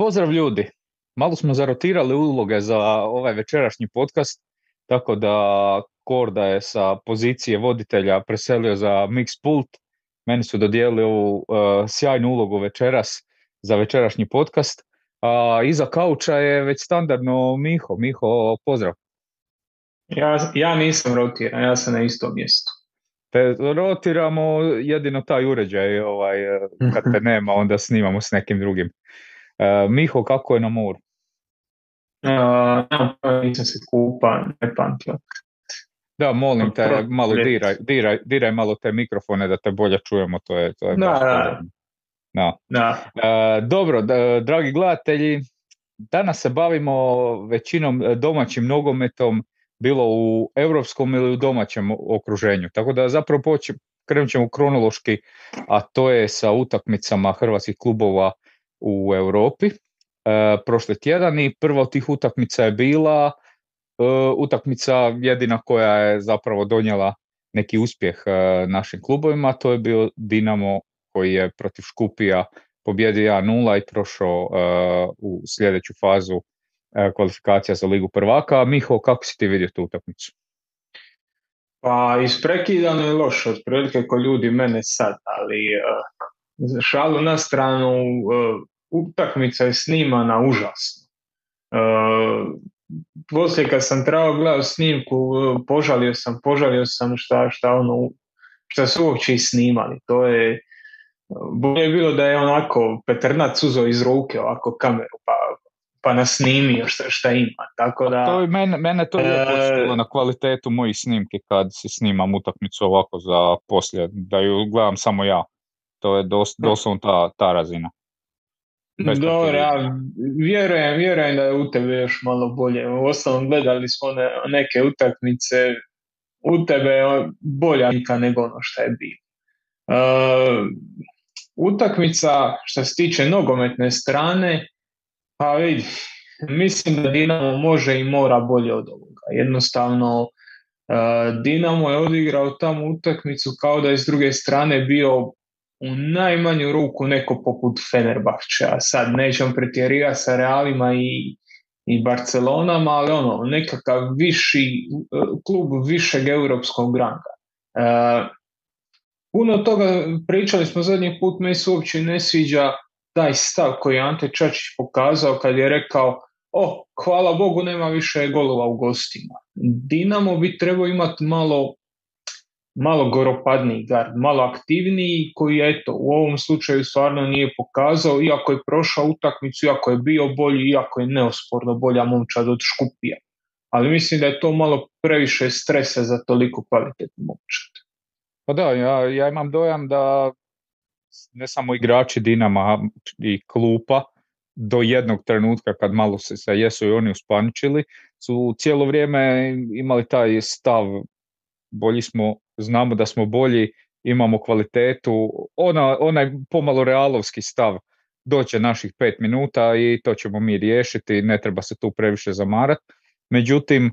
Pozdrav ljudi! Malo smo zarotirali uloge za ovaj večerašnji podcast, tako da Korda je sa pozicije voditelja preselio za mix pult. Meni su dodijelili ovu uh, sjajnu ulogu večeras za večerašnji podcast. A iza kauča je već standardno Miho. Miho, pozdrav. Ja, ja nisam rotiran, ja sam na istom mjestu. Te rotiramo jedino taj uređaj, ovaj, kad te nema onda snimamo s nekim drugim. Uh, Miho, kako je na moru? Uh, nisam se kupa, ne pamtio. Da, molim te, malo diraj, diraj, diraj malo te mikrofone da te bolje čujemo, to je, to je Da, da. da. Da. E, dobro, dragi gledatelji, danas se bavimo većinom domaćim nogometom, bilo u europskom ili u domaćem okruženju. Tako da zapravo poći, krenut ćemo kronološki, a to je sa utakmicama hrvatskih klubova u Europi. E, prošli tjedan i prva od tih utakmica je bila e, utakmica jedina koja je zapravo donijela neki uspjeh e, našim klubovima, to je bio Dinamo koji je protiv Škupija pobjedio 1-0 i prošao u sljedeću fazu kvalifikacija za Ligu prvaka. Miho, kako si ti vidio tu utakmicu? Pa isprekidano je loše, otprilike ko ljudi mene sad, ali uh, šalu na stranu, uh, utakmica je snimana užasno. Uh, poslije kad sam trebao gledati snimku, požalio sam, požalio sam šta, šta, ono, šta su uopće snimali. To je, bolje je bilo da je onako Petrnac uzeo iz ruke ovako kameru pa, pa nas snimio šta, šta ima. Tako da, to je, mene, mene to je E, na kvalitetu mojih snimki kad si snimam utakmicu ovako za poslije, da ju gledam samo ja. To je dos, doslovno ta, ta razina. Dobro, ja vjerujem, vjerujem da je u tebe još malo bolje. U ostalom gledali smo ne, neke utakmice, u tebe je bolja slika nego ono što je bilo. E, utakmica što se tiče nogometne strane, pa vidi, mislim da Dinamo može i mora bolje od ovoga. Jednostavno, e, Dinamo je odigrao tamo utakmicu kao da je s druge strane bio u najmanju ruku neko poput Fenerbahčea. Sad nećemo pretjerivati sa Realima i, i Barcelonama, ali ono, nekakav viši, klub višeg europskog ranga. E, puno toga pričali smo zadnji put, meni se uopće ne sviđa taj stav koji je Ante Čačić pokazao kad je rekao o, hvala Bogu nema više golova u gostima. Dinamo bi trebao imati malo malo goropadniji gard, malo aktivniji koji eto u ovom slučaju stvarno nije pokazao iako je prošao utakmicu, iako je bio bolji, iako je neosporno bolja momčad od Škupija. Ali mislim da je to malo previše stresa za toliko kvalitetnu momčad. Pa da, ja, ja imam dojam da ne samo igrači Dinama i klupa do jednog trenutka kad malo se, jesu i oni uspaničili, su cijelo vrijeme imali taj stav bolji smo, znamo da smo bolji, imamo kvalitetu, ona, onaj pomalo realovski stav doće naših pet minuta i to ćemo mi riješiti, ne treba se tu previše zamarat. Međutim,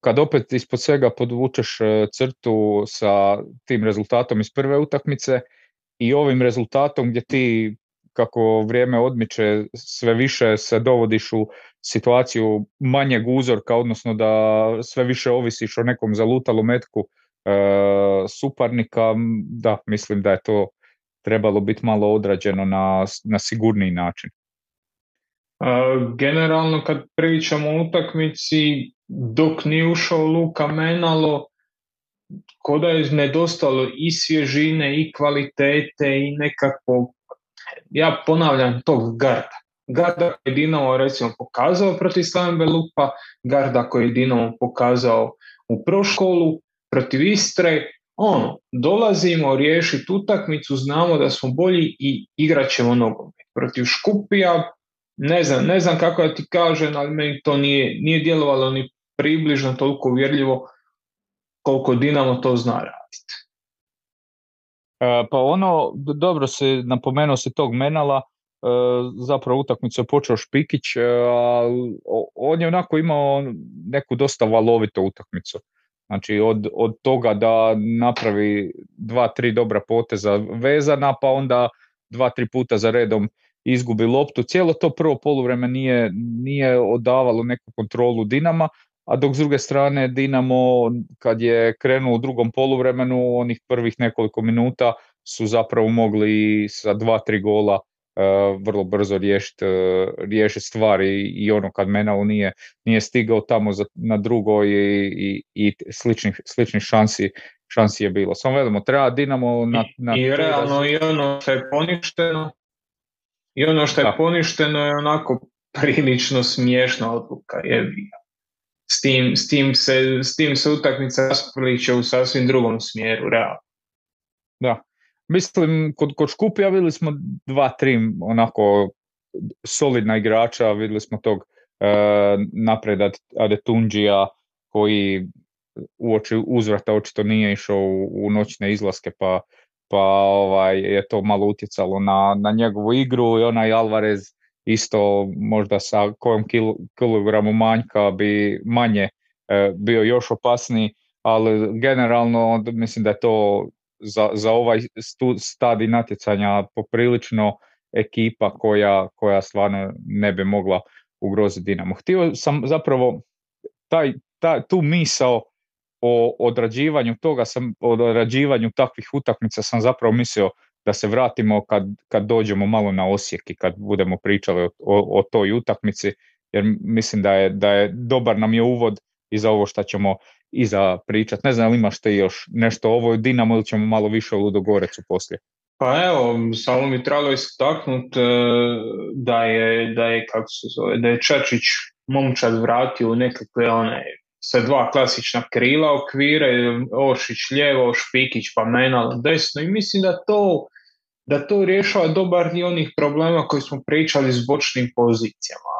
kad opet ispod svega podvučeš e, crtu sa tim rezultatom iz prve utakmice i ovim rezultatom gdje ti kako vrijeme odmiče sve više se dovodiš u situaciju manjeg uzorka, odnosno da sve više ovisiš o nekom zalutalom metku e, suparnika, da, mislim da je to trebalo biti malo odrađeno na, na sigurniji način. Generalno kad pričamo o utakmici, dok nije ušao Luka Menalo, koda je nedostalo i svježine i kvalitete i nekakvog, ja ponavljam, tog garda. Garda koji je Dinamo recimo pokazao protiv Slaven Belupa, Garda koji je Dinamo pokazao u proškolu, protiv Istre, ono, dolazimo riješiti utakmicu, znamo da smo bolji i igrat ćemo nogomet. Protiv Škupija, ne znam, ne znam kako da ti kažem, ali meni to nije, nije djelovalo ni približno toliko uvjerljivo koliko Dinamo to zna pa ono, dobro se napomenuo se tog Menala, e, zapravo utakmicu je počeo Špikić, e, a on je onako imao neku dosta valovito utakmicu. Znači od, od toga da napravi dva, tri dobra poteza vezana, pa onda dva, tri puta za redom izgubi loptu. Cijelo to prvo poluvreme nije, nije odavalo neku kontrolu Dinama, a dok s druge strane Dinamo kad je krenuo u drugom poluvremenu, onih prvih nekoliko minuta su zapravo mogli sa dva, tri gola uh, vrlo brzo riješiti uh, stvari. I ono kad Menalo nije, nije stigao tamo za, na drugoj i, i, i sličnih, sličnih šansi, šansi je bilo. Samo vedemo, treba Dinamo na... na I, realno i ono što je poništeno i ono što je poništeno je onako prilično smiješna odluka je s tim, s tim, se, s tim se utakmica raspliče u sasvim drugom smjeru, realno. Da, mislim, kod, kod Škupija vidjeli smo dva, tri onako solidna igrača, vidjeli smo tog uh, napred Adetunđija koji uoči uzvrata očito nije išao u, u noćne izlaske pa, pa ovaj, je to malo utjecalo na, na njegovu igru i onaj Alvarez isto možda sa kojom kilogramu manjka bi manje e, bio još opasniji, ali generalno mislim da je to za, za ovaj stadi natjecanja poprilično ekipa koja, koja stvarno ne bi mogla ugroziti Dinamo. Htio sam zapravo taj, taj, tu misao o odrađivanju toga sam, odrađivanju takvih utakmica sam zapravo mislio da se vratimo kad, kad dođemo malo na Osijek i kad budemo pričali o, o, toj utakmici, jer mislim da je, da je dobar nam je uvod i za ovo što ćemo iza pričat. Ne znam li imaš te još nešto ovo Dinamo ili ćemo malo više o Ludogorecu poslije? Pa evo, samo mi trebalo istaknuti e, da je, da je, kako se zove, da je Čačić momčad vratio u nekakve one sa dva klasična krila okvire, Oršić lijevo, Špikić pa Menal desno i mislim da to da to rješava dobar dio onih problema koji smo pričali s bočnim pozicijama.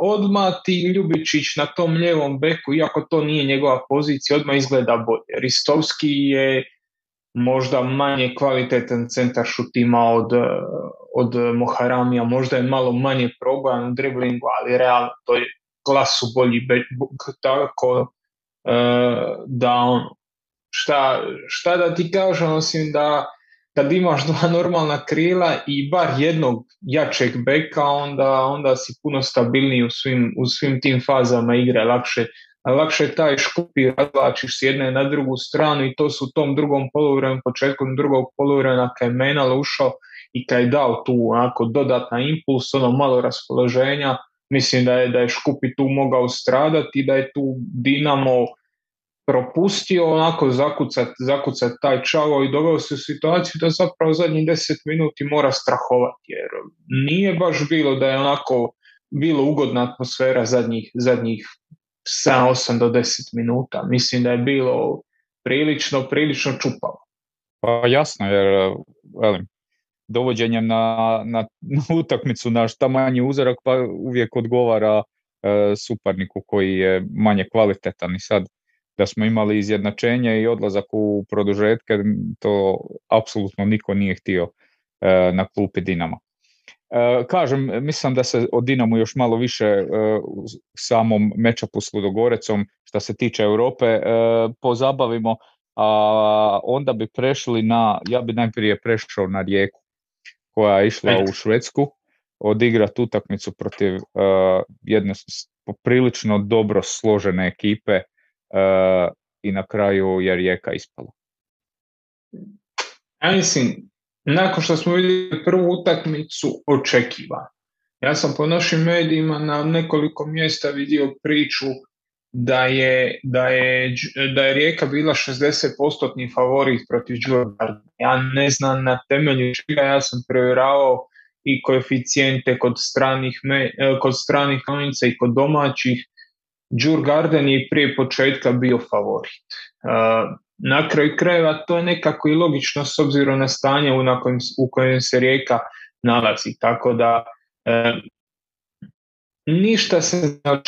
Odmah ti Ljubičić na tom ljevom beku, iako to nije njegova pozicija, odmah izgleda bolje. Ristovski je možda manje kvalitetan centar šutima od, od Moharamija, možda je malo manje probajan u driblingu, ali realno to je klasu bolji tako e, da on šta, šta da ti kažem osim da kad imaš dva normalna krila i bar jednog jačeg beka onda, onda si puno stabilniji u svim, u svim tim fazama igre. Lakše lakše taj škupi razlačiš s jedne na drugu stranu i to su u tom drugom poluvremenu, početkom drugog poluvremena kad je Menal ušao i kad je dao tu onako dodatna impuls, ono malo raspoloženja, Mislim da je, da je Škupi tu mogao stradati, da je tu Dinamo propustio onako zakucat, zakucat taj čavo i doveo se u situaciju da zapravo zadnjih deset minuti mora strahovati jer nije baš bilo da je onako bilo ugodna atmosfera zadnjih, zadnjih 7, do 10 minuta. Mislim da je bilo prilično, prilično čupavo. Pa jasno, jer velim, dovođenjem na, na, na utakmicu na šta manji uzorak pa uvijek odgovara e, suparniku koji je manje kvalitetan i sad da smo imali izjednačenje i odlazak u produžetke, to apsolutno niko nije htio e, na klupi Dinama. E, kažem, mislim da se o Dinamu još malo više e, u samom mečapu s Ludogorecom, što se tiče Europe, pozabavimo, a onda bi prešli na, ja bi najprije prešao na rijeku koja je išla u Švedsku odigrati utakmicu protiv uh, jedne poprilično dobro složene ekipe uh, i na kraju je Rijeka ispala. Ja mislim, nakon što smo vidjeli prvu utakmicu očekiva. Ja sam po našim medijima na nekoliko mjesta vidio priču da je, da je, da je Rijeka bila 60% favorit protiv Đurgarda. Ja ne znam na temelju čega ja sam provjeravao i koeficijente kod stranih, me, kod stranih i kod domaćih. Garden je prije početka bio favorit. Na kraju krajeva to je nekako i logično s obzirom na stanje u, kojem, u kojem se Rijeka nalazi. Tako da e, ništa se ne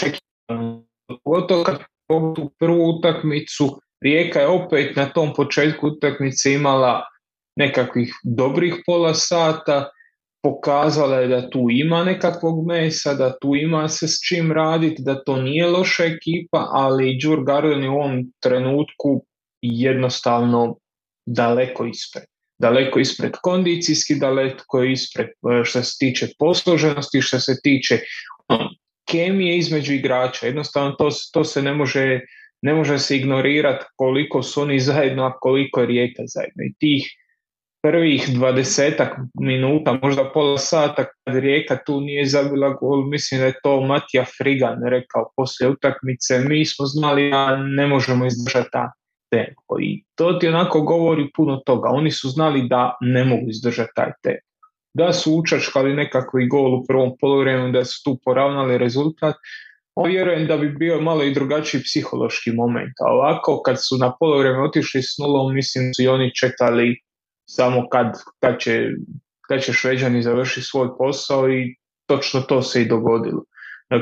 pogotovo kad tu prvu utakmicu, Rijeka je opet na tom početku utakmice imala nekakvih dobrih pola sata, pokazala je da tu ima nekakvog mesa, da tu ima se s čim raditi, da to nije loša ekipa, ali Đur Garden je u ovom trenutku jednostavno daleko ispred. daleko ispred kondicijski, daleko ispred što se tiče posloženosti, što se tiče ono, kemije između igrača. Jednostavno to, to se ne može, ne može se ignorirati koliko su oni zajedno, a koliko je rijeka zajedno. I tih prvih dvadesetak minuta, možda pola sata kad Rijeka tu nije zabila gol, mislim da je to Matija Frigan rekao poslije utakmice, mi smo znali da ne možemo izdržati ta tempo i to ti onako govori puno toga, oni su znali da ne mogu izdržati taj tempo. Da su učačkali nekakvi gol u prvom polovremenu, da su tu poravnali rezultat, vjerujem da bi bio malo i drugačiji psihološki moment. A ovako, kad su na polovreme otišli s nulom, mislim su i oni čekali samo kad, kad, će, kad će Šveđani završiti svoj posao i točno to se i dogodilo.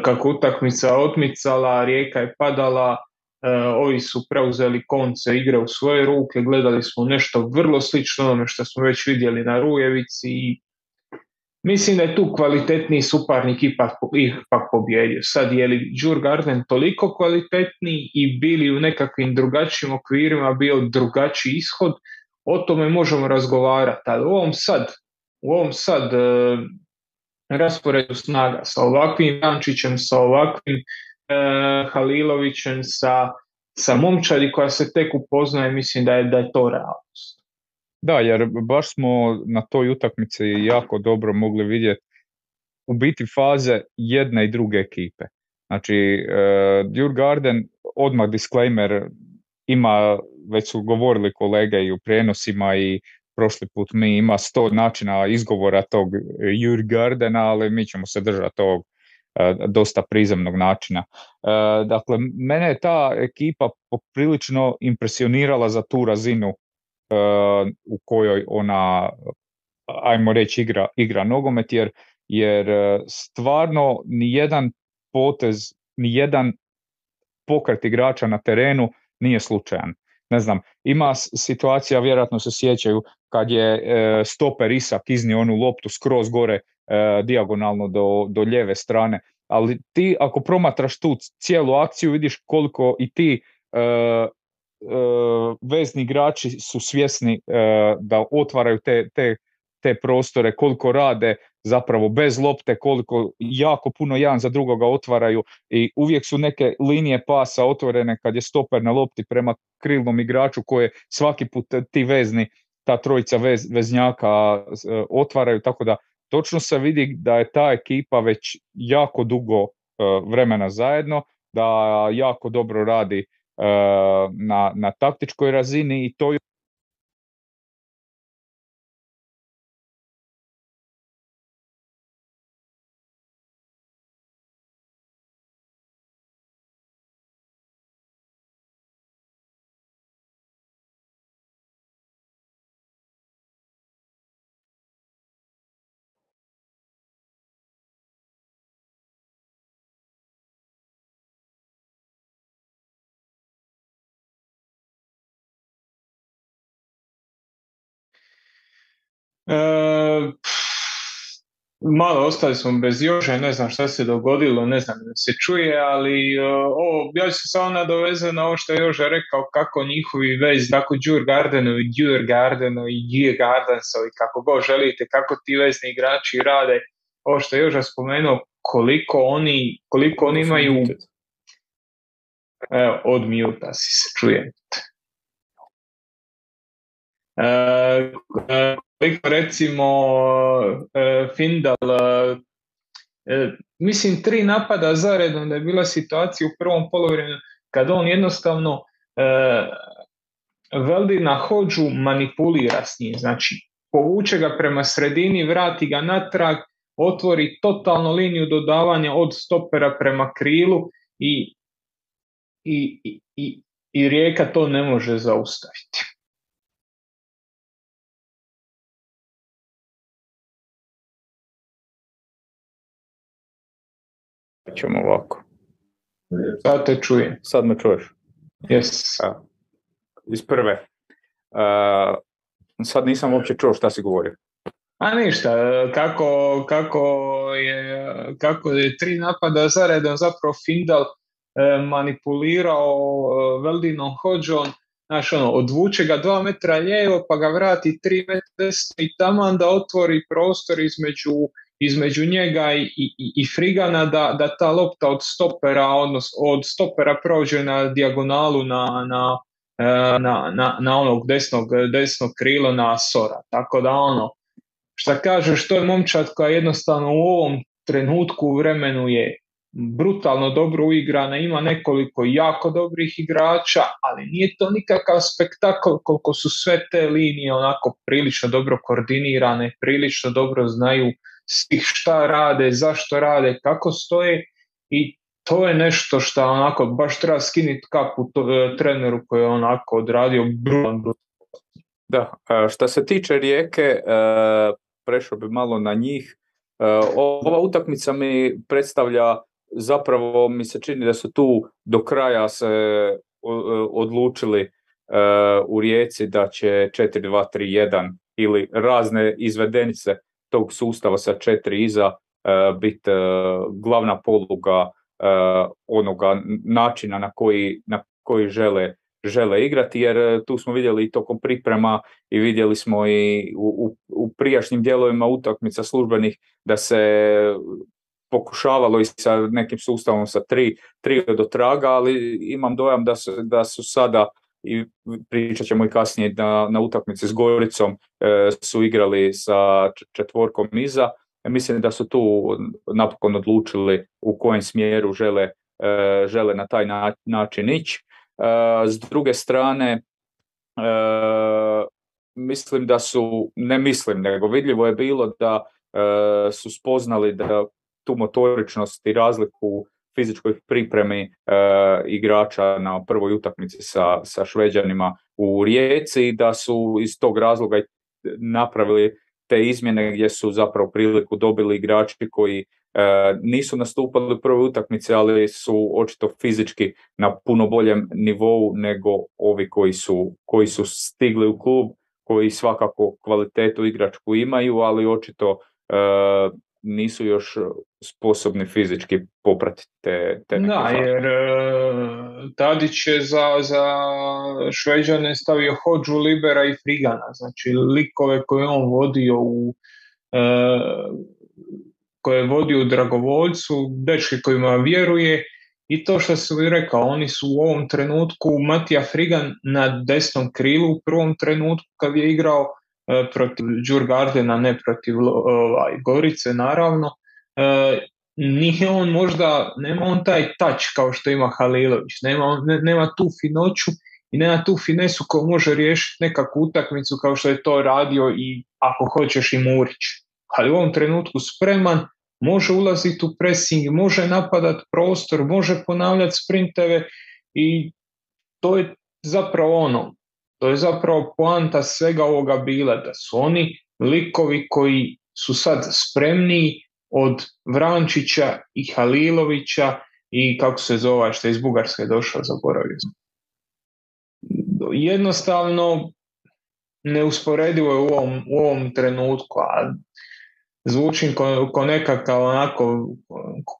Kako utakmica otmicala, rijeka je padala, e, ovi su preuzeli konce igre u svoje ruke, gledali smo nešto vrlo slično onome što smo već vidjeli na Rujevici i mislim da je tu kvalitetniji suparnik ipak, ipak pobjedio. Sad je li Garden toliko kvalitetniji i bili u nekakvim drugačijim okvirima bio drugačiji ishod, o tome možemo razgovarati, ali u ovom sad, u ovom sad e, rasporedu snaga sa ovakvim Jančićem, sa ovakvim e, Halilovićem, sa, sa momčadi koja se tek upoznaje, mislim da je, da je to realnost. Da, jer baš smo na toj utakmici jako dobro mogli vidjeti u biti faze jedne i druge ekipe. Znači, uh, Garden, odmah disclaimer, ima, već su govorili kolege i u prijenosima i prošli put mi ima sto načina izgovora tog Jurgardena, ali mi ćemo se držati tog e, dosta prizemnog načina. E, dakle, mene je ta ekipa poprilično impresionirala za tu razinu e, u kojoj ona, ajmo reći, igra, igra nogomet, jer, jer stvarno nijedan potez, nijedan pokret igrača na terenu nije slučajan. Ne znam, ima situacija, vjerojatno se sjećaju, kad je e, stoper Isak iznio onu loptu skroz gore e, dijagonalno do, do lijeve strane, ali ti ako promatraš tu cijelu akciju vidiš koliko i ti e, e vezni igrači su svjesni da otvaraju te, te, te prostore, koliko rade zapravo bez lopte, koliko jako puno jedan za drugoga otvaraju i uvijek su neke linije pasa otvorene kad je stoper na lopti prema krilnom igraču koje svaki put ti vezni, ta trojica vez, veznjaka e, otvaraju, tako da točno se vidi da je ta ekipa već jako dugo e, vremena zajedno, da jako dobro radi e, na, na taktičkoj razini i to E, malo ostali smo bez Jože, ne znam šta se dogodilo, ne znam da se čuje, ali e, ovo, ja ću se samo nadovezati na ovo što je Jože rekao, kako njihovi vez, tako Djur Gardenovi, Djur Gardenovi, Djur Gardensovi, kako god želite, kako ti vezni igrači rade, ovo što je Jože spomenuo, koliko oni, koliko oni imaju... Evo, od mjuta si se čuje. E, koliko recimo e, Findal e, mislim tri napada zaredom da je bila situacija u prvom polovremenu kad on jednostavno Veldina Hođu manipulira s njim, znači povuče ga prema sredini, vrati ga natrag, otvori totalno liniju dodavanja od stopera prema krilu i, i, i, i Rijeka to ne može zaustaviti. Ćemo ovako. Sad te čujem. Sad me čuješ? Yes. iz prve. sad nisam uopće čuo šta si govorio. A ništa, kako, kako, je, kako je tri napada zaredom zapravo Findal e, manipulirao e, Veldinom Hođom Znaš, ono, odvuče ga dva metra lijevo, pa ga vrati tri metra desno i taman da otvori prostor između, između njega i, i, i Frigana da, da ta lopta od stopera, odnosno od stopera prođe na dijagonalu na, na, e, na, na, na onog desnog, desnog krilo na Sora. Tako da ono, šta kažeš, to je momčad koja jednostavno u ovom trenutku vremenu je brutalno dobro uigrana, ima nekoliko jako dobrih igrača, ali nije to nikakav spektakl koliko su sve te linije onako prilično dobro koordinirane, prilično dobro znaju svih šta rade, zašto rade, kako stoje i to je nešto što onako baš treba skinuti kapu to, e, treneru koji je onako odradio brutalno. Da, što se tiče rijeke, e, prešao bi malo na njih. E, ova utakmica mi predstavlja zapravo mi se čini da su tu do kraja se odlučili e, u Rijeci da će 4-2-3-1 ili razne izvedenice tog sustava sa četiri iza e, biti glavna poluga onoga načina na koji, na koji žele žele igrati jer e, tu smo vidjeli i tokom priprema i vidjeli smo i u, u prijašnjim dijelovima utakmica službenih da se pokušavalo i sa nekim sustavom sa tri, tri do traga, ali imam dojam da su, da su sada i pričat ćemo i kasnije na, na utakmici s Goricom e, su igrali sa četvorkom iza. E, mislim da su tu napokon odlučili u kojem smjeru žele, žele na taj način ići. S druge strane, mislim da su, ne mislim, nego vidljivo je bilo da su spoznali da tu motoričnost i razliku fizičkoj pripremi igrača na prvoj utakmici sa, sa Šveđanima u Rijeci da su iz tog razloga napravili te izmjene gdje su zapravo priliku dobili igrači koji E, nisu nastupali u prvoj utakmici, ali su očito fizički na puno boljem nivou nego ovi koji su, koji su stigli u klub, koji svakako kvalitetu igračku imaju, ali očito e, nisu još sposobni fizički popratiti te, te neke Da, jer e, Tadić je za, za Šveđane stavio Hođu, Libera i Frigana, znači likove koje on vodio u koje je vodio u dragovoljcu, dečke kojima vjeruje i to što sam rekao, oni su u ovom trenutku Matija Frigan na desnom krilu u prvom trenutku kad je igrao e, protiv Đurgardena, ne protiv ovaj, Gorice naravno. E, nije on možda, nema on taj touch kao što ima Halilović, nema, nema tu finoću i nema tu finesu koju može riješiti nekakvu utakmicu kao što je to radio i ako hoćeš i Murić. Ali u ovom trenutku spreman, može ulaziti u pressing, može napadat prostor, može ponavljati sprinteve i to je zapravo ono, to je zapravo poanta svega ovoga bila, da su oni likovi koji su sad spremniji od Vrančića i Halilovića i kako se zove što je iz Bugarske došao, zaboravio sam. Jednostavno neusporedivo je u ovom, u ovom trenutku, a zvučim ko, ko nekakav onako,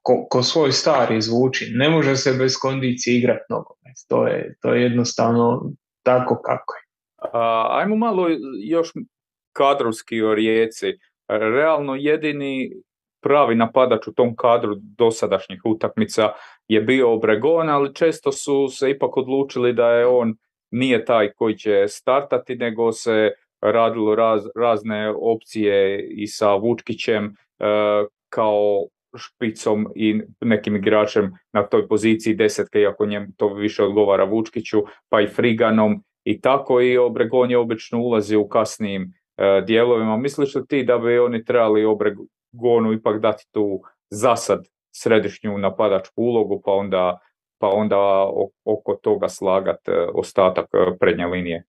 ko, ko, svoj stari zvuči. Ne može se bez kondicije igrati nogomet. To je, to je jednostavno tako kako je. A, ajmo malo još kadrovski o Rijeci. Realno jedini pravi napadač u tom kadru dosadašnjih utakmica je bio Obregon, ali često su se ipak odlučili da je on nije taj koji će startati, nego se radilo raz, razne opcije i sa Vučkićem e, kao špicom i nekim igračem na toj poziciji desetke, iako njem to više odgovara Vučkiću, pa i Friganom i tako i Obregon je obično ulazi u kasnijim e, dijelovima. Misliš li ti da bi oni trebali Obregonu ipak dati tu zasad središnju napadačku ulogu, pa onda, pa onda oko toga slagat e, ostatak prednje linije?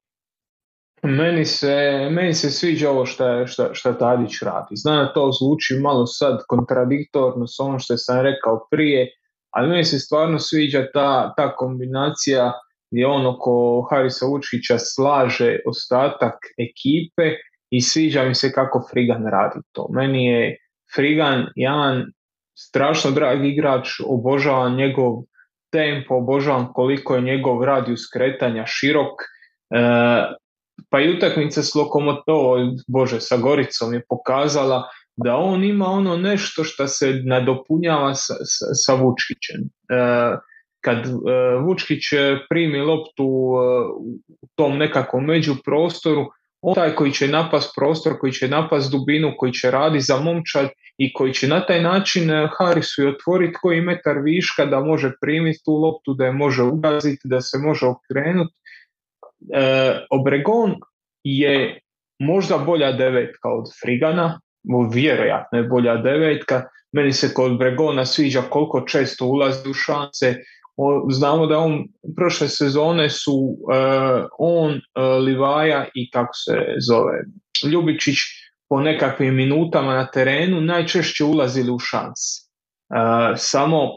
Meni se, meni se sviđa ovo što šta, šta Tadić radi. Znam da to zvuči malo sad kontradiktorno s onom što sam rekao prije, ali meni se stvarno sviđa ta, ta kombinacija gdje on oko Harisa Vučića slaže ostatak ekipe i sviđa mi se kako Frigan radi to. Meni je Frigan jedan strašno drag igrač, obožavam njegov tempo, obožavam koliko je njegov radijus kretanja širok, pa i utakmica s Lokomotovom, bože, sa Goricom je pokazala da on ima ono nešto što se nadopunjava sa, sa, sa Vučkićem. kad Vučkić primi loptu u tom nekakvom međuprostoru, on taj koji će napast prostor, koji će napast dubinu, koji će radi za momčad i koji će na taj način eh, Harisu i otvoriti koji metar viška da može primiti tu loptu, da je može ugaziti, da se može okrenuti. E, Obregon je možda bolja devetka od Frigana, vjerojatno je bolja devetka. Meni se kod Obregona sviđa koliko često ulazi u šanse, Znamo da on prošle sezone su uh, on, uh, Livaja i kako se zove Ljubičić po nekakvim minutama na terenu najčešće ulazili u šans. Uh, samo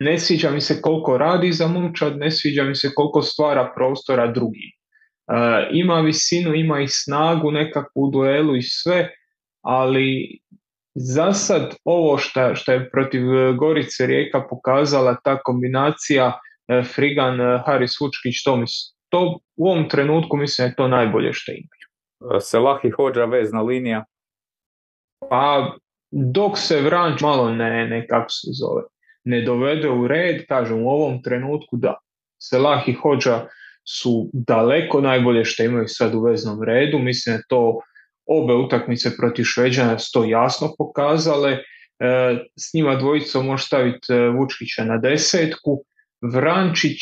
ne sviđa mi se koliko radi za momčad, ne sviđa mi se koliko stvara prostora drugi. Ima visinu, ima i snagu nekakvu u duelu i sve, ali za sad ovo što, je protiv e, Gorice Rijeka pokazala ta kombinacija e, Frigan, e, Haris Vučkić, to, to u ovom trenutku mislim je to najbolje što imaju. Selah i Hođa vezna linija? Pa dok se Vranč malo ne, ne kako se zove, ne dovede u red, kažem u ovom trenutku da. Selah i Hođa su daleko najbolje što imaju sad u veznom redu, mislim da to Obe utakmice protiv Šveđana to jasno pokazale. E, s njima dvojicom može staviti e, Vučkića na desetku. Vrančić,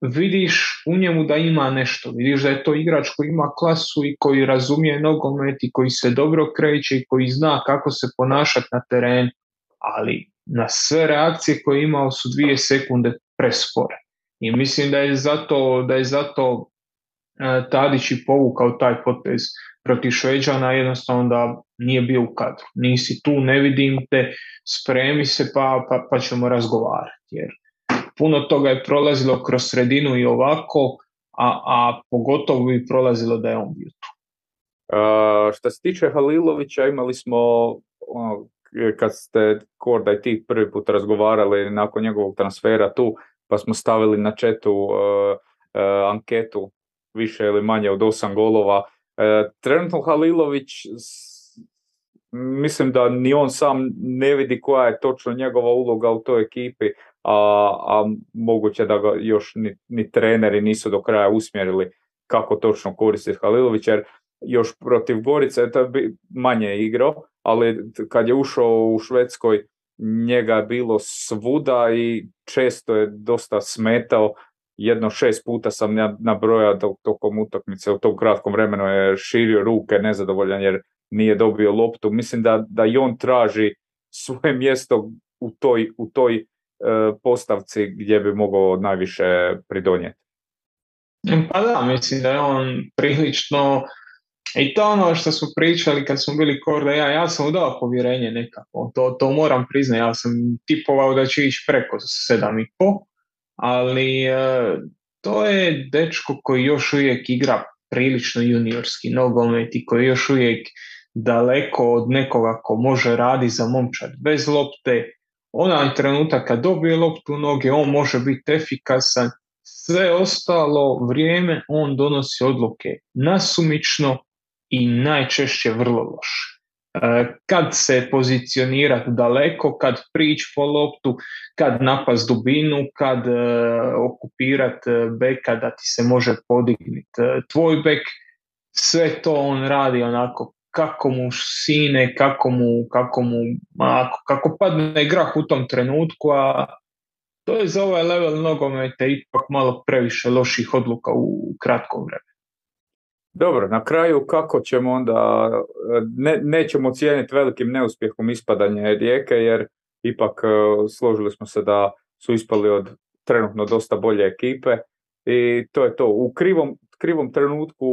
vidiš u njemu da ima nešto. Vidiš da je to igrač koji ima klasu i koji razumije nogomet i koji se dobro kreće i koji zna kako se ponašati na terenu. Ali na sve reakcije koje je imao su dvije sekunde prespore. I mislim da je zato, da je zato e, Tadić i povukao taj potez protiv Šveđana jednostavno da nije bio u kadru. Nisi tu, ne vidim te, spremi se pa, pa, pa ćemo razgovarati. Jer puno toga je prolazilo kroz sredinu i ovako, a, a pogotovo bi prolazilo da je on bio tu. Uh, što se tiče Halilovića, imali smo, ono, kad ste Korda i ti prvi put razgovarali nakon njegovog transfera tu, pa smo stavili na četu uh, uh, anketu više ili manje od osam golova, E, trenutno Halilović, mislim da ni on sam ne vidi koja je točno njegova uloga u toj ekipi, a, a moguće da ga još ni, ni treneri nisu do kraja usmjerili kako točno koristiti Halilović, jer još protiv Gorice je bi manje igrao, ali kad je ušao u Švedskoj njega je bilo svuda i često je dosta smetao jedno šest puta sam nabrojao tokom utakmice u tom kratkom vremenu je širio ruke nezadovoljan jer nije dobio loptu. Mislim da, da i on traži svoje mjesto u toj, u toj e, postavci gdje bi mogao najviše pridonijeti. Pa da, mislim da je on prilično i to ono što smo pričali kad smo bili korda, ja, ja sam udao povjerenje nekako, to, to moram priznati, ja sam tipovao da će ići preko 7,5, ali e, to je dečko koji još uvijek igra prilično juniorski nogomet i koji još uvijek daleko od nekoga ko može radi za momčad bez lopte. Onaj trenutak kad dobije loptu u noge, on može biti efikasan. Sve ostalo vrijeme on donosi odluke nasumično i najčešće vrlo loše. E, kad se pozicionirati daleko, kad prići po loptu, kad napast dubinu, kad e, okupirat e, beka da ti se može podignuti tvoj bek, sve to on radi onako kako mu sine, kako mu, kako mu kako padne grah u tom trenutku, a to je za ovaj level nogometa ipak malo previše loših odluka u kratkom vremenu. Dobro, na kraju kako ćemo onda, ne, nećemo cijeniti velikim neuspjehom ispadanje rijeke jer ipak e, složili smo se da su ispali od trenutno dosta bolje ekipe i to je to. U krivom, krivom trenutku,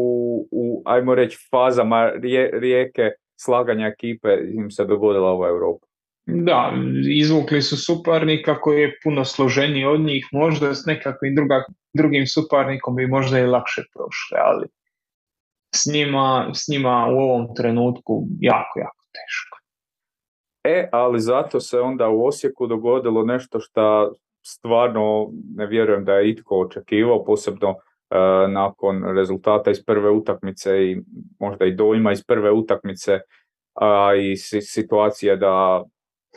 u, ajmo reći, fazama rijeke slaganja ekipe im se dogodila ova Europa. Da, izvukli su suparnika koji je puno složeniji od njih, možda s nekakvim druga, drugim suparnikom bi možda i lakše prošle, ali s njima, s njima u ovom trenutku jako, jako teško. E, ali zato se onda u Osijeku dogodilo nešto što stvarno ne vjerujem da je itko očekivao, posebno nakon rezultata iz prve utakmice i možda i dojma iz prve utakmice, a i situacije da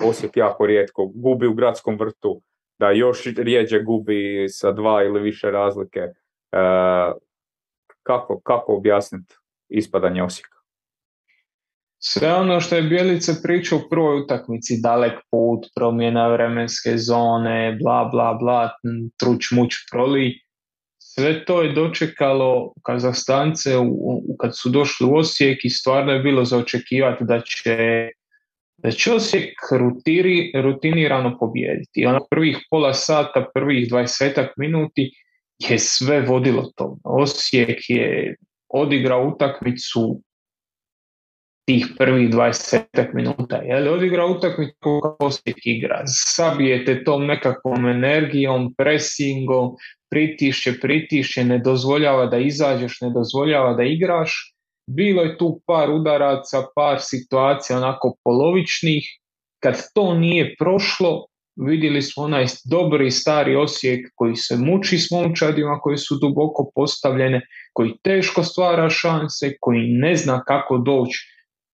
Osijek jako rijetko gubi u gradskom vrtu, da još rijeđe gubi sa dva ili više razlike. Kako, kako objasniti ispadanje Osijeka? Sve ono što je Bjelica pričao u prvoj utakmici, dalek put, promjena vremenske zone, bla bla bla, truć muć proli, sve to je dočekalo Kazahstance u, kad su došli u Osijek i stvarno je bilo za očekivati da će, da će Osijek rutiri, rutinirano pobijediti. Ono prvih pola sata, prvih dvajsetak minuti je sve vodilo to. Osijek je odigrao utakmicu tih prvih 20 minuta. Je li odigra utakmicu kako Osijek igra? Sabijete tom nekakvom energijom, presingom, pritišće, pritišće, ne dozvoljava da izađeš, ne dozvoljava da igraš. Bilo je tu par udaraca, par situacija onako polovičnih. Kad to nije prošlo, vidjeli smo onaj dobri stari Osijek koji se muči s momčadima koji su duboko postavljene, koji teško stvara šanse, koji ne zna kako doći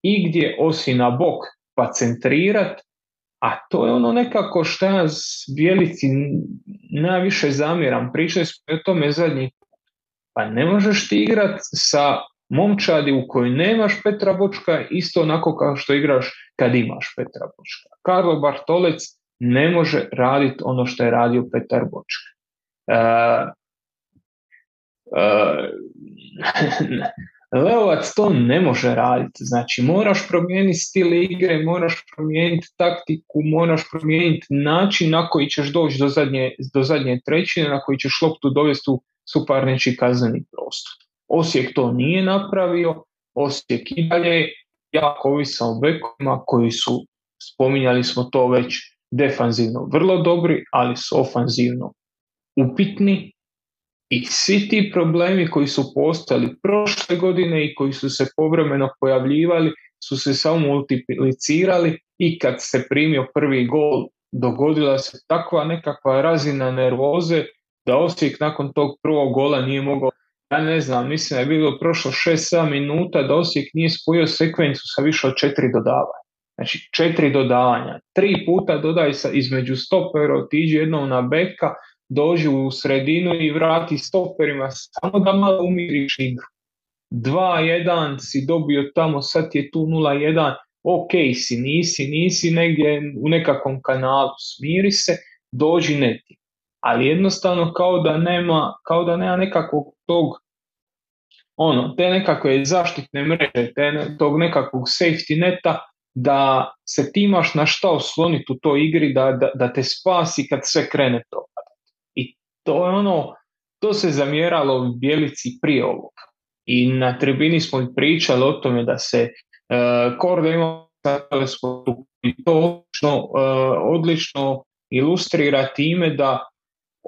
igdje osi na bok pa centrirat, a to je ono nekako što ja Bjelici najviše zamjeram. Pričali smo o tome zadnji Pa ne možeš ti igrat sa momčadi u kojoj nemaš Petra Bočka isto onako kao što igraš kad imaš Petra Bočka. Karlo Bartolec ne može raditi ono što je radio Petar Bočka. Uh, uh, Leovac to ne može raditi. Znači, moraš promijeniti stil igre, moraš promijeniti taktiku, moraš promijeniti način na koji ćeš doći do zadnje, do zadnje trećine, na koji ćeš loptu dovesti u suparnički kazneni prostor. Osijek to nije napravio, Osijek i dalje jako ovisan o bekovima koji su, spominjali smo to već, defanzivno vrlo dobri, ali su ofanzivno upitni i svi ti problemi koji su postali prošle godine i koji su se povremeno pojavljivali su se samo multiplicirali i kad se primio prvi gol dogodila se takva nekakva razina nervoze da Osijek nakon tog prvog gola nije mogao ja ne znam, mislim da je bilo prošlo 6-7 minuta da Osijek nije spojio sekvencu sa više od četiri dodavanja. Znači četiri dodavanja. Tri puta dodaj sa, između stopera, otiđi jednom na beka, dođi u sredinu i vrati stoperima samo da malo umiriš igru. 2-1 si dobio tamo, sad je tu 0-1, ok si, nisi, nisi negdje u nekakvom kanalu, smiri se, dođi neti. Ali jednostavno kao da nema, kao da nema nekakvog tog ono, te nekakve zaštitne mreže, te, tog nekakvog safety neta, da se ti imaš na šta osloniti u toj igri, da, da, da te spasi kad sve krene to to je ono, to se zamjeralo Bjelici prije ovog. I na tribini smo pričali o tome da se uh, Korda ima i to odlično, uh, odlično ilustrira time da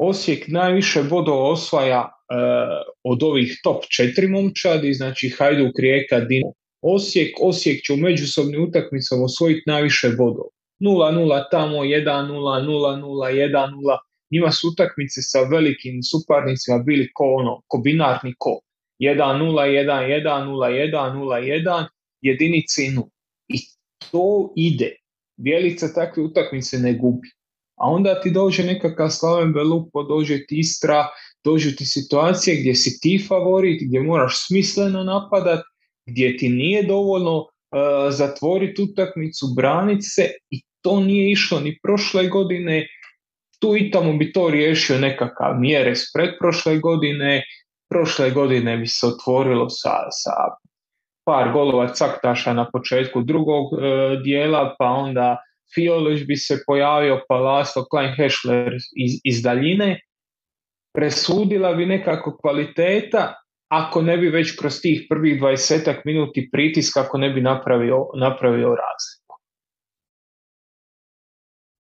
Osijek najviše bodova osvaja uh, od ovih top četiri momčadi, znači Hajduk, Rijeka, Dino, Osijek. Osijek će u međusobnim utakmicama osvojiti najviše bodova. 0-0 tamo, 1-0, 0-0, 1-0, njima su utakmice sa velikim suparnicima bili ko ono, ko binarni ko. 1-0, 1-1, 0-1, 0-1, jedinici 0. I to ide. Bjelica takve utakmice ne gubi. A onda ti dođe nekakav Slaven Belupo, dođe ti Istra, dođu ti situacije gdje si ti favorit, gdje moraš smisleno napadat, gdje ti nije dovoljno uh, zatvoriti utakmicu, braniti se i to nije išlo ni prošle godine, tu i tamo bi to riješio nekakav mjere s pretprošle godine, prošle godine bi se otvorilo sa, sa par golova caktaša na početku drugog e, dijela, pa onda Fiolić bi se pojavio, pa Laslo Klein Hešler iz, iz daljine, presudila bi nekako kvaliteta, ako ne bi već kroz tih prvih 20 minuti pritiska, ako ne bi napravio, napravio razliku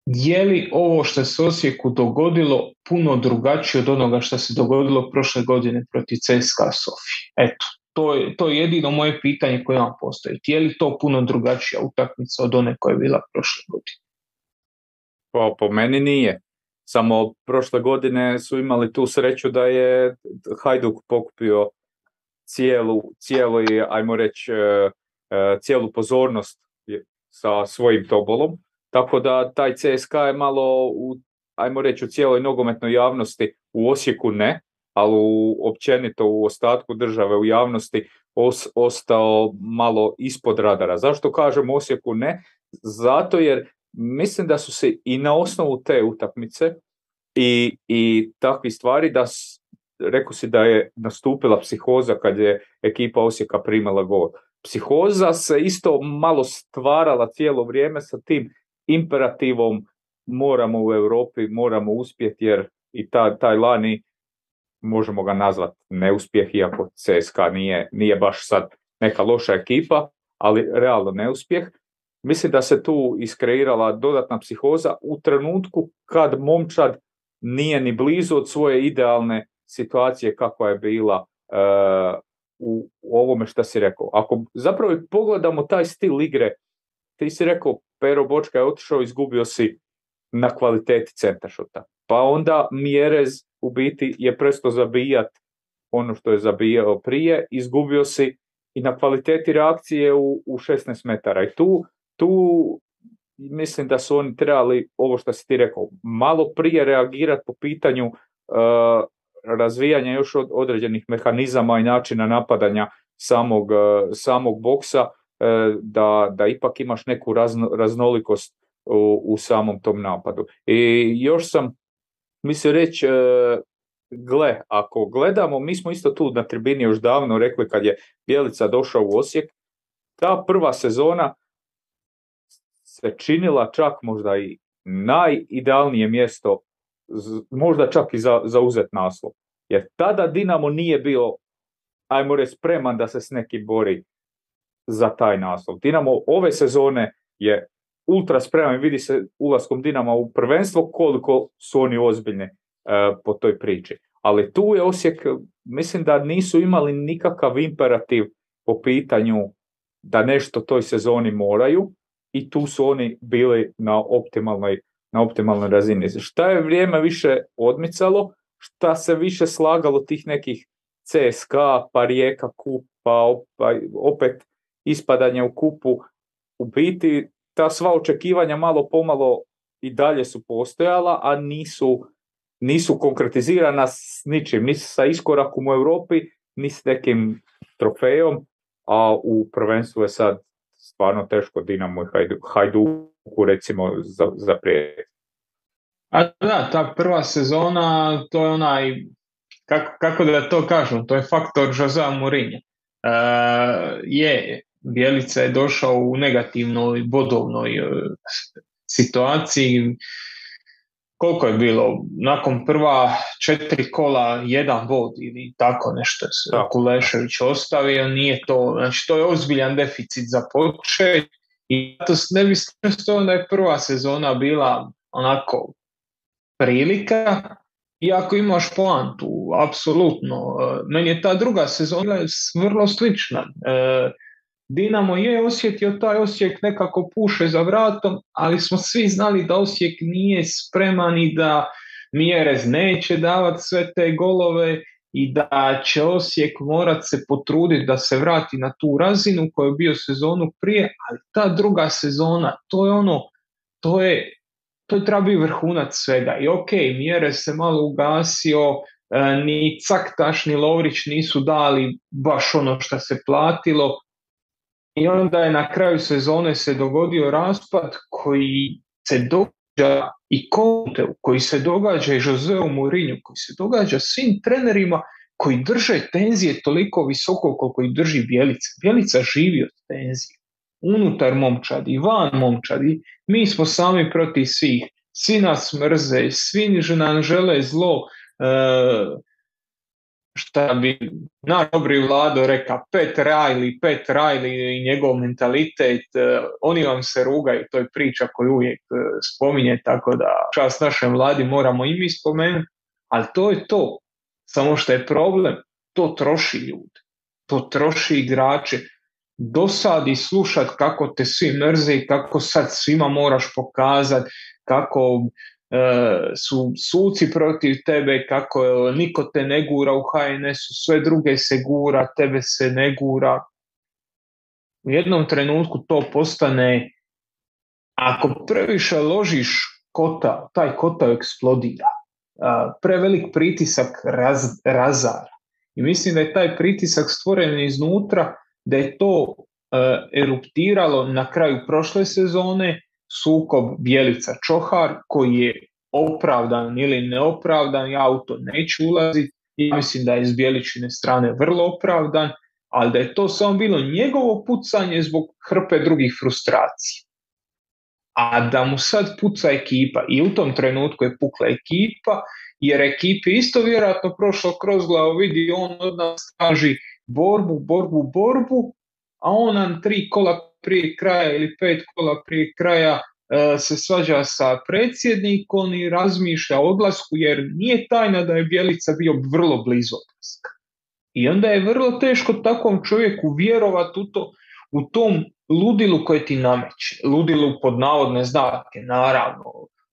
je li ovo što se Osijeku dogodilo puno drugačije od onoga što se dogodilo prošle godine protiv CSKA Sofije? Eto, to je, to je jedino moje pitanje koje vam postoji. Je li to puno drugačija utakmica od one koja je bila prošle godine? Po, po meni nije. Samo prošle godine su imali tu sreću da je Hajduk pokupio cijelu, cijelu ajmo reći, e, e, cijelu pozornost sa svojim tobolom. Tako da taj CSK je malo, u, ajmo reći, u cijeloj nogometnoj javnosti u Osijeku ne, ali u, općenito u ostatku države u javnosti ostao malo ispod radara. Zašto kažem Osijeku ne? Zato jer mislim da su se i na osnovu te utakmice i, i takvih stvari da rekao si da je nastupila psihoza kad je ekipa Osijeka primala gol. Psihoza se isto malo stvarala cijelo vrijeme sa tim imperativom moramo u Europi, moramo uspjeti jer i ta, taj lani možemo ga nazvati neuspjeh, iako CSKA nije, nije baš sad neka loša ekipa, ali realno neuspjeh. Mislim da se tu iskreirala dodatna psihoza u trenutku kad momčad nije ni blizu od svoje idealne situacije kakva je bila uh, u, ovome što si rekao. Ako zapravo pogledamo taj stil igre, ti si rekao Pero Bočka je otišao, izgubio si na kvaliteti centaršota. Pa onda Mjerez u biti je presto zabijat ono što je zabijao prije, izgubio si i na kvaliteti reakcije u, u 16 metara. I tu, tu mislim da su oni trebali, ovo što si ti rekao, malo prije reagirati po pitanju uh, razvijanja još od određenih mehanizama i načina napadanja samog, uh, samog boksa, uh, da, da ipak imaš neku raznolikost u, u samom tom napadu. I još sam mislio reći, gle, ako gledamo, mi smo isto tu na tribini još davno rekli kad je Bjelica došao u Osijek, ta prva sezona se činila čak možda i najidealnije mjesto, možda čak i za, za uzet naslov. Jer tada Dinamo nije bio, ajmo reći, spreman da se s neki bori za taj naslov. Dinamo ove sezone je ultra spreman, vidi se ulaskom Dinama u prvenstvo koliko su oni ozbiljni e, po toj priči. Ali tu je Osijek, mislim da nisu imali nikakav imperativ po pitanju da nešto toj sezoni moraju, i tu su oni bili na optimalnoj, na optimalnoj razini. Šta je vrijeme više odmicalo, šta se više slagalo tih nekih CSK, pa Rijeka kup, pa, pa opet ispadanje u kupu, u biti ta sva očekivanja malo pomalo i dalje su postojala, a nisu, nisu konkretizirana s ničim, ni sa iskorakom u Europi, ni s nekim trofejom, a u prvenstvu je sad stvarno teško Dinamo i Hajduku recimo za, za A da, ta prva sezona, to je onaj, kako, kako da to kažem, to je faktor Jose Mourinho. E, je, Bjelica je došao u negativnoj bodovnoj e, situaciji, koliko je bilo, nakon prva četiri kola jedan bod ili tako nešto se Kulešević ostavio, nije to, znači to je ozbiljan deficit za počet i to ne bi da je prva sezona bila onako prilika, iako imaš poantu, apsolutno. E, meni je ta druga sezona vrlo slična. E, Dinamo je osjetio taj Osijek nekako puše za vratom, ali smo svi znali da Osijek nije spreman i da Mjerez neće davati sve te golove i da će Osijek morat se potruditi da se vrati na tu razinu koju je bio sezonu prije, ali ta druga sezona, to je ono, to je, to je treba biti vrhunac svega. I ok, Mjerez se malo ugasio, e, ni Caktaš ni Lovrić nisu dali baš ono što se platilo, i onda je na kraju sezone se dogodio raspad koji se događa i Konteu, koji se događa i Joseu Mourinho, koji se događa svim trenerima koji drže tenzije toliko visoko koliko ih drži Bjelica. Bjelica živi od tenzije. Unutar momčadi, van momčadi. Mi smo sami protiv svih. Svi nas mrze, svi nam žele zlo. E, šta bi najdobri vlado reka Pet Riley, Pet Riley i njegov mentalitet, e, oni vam se rugaju, to je priča koju uvijek e, spominje, tako da čast našem vladi moramo i mi spomenuti, ali to je to. Samo što je problem, to troši ljude, to troši igrače. Dosadi slušat kako te svi mrze i kako sad svima moraš pokazati, kako su suci protiv tebe, kako niko te ne gura u HNS-u, sve druge se gura, tebe se ne gura. U jednom trenutku to postane, ako previše ložiš kota, taj kota eksplodira. Prevelik pritisak raz, razara. I mislim da je taj pritisak stvoren iznutra, da je to eruptiralo na kraju prošle sezone, sukob Bjelica Čohar koji je opravdan ili neopravdan, ja u to neću ulaziti, ja mislim da je iz Bjeličine strane vrlo opravdan, ali da je to samo bilo njegovo pucanje zbog hrpe drugih frustracija. A da mu sad puca ekipa i u tom trenutku je pukla ekipa, jer ekipi isto vjerojatno prošlo kroz glavu, vidi on od nas traži borbu, borbu, borbu, a on nam tri kola prije kraja ili pet kola prije kraja e, se svađa sa predsjednikom i razmišlja o odlasku jer nije tajna da je Bjelica bio vrlo blizu odlaska. I onda je vrlo teško takvom čovjeku vjerovati u, to, u tom ludilu koje ti nameće. Ludilu pod navodne znake, naravno,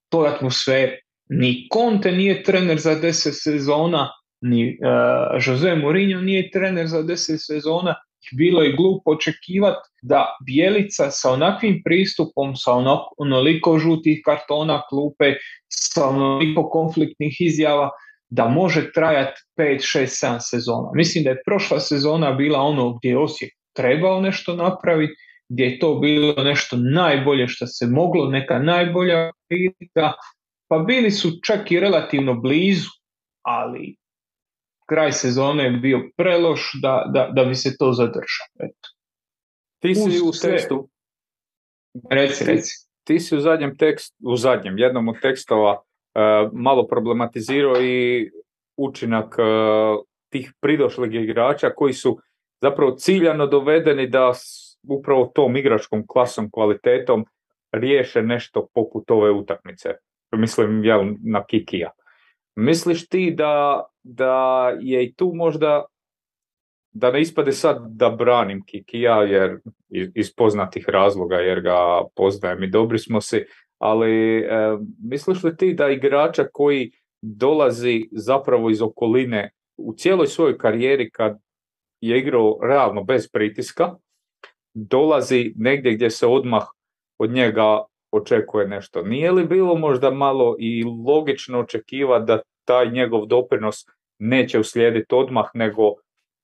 toj atmosferi. Ni Conte nije trener za deset sezona, ni uh, Jose Mourinho nije trener za deset sezona, bilo je glupo očekivati da Bijelica sa onakvim pristupom, sa onoliko žutih kartona klupe, sa onoliko konfliktnih izjava, da može trajati 5, 6, 7 sezona. Mislim da je prošla sezona bila ono gdje je Osijek trebao nešto napraviti, gdje je to bilo nešto najbolje što se moglo, neka najbolja prilika, pa bili su čak i relativno blizu, ali kraj sezone je bio preloš da, da, da bi se to zadržao. Eto. Ti si u tekstu... Reci, reci. Ti si u zadnjem tekstu, u zadnjem, jednom od tekstova uh, malo problematizirao i učinak uh, tih pridošlih igrača koji su zapravo ciljano dovedeni da upravo tom igračkom klasom, kvalitetom riješe nešto poput ove utakmice. Mislim, ja na Kikija. Misliš ti da, da je i tu možda da ne ispade sad da branim Kikija jer iz poznatih razloga jer ga poznajem i dobri smo si, ali e, misliš li ti da igrača koji dolazi zapravo iz okoline u cijeloj svojoj karijeri kad je igrao realno bez pritiska, dolazi negdje gdje se odmah od njega očekuje nešto. Nije li bilo možda malo i logično očekivati da taj njegov doprinos neće uslijediti odmah nego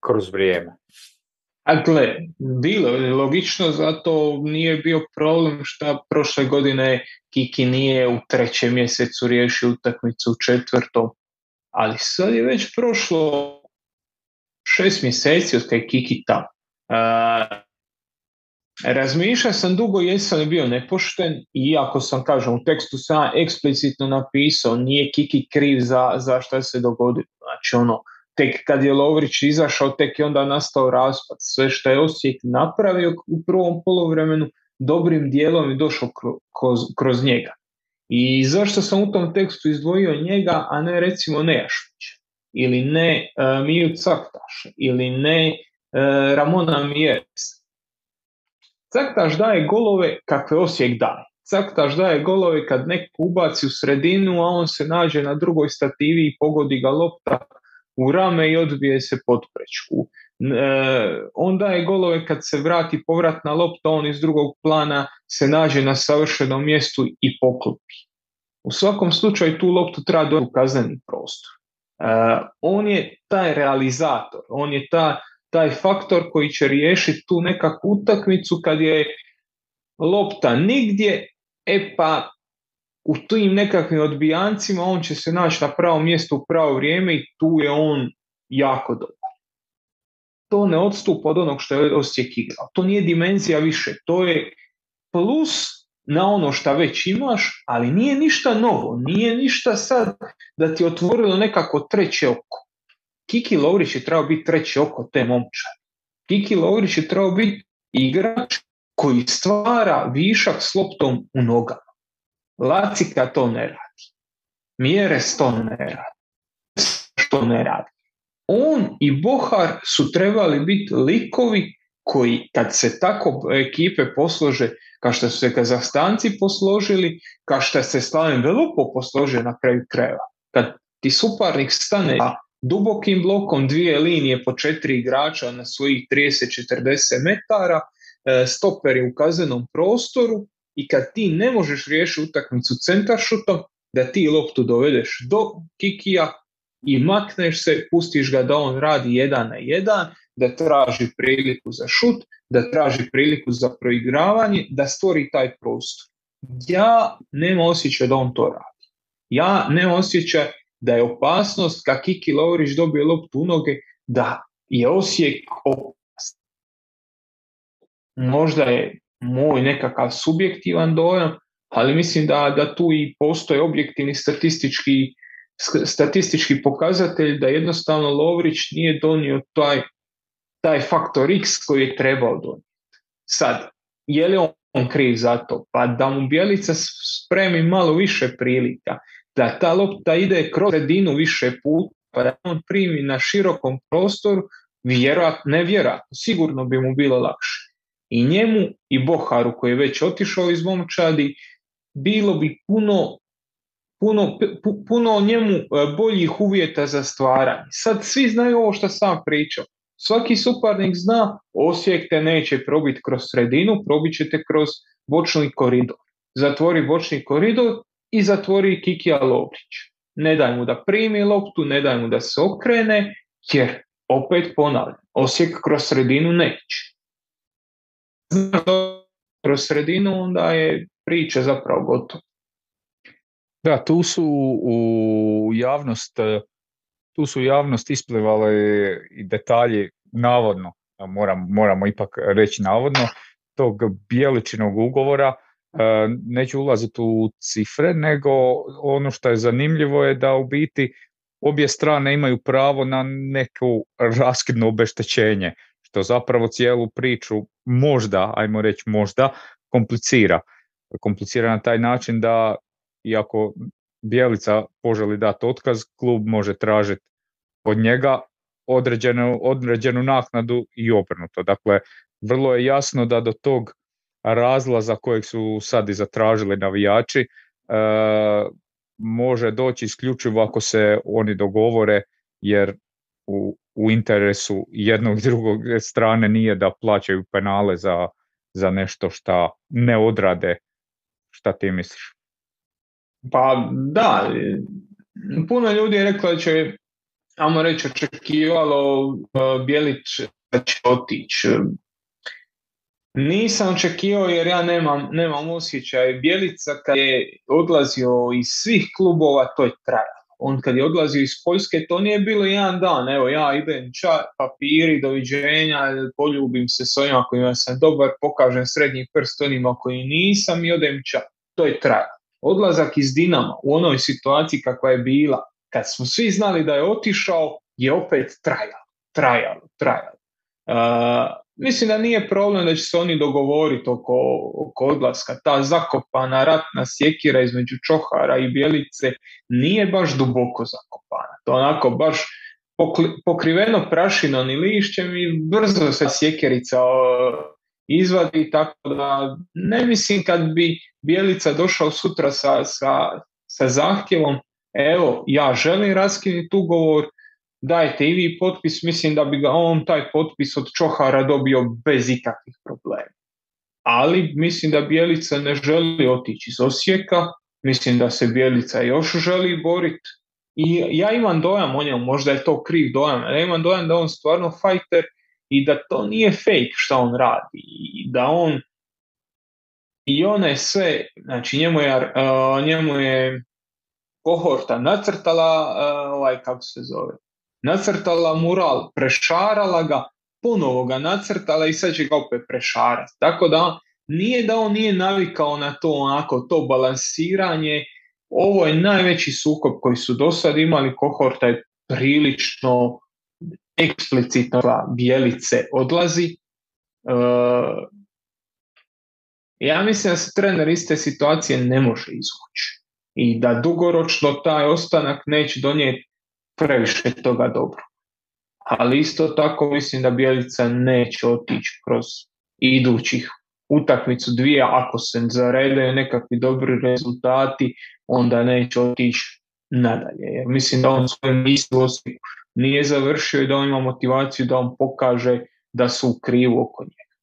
kroz vrijeme? A gle, bilo je logično, zato nije bio problem što prošle godine Kiki nije u trećem mjesecu riješio utakmicu u četvrtom, ali sad je već prošlo šest mjeseci od kada je Kiki tamo. Razmišljao sam dugo jesam li bio nepošten, iako sam, kažem, u tekstu sam eksplicitno napisao, nije Kiki kriv za, za šta se dogodilo. Znači, ono, tek kad je Lovrić izašao, tek je onda nastao raspad. Sve što je Osijek napravio u prvom polovremenu, dobrim dijelom je došao kroz, kroz njega. I zašto sam u tom tekstu izdvojio njega, a ne recimo Nejašmić, ili ne uh, Miju Caktaš, ili ne uh, Ramona Mjeres. Caktaš daje golove kakve Osijek daje. Caktaš daje golove kad neko ubaci u sredinu, a on se nađe na drugoj stativi i pogodi ga lopta u rame i odbije se pod prečku. E, on daje golove kad se vrati povratna lopta, on iz drugog plana se nađe na savršenom mjestu i poklopi. U svakom slučaju tu loptu treba doći u kazneni prostor. E, on je taj realizator, on je ta taj faktor koji će riješiti tu nekakvu utakmicu kad je lopta nigdje, e pa u tim nekakvim odbijancima on će se naći na pravo mjesto u pravo vrijeme i tu je on jako dobar. To ne odstupa od onog što je Osijek igrao. To nije dimenzija više, to je plus na ono što već imaš, ali nije ništa novo, nije ništa sad da ti otvorilo nekako treće oko. Kiki Lovrić je trebao biti treći oko te momča. Kiki Lovrić je trebao biti igrač koji stvara višak s loptom u nogama. Lacika to ne radi. Mjeres to ne radi. Što ne radi. On i Bohar su trebali biti likovi koji kad se tako ekipe poslože, kao što su se Kazahstanci posložili, kao što se Slaven Velupo posložio na kraju krajeva. Kad ti suparnik stane dubokim blokom dvije linije po četiri igrača na svojih 30-40 metara, e, stoperi u kaznenom prostoru i kad ti ne možeš riješiti utakmicu centaršutom, da ti loptu dovedeš do kikija i makneš se, pustiš ga da on radi jedan na jedan, da traži priliku za šut, da traži priliku za proigravanje, da stvori taj prostor. Ja nema osjećaj da on to radi. Ja ne osjećaj da je opasnost kad Kiki Lovrić dobije loptu u noge, da je Osijek opasnost. Možda je moj nekakav subjektivan dojam, ali mislim da, da tu i postoje objektivni statistički, statistički pokazatelj da jednostavno Lovrić nije donio taj, taj faktor X koji je trebao donijeti. Sad, je li on kriv za to? Pa da mu Bjelica spremi malo više prilika, da ta lopta ide kroz sredinu više puta, pa da on primi na širokom prostoru, vjerojatno, ne vjerojatno, sigurno bi mu bilo lakše. I njemu i Boharu koji je već otišao iz momčadi, bilo bi puno puno, puno njemu e, boljih uvjeta za stvaranje. Sad svi znaju ovo što sam pričao. Svaki suparnik zna Osijek te neće probiti kroz sredinu, probit ćete kroz bočni koridor. Zatvori bočni koridor i zatvori Kikija Lovrić. Ne daj mu da primi loptu, ne daj mu da se okrene, jer opet ponavljam, Osijek kroz sredinu neće. Kroz sredinu onda je priča zapravo gotova. Da, tu su u javnost tu su javnost isplivale i detalji navodno, moram, moramo ipak reći navodno, tog bijeličinog ugovora neću ulaziti u cifre, nego ono što je zanimljivo je da u biti obje strane imaju pravo na neku raskidno obeštećenje, što zapravo cijelu priču možda, ajmo reći možda, komplicira. Komplicira na taj način da iako Bijelica poželi dati otkaz, klub može tražiti od njega određenu, određenu naknadu i obrnuto. Dakle, vrlo je jasno da do tog razlaza kojeg su sad i zatražili navijači e, može doći isključivo ako se oni dogovore jer u, u interesu jednog i drugog strane nije da plaćaju penale za, za nešto šta ne odrade. Šta ti misliš? Pa da, puno ljudi je reklo da će, ajmo reći, očekivalo uh, Bjelić da će otići. Nisam očekivao jer ja nemam, nemam osjećaj. Bjelica kad je odlazio iz svih klubova, to je trajalo. On kad je odlazio iz Poljske, to nije bilo jedan dan. Evo ja idem ča, papiri, doviđenja, poljubim se s onima kojima sam dobar, pokažem srednji prst onima koji nisam i odem ča. To je trajalo. Odlazak iz Dinama u onoj situaciji kakva je bila, kad smo svi znali da je otišao, je opet trajalo, trajalo, trajalo. Mislim da nije problem da će se oni dogovoriti oko, oko odlaska. Ta zakopana ratna sjekira između Čohara i Bjelice nije baš duboko zakopana. To onako baš pokriveno prašinom i lišćem i brzo se sjekerica izvadi, tako da ne mislim kad bi Bjelica došao sutra sa, sa, sa zahtjevom evo, ja želim raskinuti ugovor, dajte i vi potpis, mislim da bi ga on taj potpis od Čohara dobio bez ikakvih problema. Ali mislim da Bjelica ne želi otići iz Osijeka, mislim da se Bjelica još želi boriti i ja imam dojam o njemu, možda je to kriv dojam, ja imam dojam da on stvarno fajter i da to nije fake što on radi i da on i ona sve, znači njemu je, uh, njemu je kohorta nacrtala, uh, ovaj kako se zove, nacrtala mural, prešarala ga, ponovo ga nacrtala i sad će ga opet prešarati. Tako da nije da on nije navikao na to onako, to balansiranje, ovo je najveći sukob koji su do sad imali, kohorta je prilično eksplicitno bijelice odlazi. E, ja mislim da se trener iste situacije ne može izvući i da dugoročno taj ostanak neće donijeti previše toga dobro. ali isto tako mislim da Bjelica neće otići kroz idućih utakmicu dvije, ako se zaredaju nekakvi dobri rezultati, onda neće otići nadalje. Jer mislim da on svoje misli nije završio i da on ima motivaciju da on pokaže da su u krivu oko njega.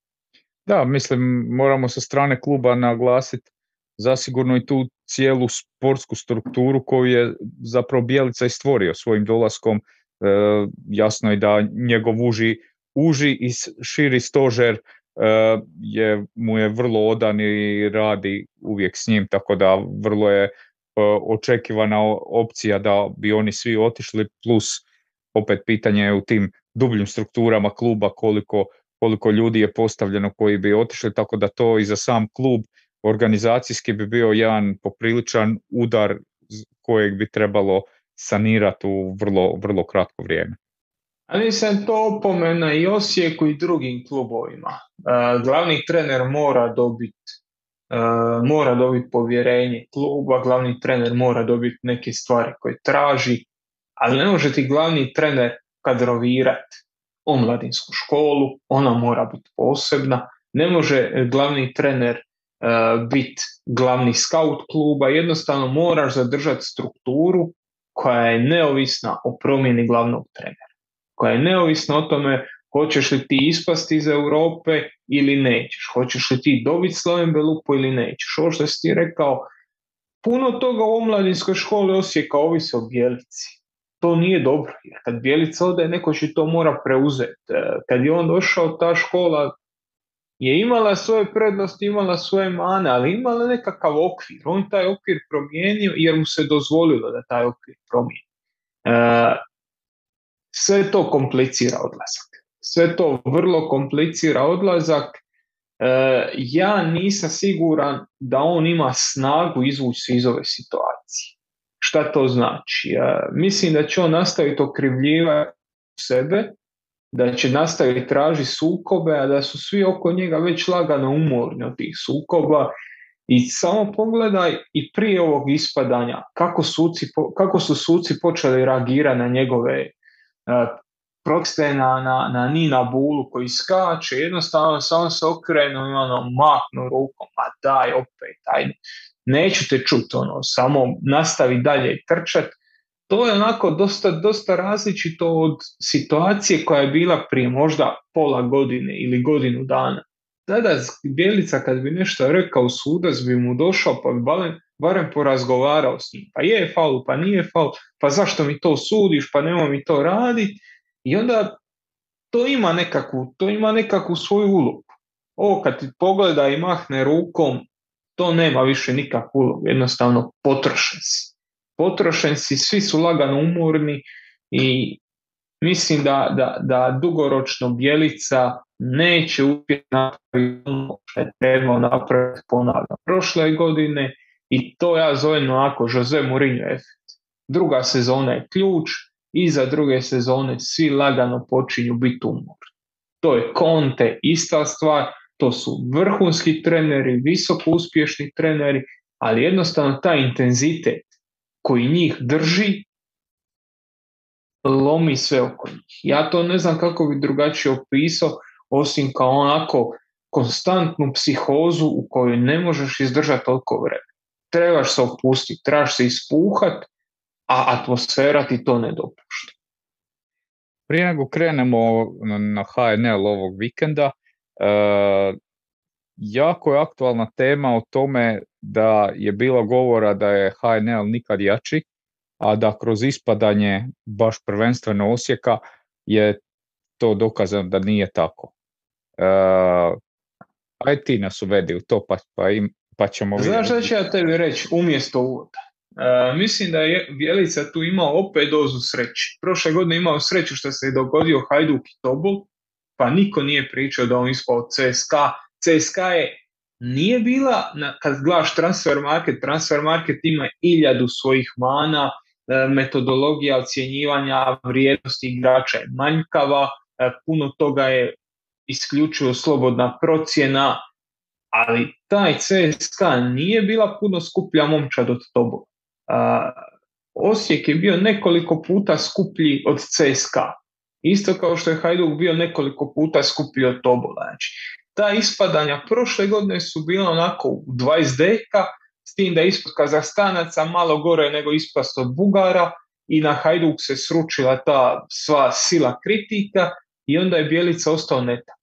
Da, mislim, moramo sa strane kluba naglasiti zasigurno i tu cijelu sportsku strukturu koju je zapravo Bijelica i stvorio svojim dolaskom. E, jasno je da njegov uži, uži i širi stožer e, je, mu je vrlo odan i radi uvijek s njim, tako da vrlo je e, očekivana opcija da bi oni svi otišli, plus opet pitanje je u tim dubljim strukturama kluba koliko, koliko ljudi je postavljeno koji bi otišli, tako da to i za sam klub organizacijski bi bio jedan popriličan udar kojeg bi trebalo sanirati u vrlo, vrlo kratko vrijeme. A nisam to opomena i Osijeku i drugim klubovima. glavni trener mora dobiti mora dobiti povjerenje kluba, glavni trener mora dobiti neke stvari koje traži, ali ne može ti glavni trener kadrovirati omladinsku školu, ona mora biti posebna, ne može glavni trener biti glavni scout kluba, jednostavno moraš zadržati strukturu koja je neovisna o promjeni glavnog trenera, koja je neovisna o tome hoćeš li ti ispasti iz Europe ili nećeš, hoćeš li ti dobiti Sloven Belupo ili nećeš. Ovo što si ti rekao, puno toga u omladinskoj školi Osijeka ovisi o Bjelici. To nije dobro, jer kad Bjelica ode, neko će to mora preuzeti. E, kad je on došao, ta škola je imala svoje prednosti, imala svoje mane, ali imala nekakav okvir. On taj okvir promijenio jer mu se dozvolilo da taj okvir promijeni. E, sve to komplicira odlazak. Sve to vrlo komplicira odlazak. E, ja nisam siguran da on ima snagu izvući se iz ove situacije. Šta to znači? E, mislim da će on nastaviti okrivljivati sebe, da će nastaviti tražiti sukobe, a da su svi oko njega već lagano umorni od tih sukoba. I samo pogledaj i prije ovog ispadanja kako, suci, kako su suci počeli reagirati na njegove uh, na, na, na Nina Bulu koji skače, jednostavno samo se okrenu i ono mahnu rukom, ma daj opet, ajde, neću te čuti, ono, samo nastavi dalje trčati to je onako dosta, dosta različito od situacije koja je bila prije možda pola godine ili godinu dana. Tada Bjelica kad bi nešto rekao sudac bi mu došao pa bi barem, barem porazgovarao s njim. Pa je faul, pa nije faul, pa zašto mi to sudiš, pa nemoj mi to raditi. I onda to ima nekakvu, to ima nekakvu svoju ulogu. Ovo kad ti pogleda i mahne rukom, to nema više nikakvu ulogu, jednostavno potrošen si potrošen si, svi su lagano umorni i mislim da, da, da dugoročno Bjelica neće uspjeti napraviti ono što je trebao napraviti ponavljam prošle godine i to ja zovem onako Jose Mourinho efekt. Druga sezona je ključ, iza druge sezone svi lagano počinju biti umorni. To je Conte, ista stvar, to su vrhunski treneri, visoko uspješni treneri, ali jednostavno taj intenzitet koji njih drži, lomi sve oko njih. Ja to ne znam kako bi drugačije opisao, osim kao onako konstantnu psihozu u kojoj ne možeš izdržati toliko vremena. Trebaš se opustiti, trebaš se ispuhat, a atmosfera ti to ne dopušta. Prije nego krenemo na HNL ovog vikenda, e, jako je aktualna tema o tome da je bilo govora da je HNL nikad jači, a da kroz ispadanje baš prvenstveno Osijeka je to dokazano da nije tako. E, aj ti nas uvedi u to pa, pa, im, pa ćemo vidjeti. Znaš šta ću ja tebi reći umjesto uvoda? E, mislim da je Bjelica tu imao opet dozu sreće. Prošle godine imao sreću što se je dogodio Hajduk i Tobol, pa niko nije pričao da on ispao CSKA. CSKA je nije bila, kad gledaš transfer market, transfer market ima iljadu svojih mana, e, metodologija ocjenjivanja vrijednosti igrača je manjkava, e, puno toga je isključivo slobodna procjena, ali taj CSKA nije bila puno skuplja momčad od Tobo. Osijek je bio nekoliko puta skuplji od CSKA Isto kao što je Hajduk bio nekoliko puta skupio Tobola. Znači, ta ispadanja prošle godine su bila onako u 20 deka, s tim da je ispod Kazahstanaca malo gore nego ispast od Bugara i na Hajduk se sručila ta sva sila kritika i onda je Bjelica ostao netak.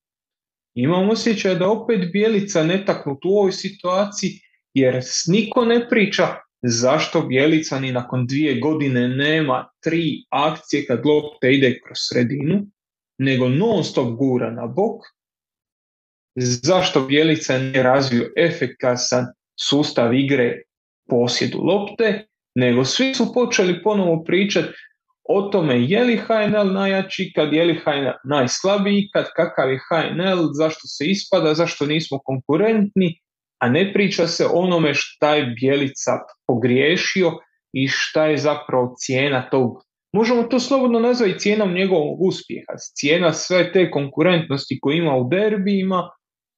Imam osjećaj da opet Bjelica netaknut u ovoj situaciji jer niko ne priča zašto Bjelica ni nakon dvije godine nema tri akcije kad lopta ide kroz sredinu, nego non stop gura na bok. Zašto Bjelica ne razvio efikasan sustav igre posjedu lopte, nego svi su počeli ponovo pričati o tome je li HNL najjači kad, je li HNL najslabiji kad, kakav je HNL, zašto se ispada, zašto nismo konkurentni, a ne priča se onome šta je Bjelica pogriješio i šta je zapravo cijena tog. Možemo to slobodno nazvati cijenom njegovog uspjeha. Cijena sve te konkurentnosti koju ima u derbijima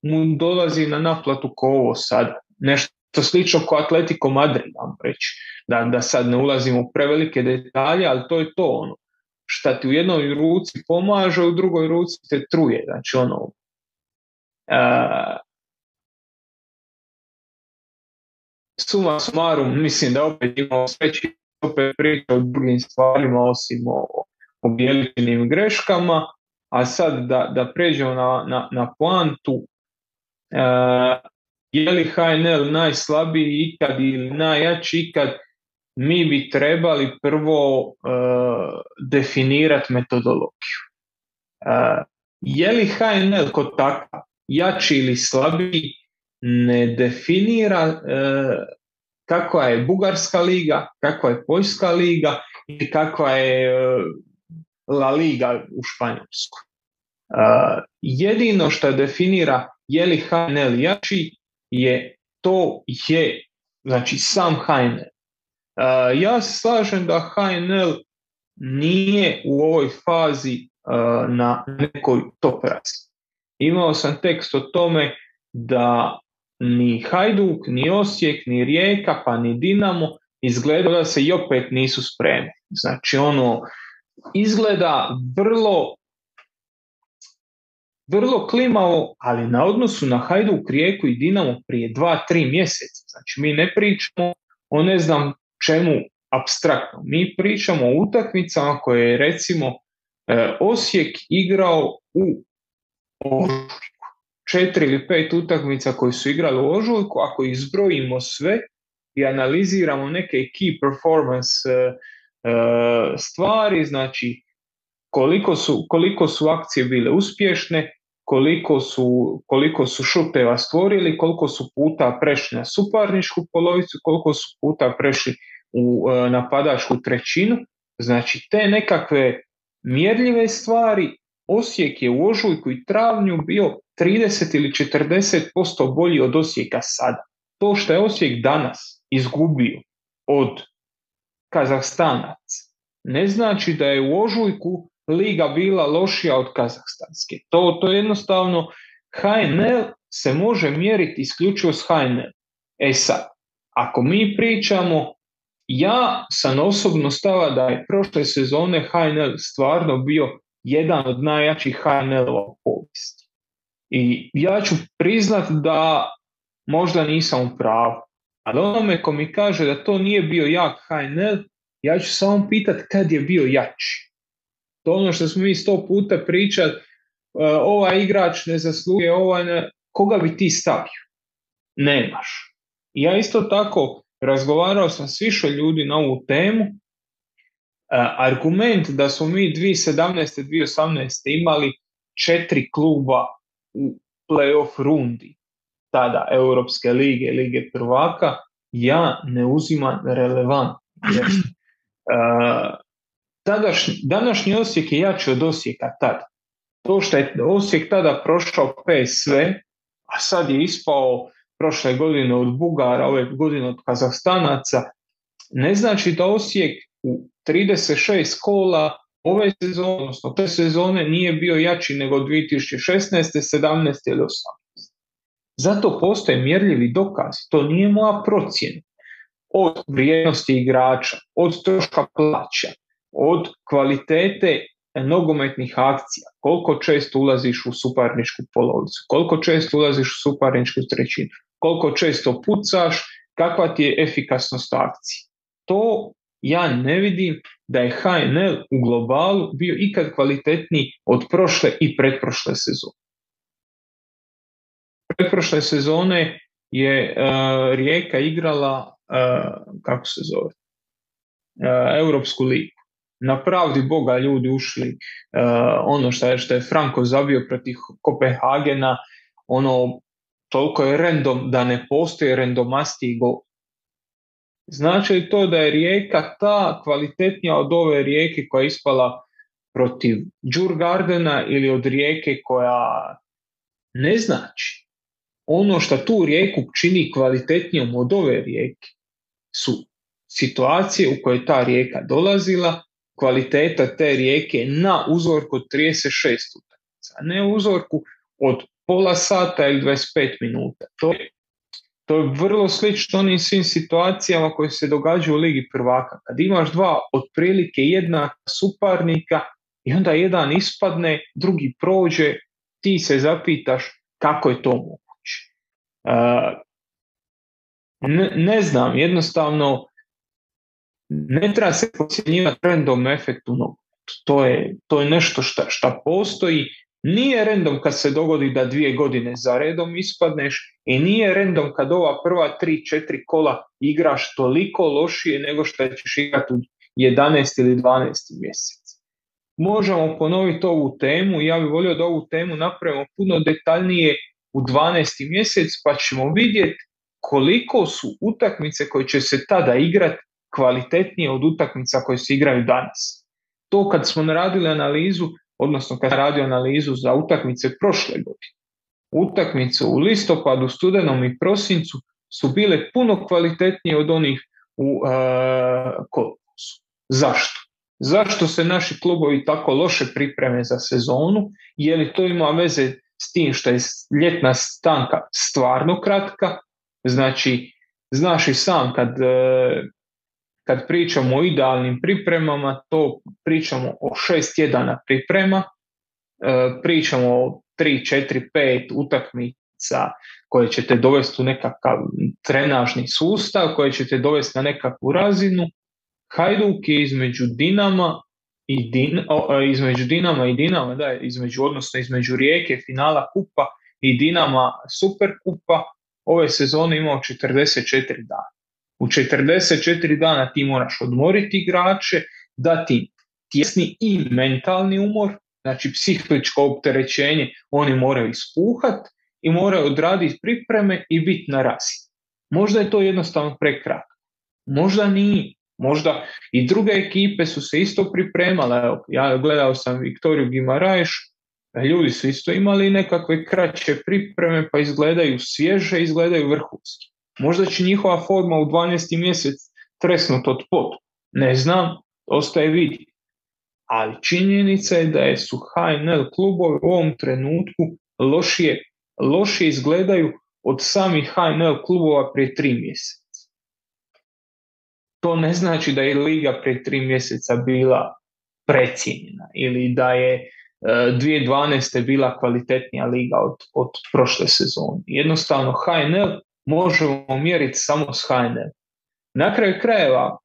mu dolazi na naplatu ko ovo sad. Nešto slično kao Atletico Madrid, vam reći. Da, da sad ne ulazimo u prevelike detalje, ali to je to ono. Šta ti u jednoj ruci pomaže, u drugoj ruci te truje. Znači ono, uh, suma sumarum, mislim da opet imamo sveći opet priča o drugim stvarima osim o, o greškama, a sad da, da pređemo na, na, na poantu, je li HNL najslabiji ikad ili najjači ikad, mi bi trebali prvo uh, definirati metodologiju. Uh, je li HNL kod takav jači ili slabiji, ne definira kakva je Bugarska liga, kakva je Poljska liga i kakva je La Liga u Španjolskoj. Jedino što definira je li HNL jači je to je znači sam HNL. Ja se slažem da HNL nije u ovoj fazi na nekoj top razini. Imao sam tekst o tome da ni Hajduk, ni Osijek, ni Rijeka, pa ni Dinamo izgleda da se i opet nisu spremni. Znači ono izgleda vrlo vrlo klimavo, ali na odnosu na Hajduk, Rijeku i Dinamo prije dva, tri mjeseca. Znači mi ne pričamo o ne znam čemu abstraktno. Mi pričamo o utakmicama koje je recimo e, Osijek igrao u ožujku. Četiri ili pet utakmica koje su igrali u ožujku, ako izbrojimo sve i analiziramo neke key performance e, e, stvari, znači koliko su, koliko su akcije bile uspješne, koliko su, koliko su šuteva stvorili, koliko su puta prešli na suparničku polovicu, koliko su puta prešli u e, napadačku trećinu. Znači te nekakve mjerljive stvari Osijek je u ožujku i travnju bio 30 ili 40% bolji od Osijeka sada. To što je Osijek danas izgubio od Kazahstanac ne znači da je u ožujku liga bila lošija od kazahstanske. To, to jednostavno HNL se može mjeriti isključivo s HNL. E sad, ako mi pričamo, ja sam osobno stava da je prošle sezone HNL stvarno bio jedan od najjačih HNL-ova u povijesti. I ja ću priznat da možda nisam u pravu. Ali onome ko mi kaže da to nije bio jak HNL, ja ću samo pitat kad je bio jači. To ono što smo mi sto puta pričali, ovaj igrač ne zasluge, ovaj ne, koga bi ti stavio? Nemaš. Ja isto tako razgovarao sam s više ljudi na ovu temu. E, argument da smo mi 2017. 2018. imali četiri kluba u playoff rundi, tada Europske lige, lige prvaka, ja ne uzimam relevant. Jer, uh, današnji Osijek je jači od Osijeka tada. To što je Osijek tada prošao PSV, a sad je ispao prošle godine od Bugara, ove godine od Kazahstanaca, ne znači da Osijek u 36 kola ove sezone, odnosno te sezone nije bio jači nego 2016. 17. ili 18. Zato postoje mjerljivi dokaz. To nije moja procjena. Od vrijednosti igrača, od troška plaća, od kvalitete nogometnih akcija, koliko često ulaziš u suparničku polovicu, koliko često ulaziš u suparničku trećinu, koliko često pucaš, kakva ti je efikasnost akcije. To ja ne vidim da je HNL u globalu bio ikad kvalitetniji od prošle i pretprošle sezone. Pretprošle sezone je uh, Rijeka igrala, uh, kako se zove, uh, Europsku ligu. Na pravdi Boga ljudi ušli ono što je, što je Franko zabio protiv Kopenhagena, ono toliko je random da ne postoji randomasti gol. Znači li to da je rijeka ta kvalitetnija od ove rijeke koja je ispala protiv Djurgardena ili od rijeke koja ne znači. Ono što tu rijeku čini kvalitetnijom od ove rijeke su situacije u koje ta rijeka dolazila, kvaliteta te rijeke na uzorku od 36 utakmica, ne uzorku od pola sata ili 25 minuta. To je to je vrlo slično onim svim situacijama koje se događaju u Ligi prvaka. Kad imaš dva otprilike jednaka suparnika i onda jedan ispadne, drugi prođe, ti se zapitaš kako je to moguće. Ne, znam, jednostavno ne treba se pocijenjivati trendom efektu To je, to je nešto što postoji nije random kad se dogodi da dvije godine za redom ispadneš i nije random kad ova prva tri, četiri kola igraš toliko lošije nego što ćeš igrati u 11 ili 12 mjesec. Možemo ponoviti ovu temu ja bih volio da ovu temu napravimo puno detaljnije u 12. mjesec pa ćemo vidjeti koliko su utakmice koje će se tada igrati kvalitetnije od utakmica koje se igraju danas. To kad smo naradili analizu odnosno kad radio analizu za utakmice prošle godine. Utakmice u listopadu, studenom i prosincu su bile puno kvalitetnije od onih u uh, Zašto? Zašto se naši klubovi tako loše pripreme za sezonu? Je li to ima veze s tim što je ljetna stanka stvarno kratka? Znači, znaš i sam kad e, kad pričamo o idealnim pripremama, to pričamo o šest tjedana priprema, e, pričamo o tri, četiri, pet utakmica koje ćete dovesti u nekakav trenažni sustav, koje ćete dovesti na nekakvu razinu. Hajduk je između Dinama i Din, e, između Dinama i Dinama, da, između, odnosno između Rijeke finala kupa i Dinama super kupa ove sezone imao 44 dana. U 44 dana ti moraš odmoriti igrače, dati tjesni i mentalni umor, znači psihičko opterećenje oni moraju ispuhat i moraju odraditi pripreme i biti na razini. Možda je to jednostavno prekratko. Možda nije. Možda i druge ekipe su se isto pripremale. Ja gledao sam Viktoriju Gimarajš, ljudi su isto imali nekakve kraće pripreme pa izgledaju svježe, izgledaju vrhunski. Možda će njihova forma u 12. mjesec tresnut od pot. Ne znam, ostaje vidi. Ali činjenica je da je su HNL klubovi u ovom trenutku lošije, lošije izgledaju od samih HNL klubova prije tri mjeseca. To ne znači da je Liga prije tri mjeseca bila precijenjena ili da je 2012. E, bila kvalitetnija liga od, od prošle sezone. Jednostavno HNL možemo mjeriti samo s HNL. Na kraju krajeva,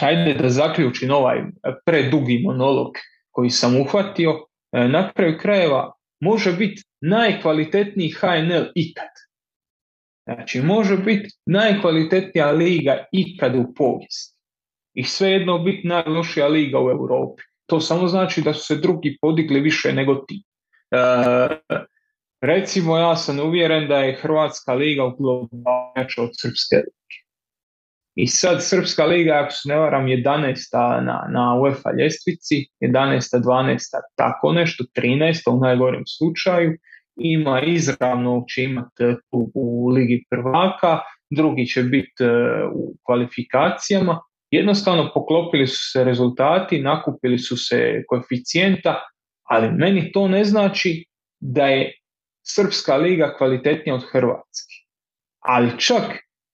ajde da zaključim ovaj predugi monolog koji sam uhvatio, na kraju krajeva može biti najkvalitetniji HNL ikad. Znači, može biti najkvalitetnija liga ikad u povijesti. I svejedno biti najlošija liga u Europi. To samo znači da su se drugi podigli više nego ti. E, Recimo, ja sam uvjeren da je Hrvatska liga u globalu od Srpske lige. I sad Srpska liga, ako se ne varam, 11. na, na UEFA ljestvici, 11. 12. tako nešto, 13. u najgorem slučaju, ima izravno će imati u, u Ligi prvaka, drugi će biti e, u kvalifikacijama. Jednostavno poklopili su se rezultati, nakupili su se koeficijenta, ali meni to ne znači da je Srpska liga kvalitetnija od Hrvatske. Ali čak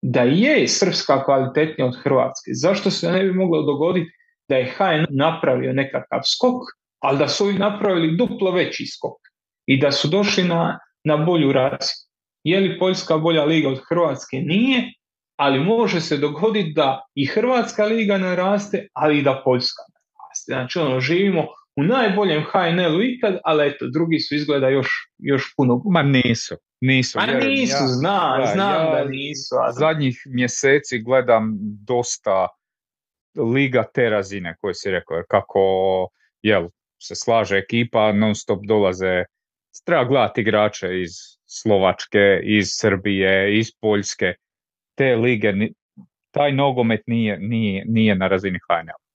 da je Srpska kvalitetnija od Hrvatske, zašto se ne bi moglo dogoditi da je HN napravio nekakav skok, ali da su ovi napravili duplo veći skok i da su došli na, na bolju razinu. Je li Poljska bolja liga od Hrvatske? Nije, ali može se dogoditi da i Hrvatska liga naraste, ali i da Poljska naraste. Znači, ono, živimo u najboljem HNL-u ikad, ali eto, drugi su izgleda još, još puno... Ma nisu, nisu. Ma nisu, ja, znam, znam da nisu. Zadnjih mjeseci gledam dosta liga te razine koje si rekao, kako jel, se slaže ekipa, non stop dolaze, treba gledati igrače iz Slovačke, iz Srbije, iz Poljske, te lige, taj nogomet nije, nije, nije na razini HNL.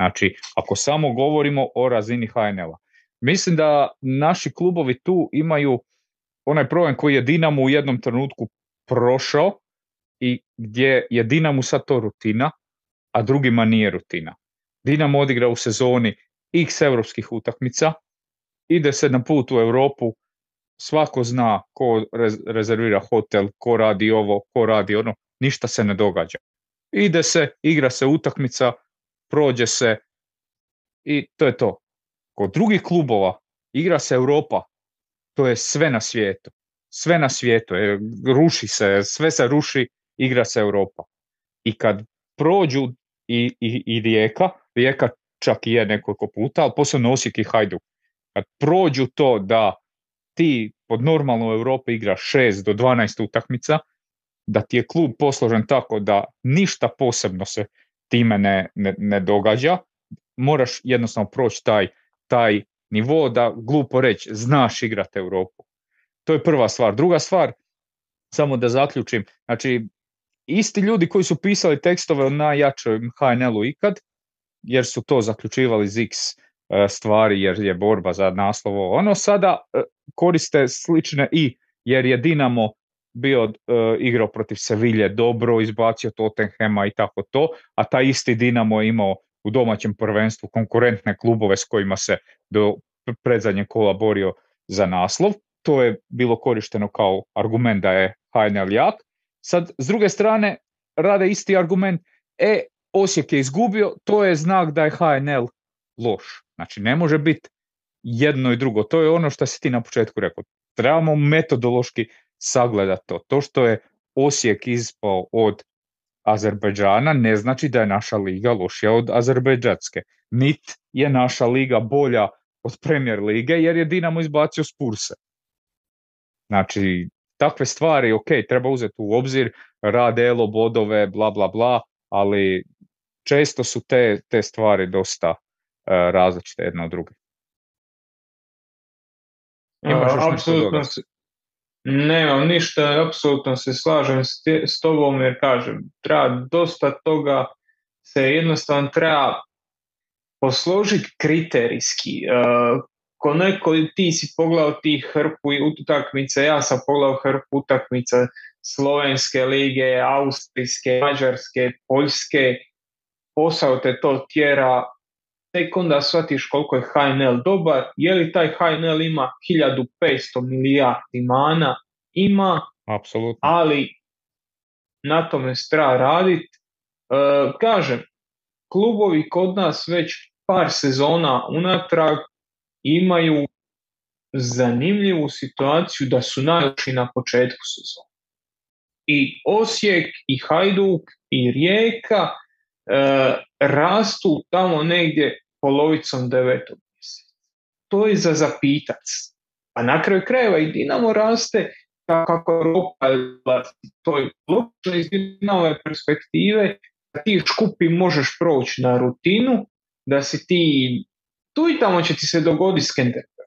Znači, ako samo govorimo o razini HNL-a. Mislim da naši klubovi tu imaju onaj problem koji je Dinamo u jednom trenutku prošao i gdje je Dinamo sad to rutina, a drugima nije rutina. Dinamo odigra u sezoni x europskih utakmica, ide se na put u Europu, svako zna ko rezervira hotel, ko radi ovo, ko radi ono, ništa se ne događa. Ide se, igra se utakmica, prođe se i to je to. Kod drugih klubova igra se Europa, to je sve na svijetu. Sve na svijetu, ruši se, sve se ruši, igra se Europa. I kad prođu i, i, i Rijeka, Rijeka čak i je nekoliko puta, ali posebno Osijek i Hajduk. Kad prođu to da ti pod normalno u Europi igra 6 do 12 utakmica, da ti je klub posložen tako da ništa posebno se time ne, ne, ne događa, moraš jednostavno proći taj, taj nivo da glupo reći znaš igrati Europu. To je prva stvar. Druga stvar, samo da zaključim, znači isti ljudi koji su pisali tekstove o najjačoj HNL-u ikad, jer su to zaključivali iz X e, stvari, jer je borba za naslovo. Ono sada e, koriste slične i jer je Dinamo bio uh, igrao protiv Sevilje dobro, izbacio Tottenhema i tako to, a taj isti Dinamo je imao u domaćem prvenstvu konkurentne klubove s kojima se do predzadnjeg kola borio za naslov. To je bilo korišteno kao argument da je HNL jak. Sad, s druge strane, rade isti argument, e, Osijek je izgubio, to je znak da je HNL loš. Znači, ne može biti jedno i drugo. To je ono što si ti na početku rekao. Trebamo metodološki sagledati to. To što je Osijek ispao od Azerbejdžana ne znači da je naša liga lošija od Azerbejdžanske. Nit je naša liga bolja od Premier lige jer je Dinamo izbacio Spurse. Znači, takve stvari, ok, treba uzeti u obzir, rad elo, bodove, bla, bla, bla, ali često su te, te stvari dosta uh, različite jedna od druge. Imaš još Nemam ništa, apsolutno se slažem s, tobom jer kažem, treba dosta toga se jednostavno treba posložiti kriterijski. Uh, ko neko ti si pogledao ti hrpu utakmice, ja sam pogledao hrpu utakmica Slovenske lige, Austrijske, Mađarske, Poljske, posao te to tjera, tek onda shvatiš koliko je HNL dobar, je li taj HNL ima 1500 milijardi mana, ima, Apsolutno. ali na tome se treba raditi. E, kažem, klubovi kod nas već par sezona unatrag imaju zanimljivu situaciju da su najloši na početku sezona. I Osijek, i Hajduk, i Rijeka e, rastu tamo negdje polovicom devetog mjeseca. To je za zapitac. A na kraju krajeva i Dinamo raste kako Europa to je logično iz Dinamove perspektive da ti škupi možeš proći na rutinu, da si ti tu i tamo će ti se dogoditi Skenderbeu.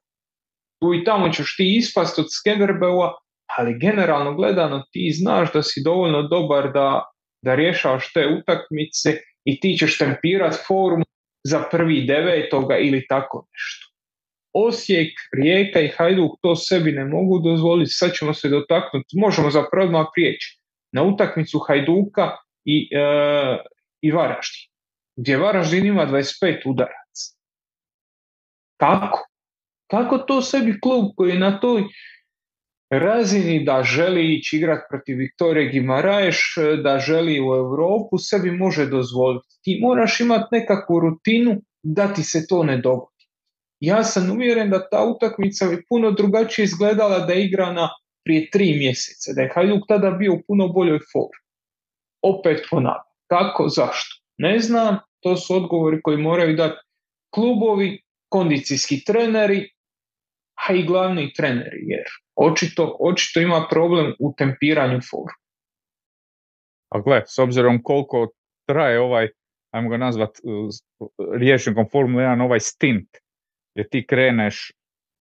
Tu i tamo ćeš ti ispast od Skenderbeua, ali generalno gledano ti znaš da si dovoljno dobar da, da rješavaš te utakmice i ti ćeš tempirati formu za prvi devetoga ili tako nešto. Osijek, Rijeka i Hajduk to sebi ne mogu dozvoliti, sad ćemo se dotaknuti, možemo zapravo odmah prijeći na utakmicu Hajduka i, e, i Varaždin, gdje Varaždin ima 25 udaraca. Kako? Kako to sebi klub koji je na toj razini da želi ići igrati protiv Viktorije Gimaraješ, da želi u Europu, sebi može dozvoliti. Ti moraš imati nekakvu rutinu da ti se to ne dogodi. ja sam uvjeren da ta utakmica bi puno drugačije izgledala da je igrana prije tri mjeseca, da je Hajduk tada bio u puno boljoj formi. Opet ponavljam, kako, zašto? Ne znam, to su odgovori koji moraju dati klubovi, kondicijski treneri, a i glavni treneri, jer očito, očito ima problem u tempiranju formu. A gle, s obzirom koliko traje ovaj, ajmo ga nazvat riječnikom Formula 1, ovaj stint, gdje ti kreneš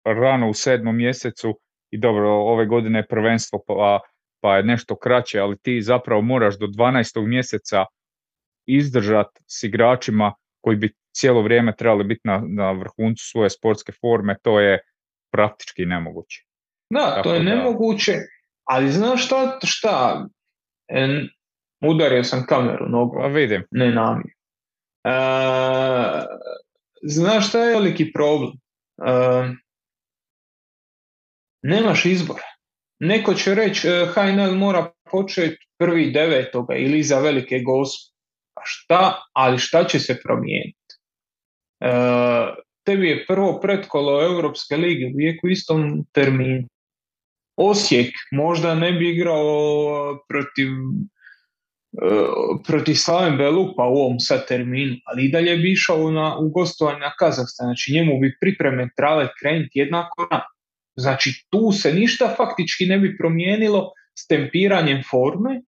rano u sedmom mjesecu i dobro, ove godine je prvenstvo pa, pa je nešto kraće, ali ti zapravo moraš do 12. mjeseca izdržat s igračima koji bi cijelo vrijeme trebali biti na, na vrhuncu svoje sportske forme, to je praktički nemoguće. Da, to je nemoguće, ali znaš šta, šta en, udario sam kameru nogu. Pa vidim. Ne namjer. E, znaš šta je veliki problem? E, nemaš izbora. Neko će reći HNL mora početi prvi devetoga ili za velike gospe. A šta, ali šta će se promijeniti? E, tebi je prvo pretkolo Europske lige uvijek u istom terminu. Osijek možda ne bi igrao protiv protiv Slaven Belupa u ovom sad terminu, ali i dalje bi išao na, u gostovanje na Kazahstan, znači njemu bi pripreme trale krenuti jednako na. Znači tu se ništa faktički ne bi promijenilo s tempiranjem forme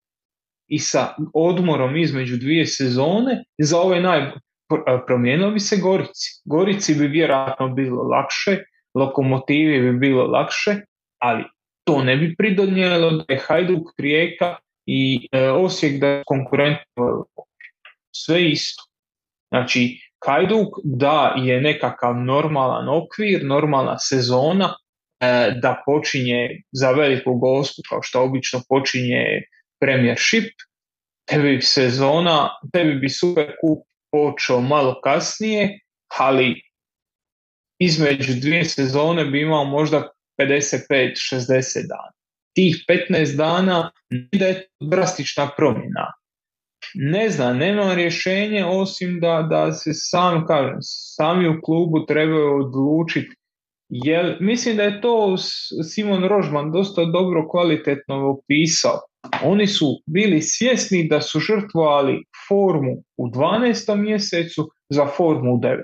i sa odmorom između dvije sezone za ove najbolje. Promijenilo bi se Gorici. Gorici bi vjerojatno bilo lakše, lokomotivi bi bilo lakše, ali to ne bi pridonijelo da je Hajduk, Rijeka i e, Osijek da je konkurentno sve isto. Znači, Hajduk da je nekakav normalan okvir, normalna sezona, e, da počinje za veliku gospu, kao što obično počinje Premiership, tebi bi sezona, tebi bi super kup počeo malo kasnije, ali između dvije sezone bi imao možda 55-60 dana. Tih 15 dana ne je drastična promjena. Ne znam, nema rješenje osim da, da se sam, kažem, sami u klubu trebaju odlučiti Jel, mislim da je to Simon Rožman dosta dobro kvalitetno opisao. Oni su bili svjesni da su žrtvovali formu u 12. mjesecu za formu u 9.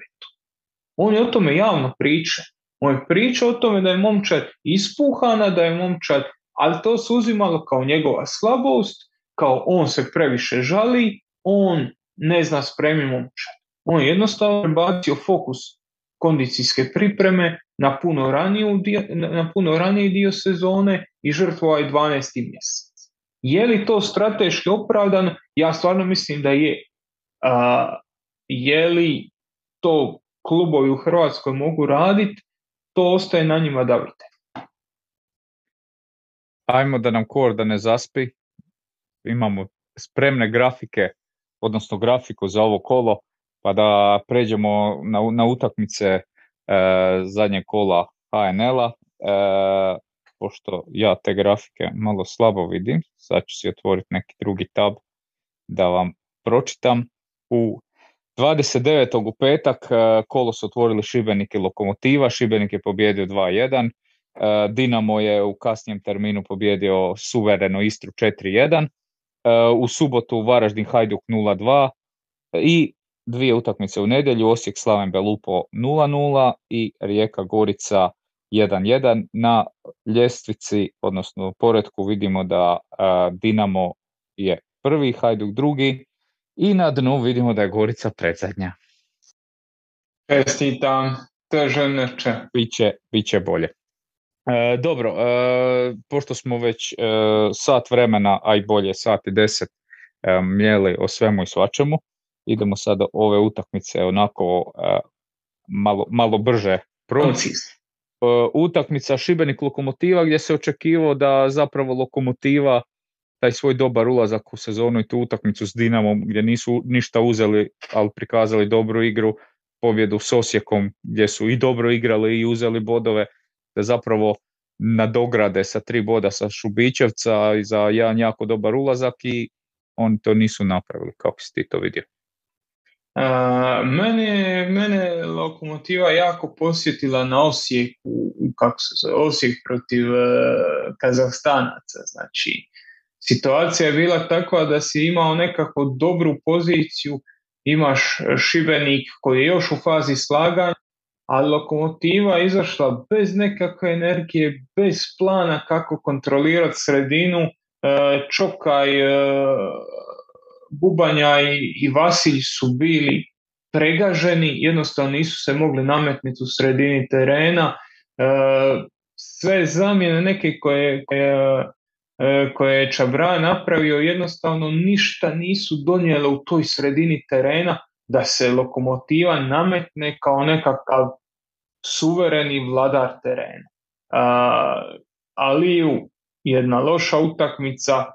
Oni o tome javno priče. On priča o tome da je momčad ispuhana, da je momčad, ali to se uzimalo kao njegova slabost, kao on se previše žali, on ne zna spremi momčad. On je jednostavno bacio fokus kondicijske pripreme na puno, raniju, na puno raniji dio sezone i žrtvo je 12. mjesec. Je li to strateški opravdano? Ja stvarno mislim da je. A, je li to klubovi u Hrvatskoj mogu raditi? To ostaje na njima da vide. Ajmo da nam kor da ne zaspi. Imamo spremne grafike, odnosno grafiku za ovo kolo, pa da pređemo na, na utakmice E, zadnje kola HNL-a, e, pošto ja te grafike malo slabo vidim, sad ću si otvoriti neki drugi tab da vam pročitam. U 29. u petak e, kolo su otvorili Šibenik i Lokomotiva, Šibenik je pobjedio 2-1, Dinamo je u kasnijem terminu pobjedio suvereno Istru 4-1, u subotu Varaždin Hajduk 0-2 i dvije utakmice u nedjelju, Osijek Slaven Belupo 0-0 i Rijeka Gorica 1-1. Na ljestvici, odnosno poredku vidimo da Dinamo je prvi, Hajduk drugi i na dnu vidimo da je Gorica predzadnja. Čestitam, neče. Biće, biće bolje. E, dobro, e, pošto smo već e, sat vremena, a i bolje sat i deset e, mjeli o svemu i svačemu, idemo sada ove utakmice onako uh, malo, malo brže proći. Uh, utakmica Šibenik Lokomotiva gdje se očekivao da zapravo Lokomotiva taj svoj dobar ulazak u sezonu i tu utakmicu s Dinamom gdje nisu ništa uzeli, ali prikazali dobru igru, pobjedu s Osijekom gdje su i dobro igrali i uzeli bodove, da zapravo nadograde sa tri boda sa Šubićevca i za jedan jako dobar ulazak i oni to nisu napravili, kako si ti to vidio? mene, mene lokomotiva jako posjetila na Osijeku, kako se zove, Osijek protiv uh, Kazahstanaca. Znači, situacija je bila takva da si imao nekako dobru poziciju, imaš Šibenik koji je još u fazi slaganja, a lokomotiva izašla bez nekakve energije, bez plana kako kontrolirati sredinu. E, Čokaj, e, Bubanja i Vasilj su bili pregaženi, jednostavno nisu se mogli nametniti u sredini terena. E, sve zamjene neke koje, koje, koje je Čabra napravio jednostavno ništa nisu donijele u toj sredini terena da se lokomotiva nametne kao nekakav suvereni vladar terena. Aliju jedna loša utakmica,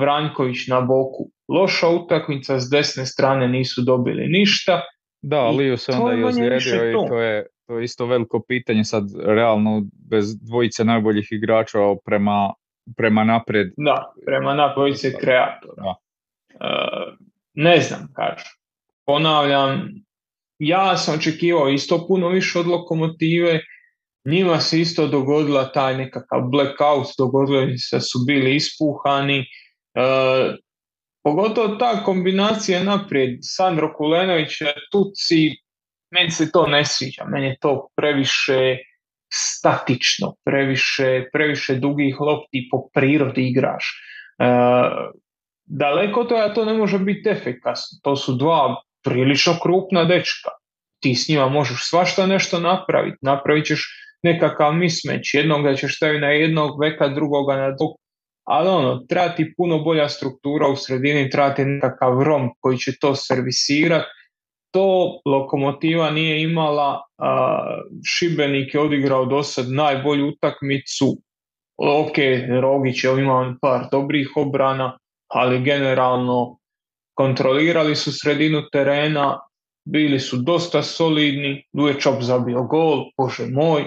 Vranjković na boku loša utakmica, s desne strane nisu dobili ništa. Da, Aliju se onda i ozlijedio i to je, to je isto veliko pitanje sad realno bez dvojice najboljih igrača prema, prema naprijed. Da, prema naprijed kreatora. Da. ne znam, kažu ponavljam, ja sam očekivao isto puno više od lokomotive, njima se isto dogodila taj nekakav blackout, dogodilo se da su bili ispuhani, e, pogotovo ta kombinacija naprijed, Sandro Kulenović, Tuci, meni se to ne sviđa, meni je to previše statično, previše, previše dugih lopti po prirodi igraš. E, daleko to, a to ne može biti efikasno. To su dva prilično krupna dečka. Ti s njima možeš svašta nešto napraviti. Napravit ćeš nekakav mismeć. Jednog ćeš staviti na jednog veka, drugoga na drugog. Ali ono, treba ti puno bolja struktura u sredini, treba ti nekakav rom koji će to servisirati. To lokomotiva nije imala, Šibenik je odigrao do sad najbolju utakmicu. Ok, Rogić je imao par dobrih obrana, ali generalno kontrolirali su sredinu terena, bili su dosta solidni, Čop zabio gol, bože moj,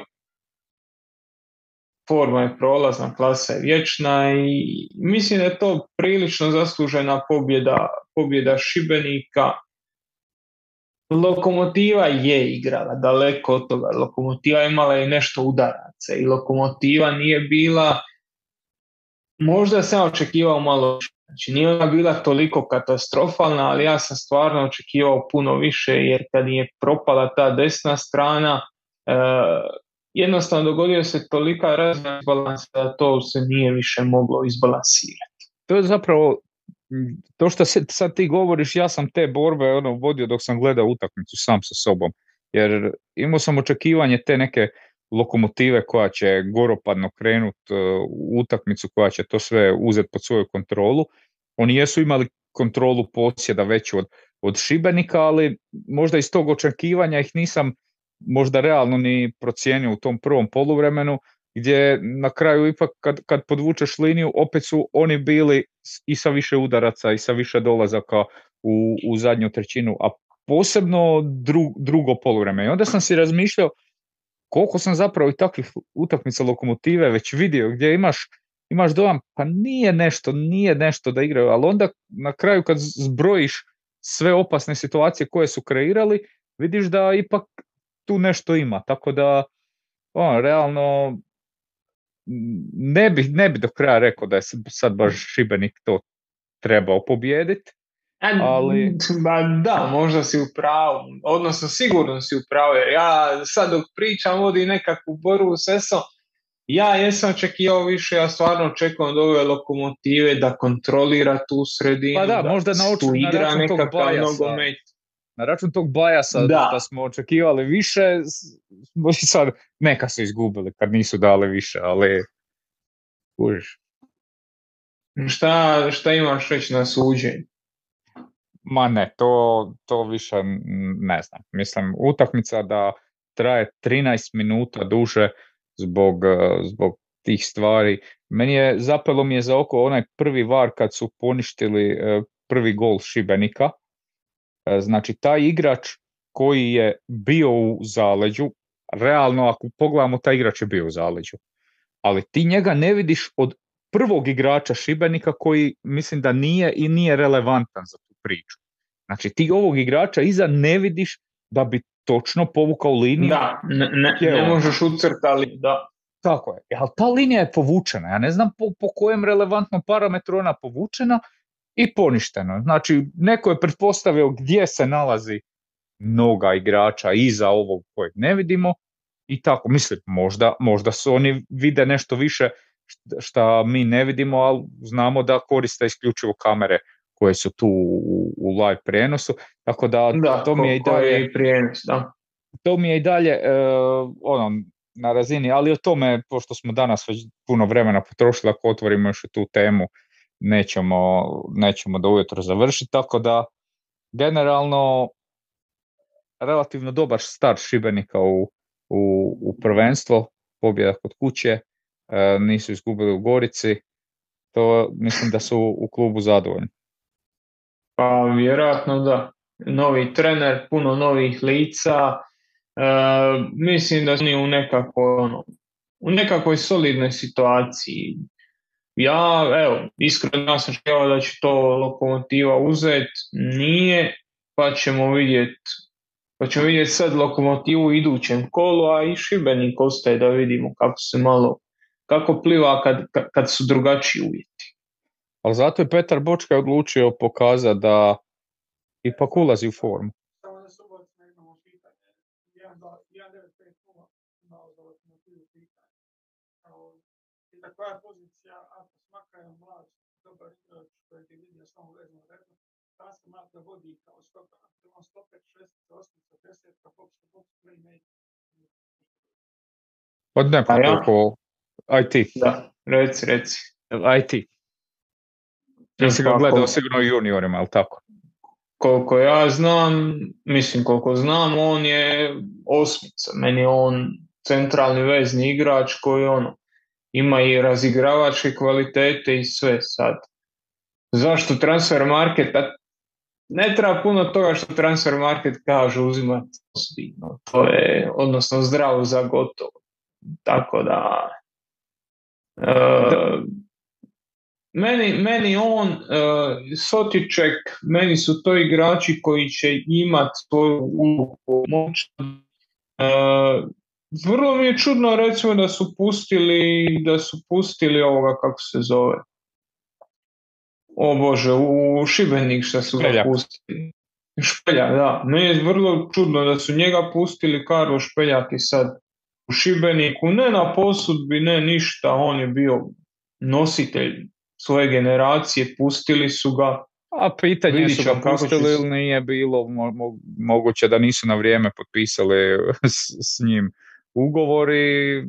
forma je prolazna, klasa je vječna i mislim da je to prilično zaslužena pobjeda, pobjeda Šibenika. Lokomotiva je igrala daleko od toga, Lokomotiva je imala i nešto udaraca i Lokomotiva nije bila, možda sam očekivao malo Znači nije ona bila toliko katastrofalna, ali ja sam stvarno očekivao puno više jer kad je propala ta desna strana, e, jednostavno dogodio se tolika razna balansa da to se nije više moglo izbalansirati. To je zapravo to što sad ti govoriš, ja sam te borbe ono vodio dok sam gledao utakmicu sam sa sobom. Jer imao sam očekivanje te neke lokomotive koja će goropadno krenut e, u utakmicu, koja će to sve uzeti pod svoju kontrolu. Oni jesu imali kontrolu posjeda veću od, od Šibenika, ali možda iz tog očekivanja ih nisam možda realno ni procijenio u tom prvom poluvremenu, gdje na kraju ipak kad, kad podvučeš liniju, opet su oni bili i sa više udaraca i sa više dolazaka u, u zadnju trećinu, a posebno drugo poluvreme. I onda sam si razmišljao koliko sam zapravo i takvih utakmica lokomotive već vidio gdje imaš imaš dojam pa nije nešto, nije nešto da igraju, ali onda na kraju kad zbrojiš sve opasne situacije koje su kreirali, vidiš da ipak tu nešto ima, tako da on, realno ne bi, ne bi do kraja rekao da je sad baš Šibenik to trebao pobijediti, ali... da, možda si u pravu, odnosno sigurno si u pravu, jer ja sad dok pričam vodi nekakvu borbu s ESO, ja jesam očekivao više, ja stvarno očekujem od ove lokomotive da kontrolira tu sredinu, pa da, možda na, tu igra nekakav nogomet. Na račun tog bajasa da. da smo očekivali više, sad neka su izgubili kad nisu dali više, ali kužiš. Šta, šta imaš reći na suđenje? Ma ne, to, to više ne znam. Mislim, utakmica da traje 13 minuta duže zbog, zbog tih stvari. Meni je, zapelo mi je za oko onaj prvi var kad su poništili e, prvi gol Šibenika. E, znači, taj igrač koji je bio u zaleđu, realno ako pogledamo, taj igrač je bio u zaleđu. Ali ti njega ne vidiš od prvog igrača Šibenika koji mislim da nije i nije relevantan za tu priču. Znači ti ovog igrača iza ne vidiš da bi točno povukao liniju. Da, ne, ne, ne možeš ucrtali, da. Tako je, ali ta linija je povučena, ja ne znam po, po kojem relevantnom parametru ona povučena i poništeno. Znači, neko je pretpostavio gdje se nalazi noga igrača iza ovog kojeg ne vidimo i tako, mislim, možda, možda su oni vide nešto više što mi ne vidimo, ali znamo da koriste isključivo kamere koje su tu u, u live prijenosu, tako da, da to mi je i dalje prijenos, da. To mi je i dalje uh, ono, na razini, ali o tome, pošto smo danas već puno vremena potrošili, ako otvorimo još tu temu, nećemo, nećemo do ujutro završiti, tako da generalno relativno dobar start Šibenika u, u, u prvenstvo, pobjeda kod kuće, e, nisu izgubili u Gorici, to mislim da su u klubu zadovoljni. Pa vjerojatno da. Novi trener, puno novih lica, e, mislim da su u nekako, ono, u nekakvoj solidnoj situaciji. Ja, evo, iskreno sam htjela da će to lokomotiva uzeti, nije, pa ćemo vidjeti pa ćemo vidjeti sad lokomotivu u idućem kolu, a i Šibenik ostaje da vidimo kako se malo, kako pliva kad, kad su drugačiji uvjeti. Ali zato je Petar Bočka odlučio pokazati da ipak ulazi u formu. Koja je pozicija ako smaka je mlad, dobar igrač koji je vidio samo vezno redno, Tanska Marta vodi kao stopa, on stoper 6, 8, 10, pa box to box playmaker. Od nekoliko IT. Da, reci, reci. IT. Ja si ga gledao sigurno juniorima, ali tako? Koliko ja znam, mislim koliko znam, on je osmica. Meni je on centralni vezni igrač koji ono, ima i razigravačke kvalitete i sve sad. Zašto transfer market? Ne treba puno toga što transfer market kaže uzimati no, to je odnosno zdravo za gotovo. Tako da uh, meni, meni on, uh, Sotiček, meni su to igrači koji će imati svoju ulogu moć. Uh, vrlo mi je čudno recimo da su pustili da su pustili ovoga kako se zove. O Bože, u Šibenik što su ga pustili. Špeljak, da. Meni je vrlo čudno da su njega pustili Karlo Špeljak i sad u Šibeniku, ne na posudbi, ne ništa, on je bio nositelj svoje generacije, pustili su ga. A pitanje su ga pustili ili nije bilo moguće da nisu na vrijeme potpisali s, s njim ugovori,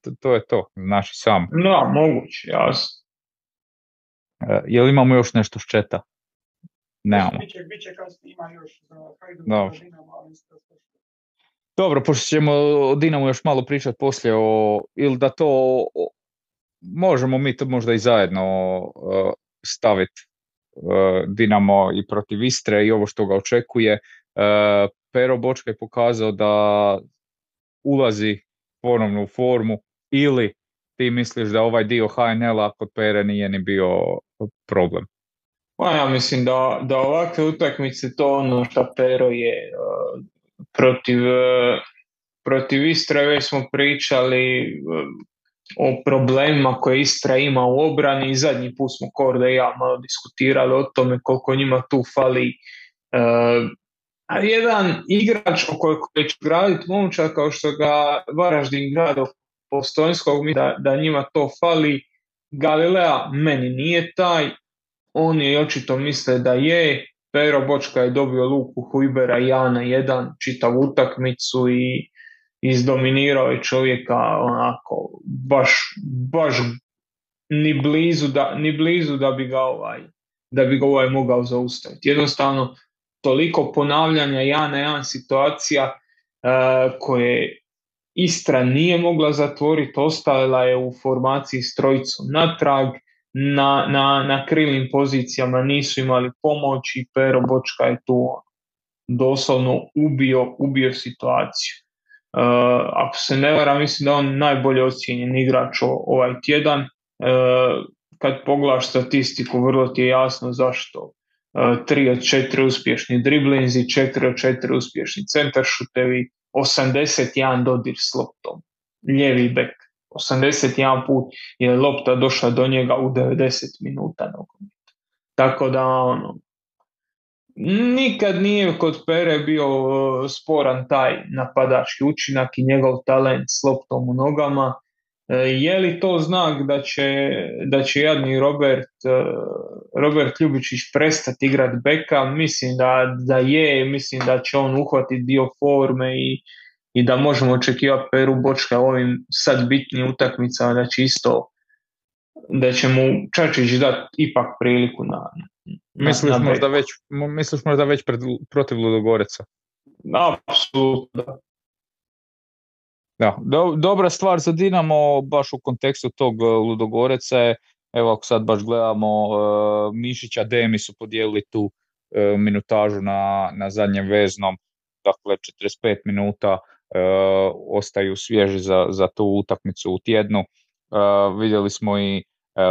to, to je to, znači sam. Da, moguće, jasno. E, jel imamo još nešto s četa? Nemamo. Biće, biće kasnije ima još za Hajduk, Dobro. Dobro, pošto ćemo o Dinamu još malo pričati poslije o, ili da to o, možemo mi to možda i zajedno uh, staviti uh, Dinamo i protiv Istre i ovo što ga očekuje. Uh, Pero Bočka je pokazao da ulazi ponovno u formu ili ti misliš da ovaj dio HNL-a kod Pere nije ni bio problem? Pa ja mislim da, da ovakve utakmice to ono što Pero je uh, protiv, uh, protiv Istre već smo pričali uh, o problemima koje Istra ima u obrani i zadnji put smo Korda i ja malo diskutirali o tome koliko njima tu fali a jedan igrač o kojeg će graditi momča kao što ga Varaždin grado Postojnskog, da, da njima to fali. Galilea meni nije taj, oni očito misle da je. Pero Bočka je dobio luku Hujbera i Jana jedan čitav utakmicu i izdominirao je čovjeka onako baš, baš ni blizu da, ni blizu da bi ga ovaj da bi ga ovaj mogao zaustaviti. Jednostavno toliko ponavljanja ja na jedan situacija uh, koje Istra nije mogla zatvoriti, ostavila je u formaciji s trojicom natrag, na, na, na krilnim pozicijama nisu imali pomoć i Pero Bočka je tu ono, doslovno ubio, ubio situaciju. Uh, ako se ne vara, mislim da on najbolje ocijenjen igrač ovaj tjedan. Uh, kad pogledaš statistiku, vrlo ti je jasno zašto 3 od 4 uspješni driblinzi, 4 od 4 uspješni centaršutevi, 81 dodir s loptom, lijevi bek. 81 put je lopta došla do njega u 90 minuta. Tako da ono, nikad nije kod Pere bio sporan taj napadački učinak i njegov talent s loptom u nogama. E, je li to znak da će, da će jadni Robert, e, Robert Ljubičić prestati igrati beka? Mislim da, da je, mislim da će on uhvatiti dio forme i, i da možemo očekivati Peru Bočka ovim sad bitnim utakmicama da će isto da će mu Čačić dati ipak priliku na, Misliš, na možda već, misliš možda već pred, protiv Ludogoreca? Apsolutno. Da, do, dobra stvar za Dinamo baš u kontekstu tog e, Ludogoreca je, evo ako sad baš gledamo, uh, Mišića Demi su podijelili tu uh, minutažu na, na zadnjem veznom, dakle 45 minuta uh, ostaju svježi za, za tu utakmicu u tjednu. Vidjeli smo i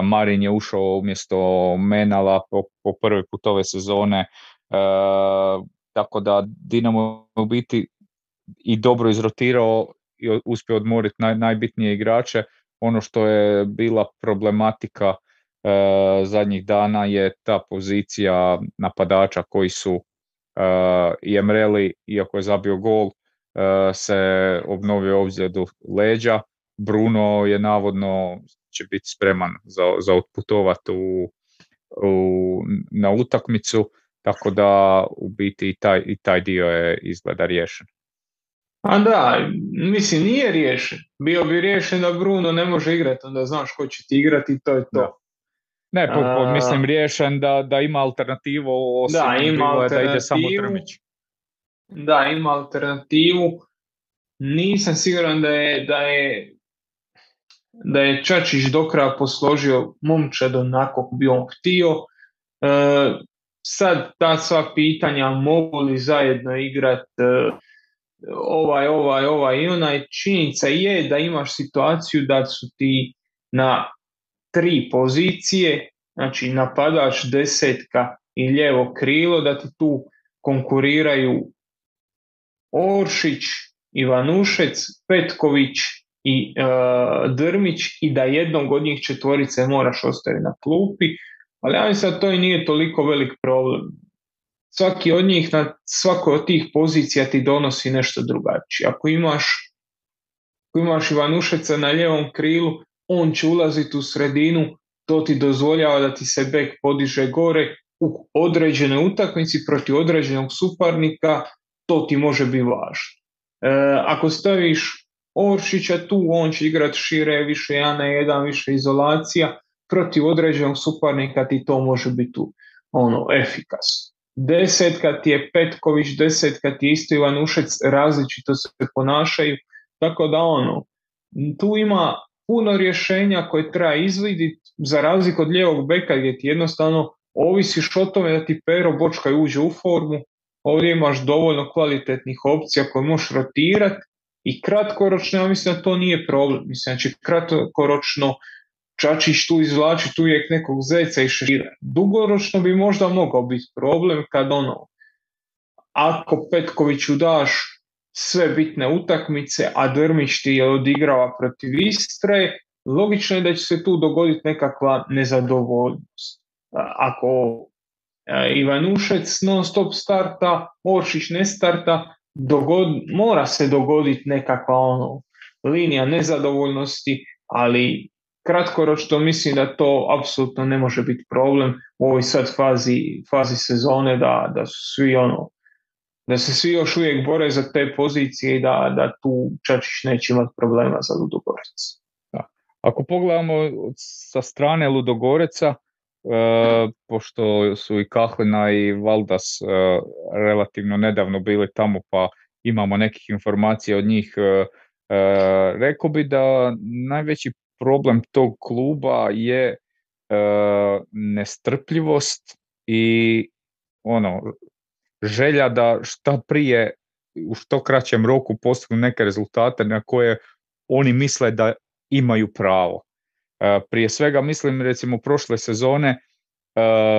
Marin je ušao umjesto Menala po, po prvi put ove sezone, tako da Dinamo u biti i dobro izrotirao i uspio odmoriti naj, najbitnije igrače. Ono što je bila problematika e, zadnjih dana je ta pozicija napadača koji su e, i Emreli, iako je zabio gol, e, se obnovio ozljedu leđa. Bruno je navodno će biti spreman za, za otputovati u, u, na utakmicu, tako da u biti i taj, i taj dio je izgleda riješen. A da, mislim, nije riješen. Bio bi riješen da Bruno ne može igrati, onda znaš ko će ti igrati i to je to. Ne, po, po, mislim riješen da, da ima alternativu osim da, ima alternativu, da ide samo Drmić. Da, ima alternativu. Nisam siguran da je, da je da je Čačić do kraja posložio momčad onako bi on htio. E, sad ta sva pitanja mogu li zajedno igrati e, ovaj, ovaj, ovaj i onaj. Činjenica je da imaš situaciju da su ti na tri pozicije, znači napadač, desetka i lijevo krilo, da ti tu konkuriraju Oršić, Ivanušec, Petković i e, Drmić i da jednog od njih četvorice moraš ostaviti na klupi, ali ja mislim da to i nije toliko velik problem svaki od njih na svakoj od tih pozicija ti donosi nešto drugačije. Ako imaš, ako imaš Ivanušeca na ljevom krilu, on će ulaziti u sredinu, to ti dozvoljava da ti se bek podiže gore u određenoj utakmici protiv određenog suparnika, to ti može biti važno. E, ako staviš Oršića tu, on će igrati šire, više jedan na jedan, više izolacija, protiv određenog suparnika ti to može biti tu ono, efikasno desetka ti je Petković, desetka ti je isto Ivanušec, različito se ponašaju, tako da ono, tu ima puno rješenja koje treba izviditi za razliku od lijevog beka gdje ti jednostavno ovisiš o tome da ti Pero Bočka uđe u formu, ovdje imaš dovoljno kvalitetnih opcija koje možeš rotirati i kratkoročno, ja mislim da to nije problem. Mislim, znači kratkoročno Čačić tu izvlači tu uvijek nekog zeca i šešira. Dugoročno bi možda mogao biti problem kad ono, ako Petkoviću daš sve bitne utakmice, a Drmić ti je odigrava protiv Istre, logično je da će se tu dogoditi nekakva nezadovoljnost. Ako Ivanušec non stop starta, Oršić ne starta, dogod, mora se dogoditi nekakva ono, linija nezadovoljnosti, ali kratkoročno mislim da to apsolutno ne može biti problem u ovoj sad fazi, fazi sezone da, da su svi ono da se svi još uvijek bore za te pozicije i da, da tu Čačić neće imati problema za Ludogorec. Da. Ako pogledamo sa strane Ludogoreca, e, pošto su i Kahlina i Valdas e, relativno nedavno bili tamo pa imamo nekih informacija od njih, e, e rekao bi da najveći problem tog kluba je e, nestrpljivost i ono želja da šta prije u što kraćem roku postignu neke rezultate na koje oni misle da imaju pravo. E, prije svega mislim recimo prošle sezone e,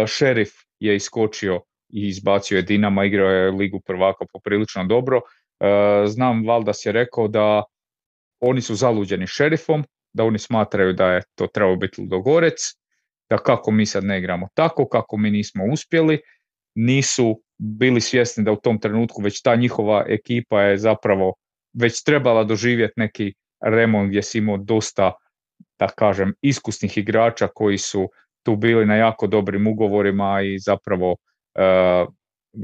šerif je iskočio i izbacio je Dinama, igrao je Ligu prvaka poprilično dobro. Znam, Valdas je rekao da oni su zaluđeni šerifom, da oni smatraju da je to trebao biti Ludogorec, da kako mi sad ne igramo tako, kako mi nismo uspjeli, nisu bili svjesni da u tom trenutku već ta njihova ekipa je zapravo već trebala doživjeti neki remont gdje si imao dosta, da kažem, iskusnih igrača koji su tu bili na jako dobrim ugovorima i zapravo uh,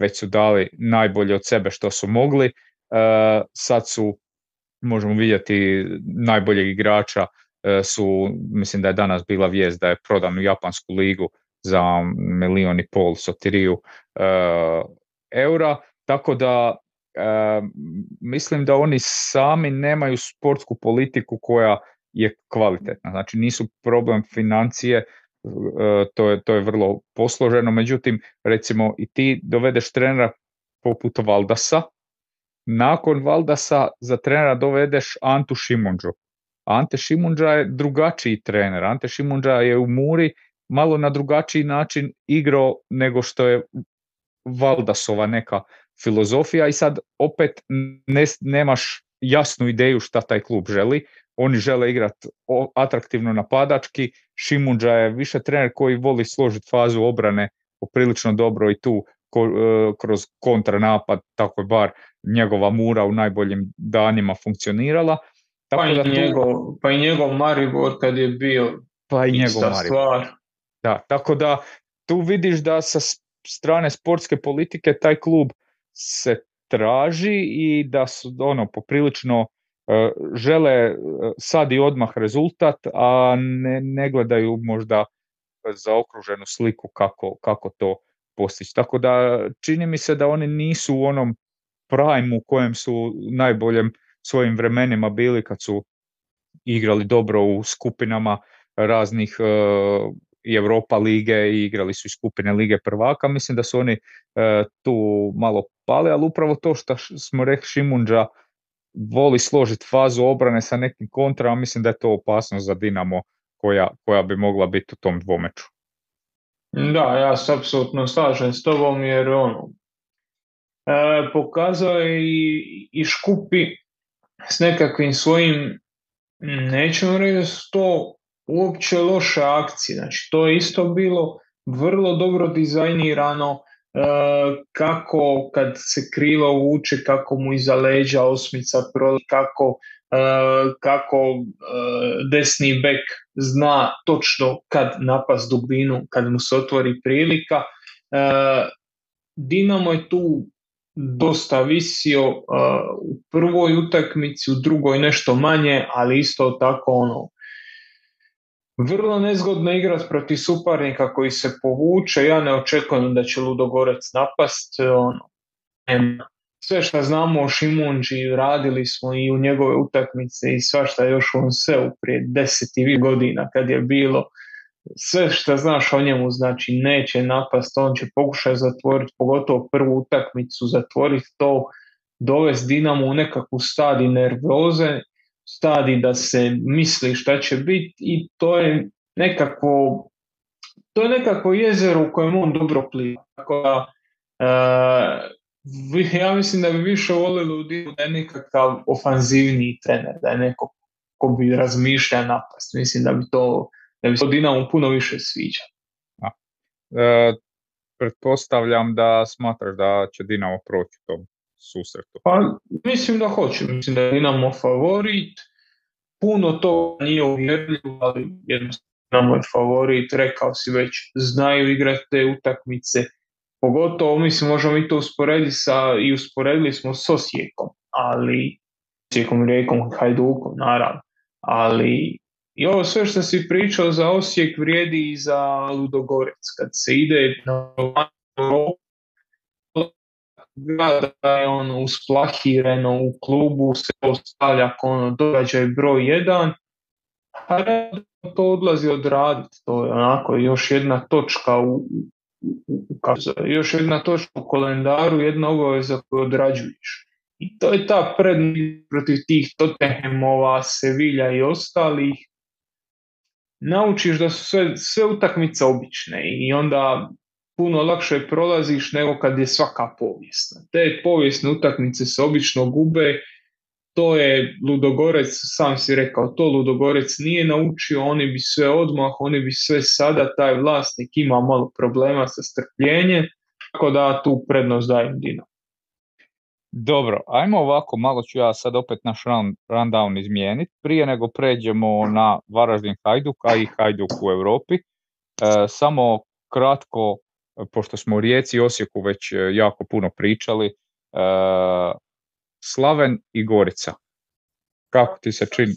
već su dali najbolje od sebe što su mogli. Uh, sad su, možemo vidjeti, najboljeg igrača uh, su, mislim da je danas bila vijest da je prodan u Japansku ligu za milion i pol sotiriju eura, tako da mislim da oni sami nemaju sportsku politiku koja je kvalitetna. Znači nisu problem financije, to je, to je vrlo posloženo, međutim recimo i ti dovedeš trenera poput Valdasa, nakon Valdasa za trenera dovedeš Antu Šimunđu. Ante Šimunđa je drugačiji trener. Ante Šimunđa je u Muri malo na drugačiji način igrao nego što je Valdasova neka filozofija i sad opet ne, nemaš jasnu ideju šta taj klub želi. Oni žele igrati atraktivno napadački, Šimunđa je više trener koji voli složiti fazu obrane poprilično dobro i tu e, kroz kontranapad, tako je bar njegova mura u najboljim danima funkcionirala. Tako pa, i da tu, njegov, pa i njegov Maribor kad je bio pa i njegov Maribor. stvar. Da, tako da tu vidiš da sa strane sportske politike taj klub se traži i da su ono poprilično e, žele sad i odmah rezultat, a ne, ne gledaju možda zaokruženu sliku kako, kako to postići. Tako da čini mi se da oni nisu u onom prime u kojem su najboljem svojim vremenima bili kad su igrali dobro u skupinama raznih i Europa lige i igrali su i skupine lige prvaka. Mislim da su oni e, tu malo pali, ali upravo to što smo rekli Šimunđa voli složiti fazu obrane sa nekim kontrama, mislim da je to opasnost za Dinamo koja, koja bi mogla biti u tom dvomeču. Da, ja se apsolutno slažem s tobom jer ono, e, pokazao je i, i Škupi s nekakvim svojim, nećemo reći da su to uopće loše akcije. Znači, to je isto bilo vrlo dobro dizajnirano, e, kako kad se krilo vuče, kako mu iza leđa osmica proli, kako, e, kako e, desni bek zna točno kad napas dubinu, kad mu se otvori prilika. Dinamo je tu dosta visio u prvoj utakmici, u drugoj nešto manje, ali isto tako ono vrlo nezgodno igrati protiv suparnika koji se povuče. Ja ne očekujem da će Ludogorec napast. Ono, sve što znamo o Šimunđi radili smo i u njegove utakmice i svašta još on se prije deset i godina kad je bilo. Sve što znaš o njemu znači neće napast, on će pokušati zatvoriti, pogotovo prvu utakmicu, zatvoriti to, dovesti Dinamo u nekakvu stadi nervoze stadi da se misli šta će biti i to je nekako to je nekako jezero u kojem on dobro pliva. Tako da, uh, ja mislim da bi više volili u Divu da je nekakav ofanzivniji trener, da je neko ko bi razmišlja napast. Mislim da bi to, da bi to Dinamo puno više sviđa. E, pretpostavljam da smatraš da će Dinamo proći to susretu? Pa mislim da hoće, mislim da imamo favorit, puno to nije uvjerljivo, ali jednostavno je favorit, rekao si već, znaju igrati te utakmice, pogotovo mislim možemo i to usporediti sa, i usporedili smo s Osijekom, ali Osijekom, Rijekom, Hajdukom, naravno, ali i ovo sve što si pričao za Osijek vrijedi i za Ludogorec, kad se ide na da je ono usplahireno u klubu, se ostavlja ono događaj broj jedan, a to odlazi odraditi. To je onako još jedna točka u, u, još jedna točka u kalendaru, jedna obaveza koju odrađuješ. I to je ta prednost protiv tih Tottenhamova, Sevilja i ostalih. Naučiš da su sve, sve utakmice obične i onda puno lakše prolaziš nego kad je svaka povijesna. Te povijesne utakmice se obično gube, to je Ludogorec, sam si rekao, to Ludogorec nije naučio, oni bi sve odmah, oni bi sve sada, taj vlasnik ima malo problema sa strpljenjem, tako da tu prednost dajem Dinamo. Dobro, ajmo ovako, malo ću ja sad opet naš run, rundown izmijeniti. Prije nego pređemo na Varaždin Hajduk, a i Hajduk u Europi. E, samo kratko, pošto smo u Rijeci i Osijeku već e, jako puno pričali, e, Slaven i Gorica. Kako ti se čini?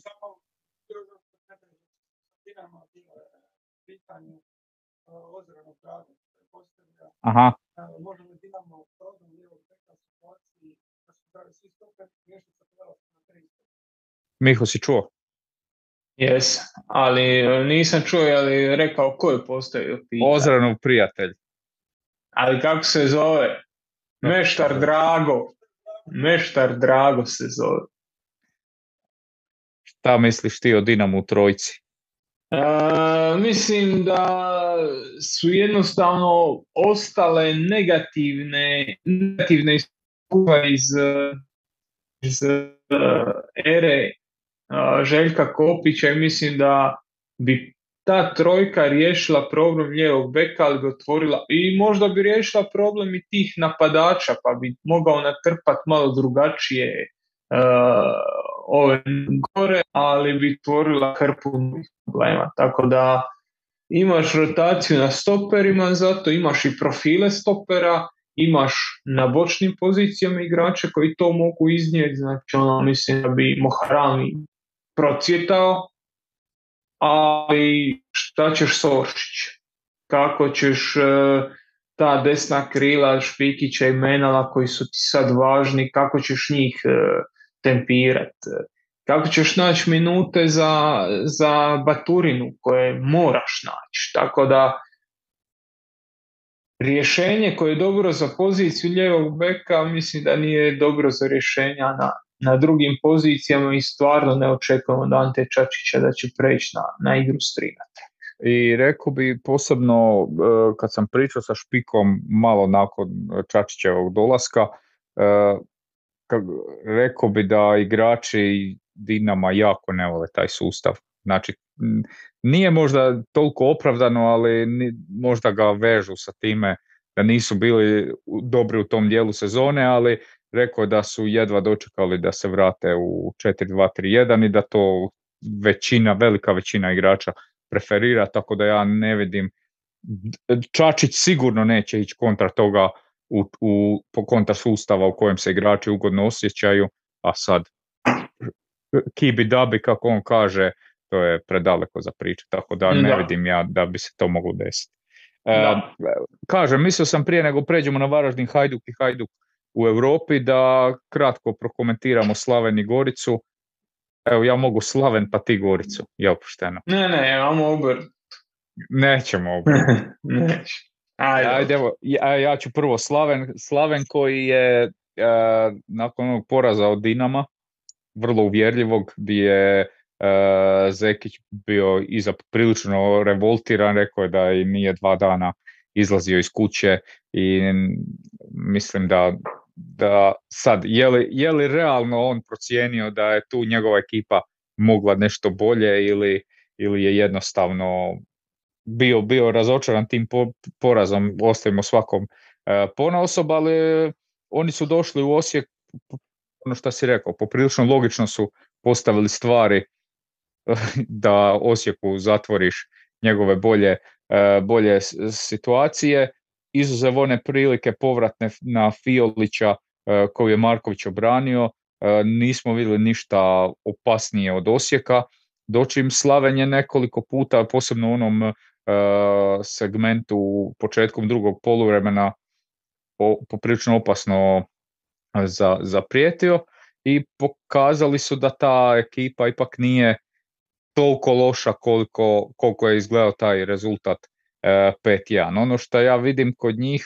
Aha. Miho si čuo? Jes, ali nisam čuo, ali rekao ko je postavio pitanje. Ozranov prijatelj. Ali kako se zove? Meštar Drago. Meštar Drago se zove. Šta misliš ti o Dinamu u trojci? E, mislim da su jednostavno ostale negativne, negativne iskustva iz, iz ere Željka Kopića i mislim da bi ta trojka riješila problem lijevog beka, ali bi otvorila i možda bi riješila problem i tih napadača, pa bi mogao natrpat malo drugačije uh, ove gore, ali bi tvorila hrpu problema. Tako da imaš rotaciju na stoperima, zato imaš i profile stopera, imaš na bočnim pozicijama igrače koji to mogu iznijeti, znači ono mislim da bi Moharami procvjetao, ali šta ćeš s Kako ćeš e, ta desna krila Špikića i Menala koji su ti sad važni, kako ćeš njih e, tempirat? Kako ćeš naći minute za, za Baturinu koje moraš naći? Tako da rješenje koje je dobro za poziciju ljevog beka mislim da nije dobro za rješenja na, na drugim pozicijama i stvarno ne očekujemo da Ante Čačića da će preći na, na igru strinate. I rekao bi posebno e, kad sam pričao sa Špikom malo nakon Čačićevog dolaska, e, rekao bi da igrači Dinama jako ne vole taj sustav. Znači, nije možda toliko opravdano, ali možda ga vežu sa time da nisu bili dobri u tom dijelu sezone, ali rekao da su jedva dočekali da se vrate u 4-2-3-1 i da to većina, velika većina igrača preferira, tako da ja ne vidim Čačić sigurno neće ići kontra toga u, u, po kontra sustava u kojem se igrači ugodno osjećaju, a sad kibi dabi kako on kaže, to je predaleko za priču, tako da ne vidim ja da bi se to moglo desiti. E, kažem, mislio sam prije nego pređemo na Varaždin Hajduk i Hajduk u Europi da kratko prokomentiramo Slaven i Goricu. Evo, ja mogu Slaven pa ti Goricu, je pošteno. Ne, ne, imamo obrt. Nećemo obrt. Ajde. Ajde, evo, ja, ja ću prvo Slaven, Slaven koji je e, nakon onog poraza od Dinama, vrlo uvjerljivog, gdje je e, Zekić bio iza prilično revoltiran, rekao je da i nije dva dana izlazio iz kuće i mislim da, da sad, je li, je li realno on procijenio da je tu njegova ekipa mogla nešto bolje ili, ili je jednostavno bio, bio razočaran tim porazom, ostavimo svakom e, ponaosob, ali oni su došli u Osijek, ono što si rekao, poprilično logično su postavili stvari da Osijeku zatvoriš njegove bolje, e, bolje situacije. Izuzev one prilike povratne na Fiolića e, koju je Marković obranio, e, nismo vidjeli ništa opasnije od Osijeka. Doći Slaven je nekoliko puta, posebno u onom segmentu početkom drugog poluvremena poprilično opasno zaprijetio i pokazali su da ta ekipa ipak nije toliko loša koliko, koliko je izgledao taj rezultat e, 5-1. Ono što ja vidim kod njih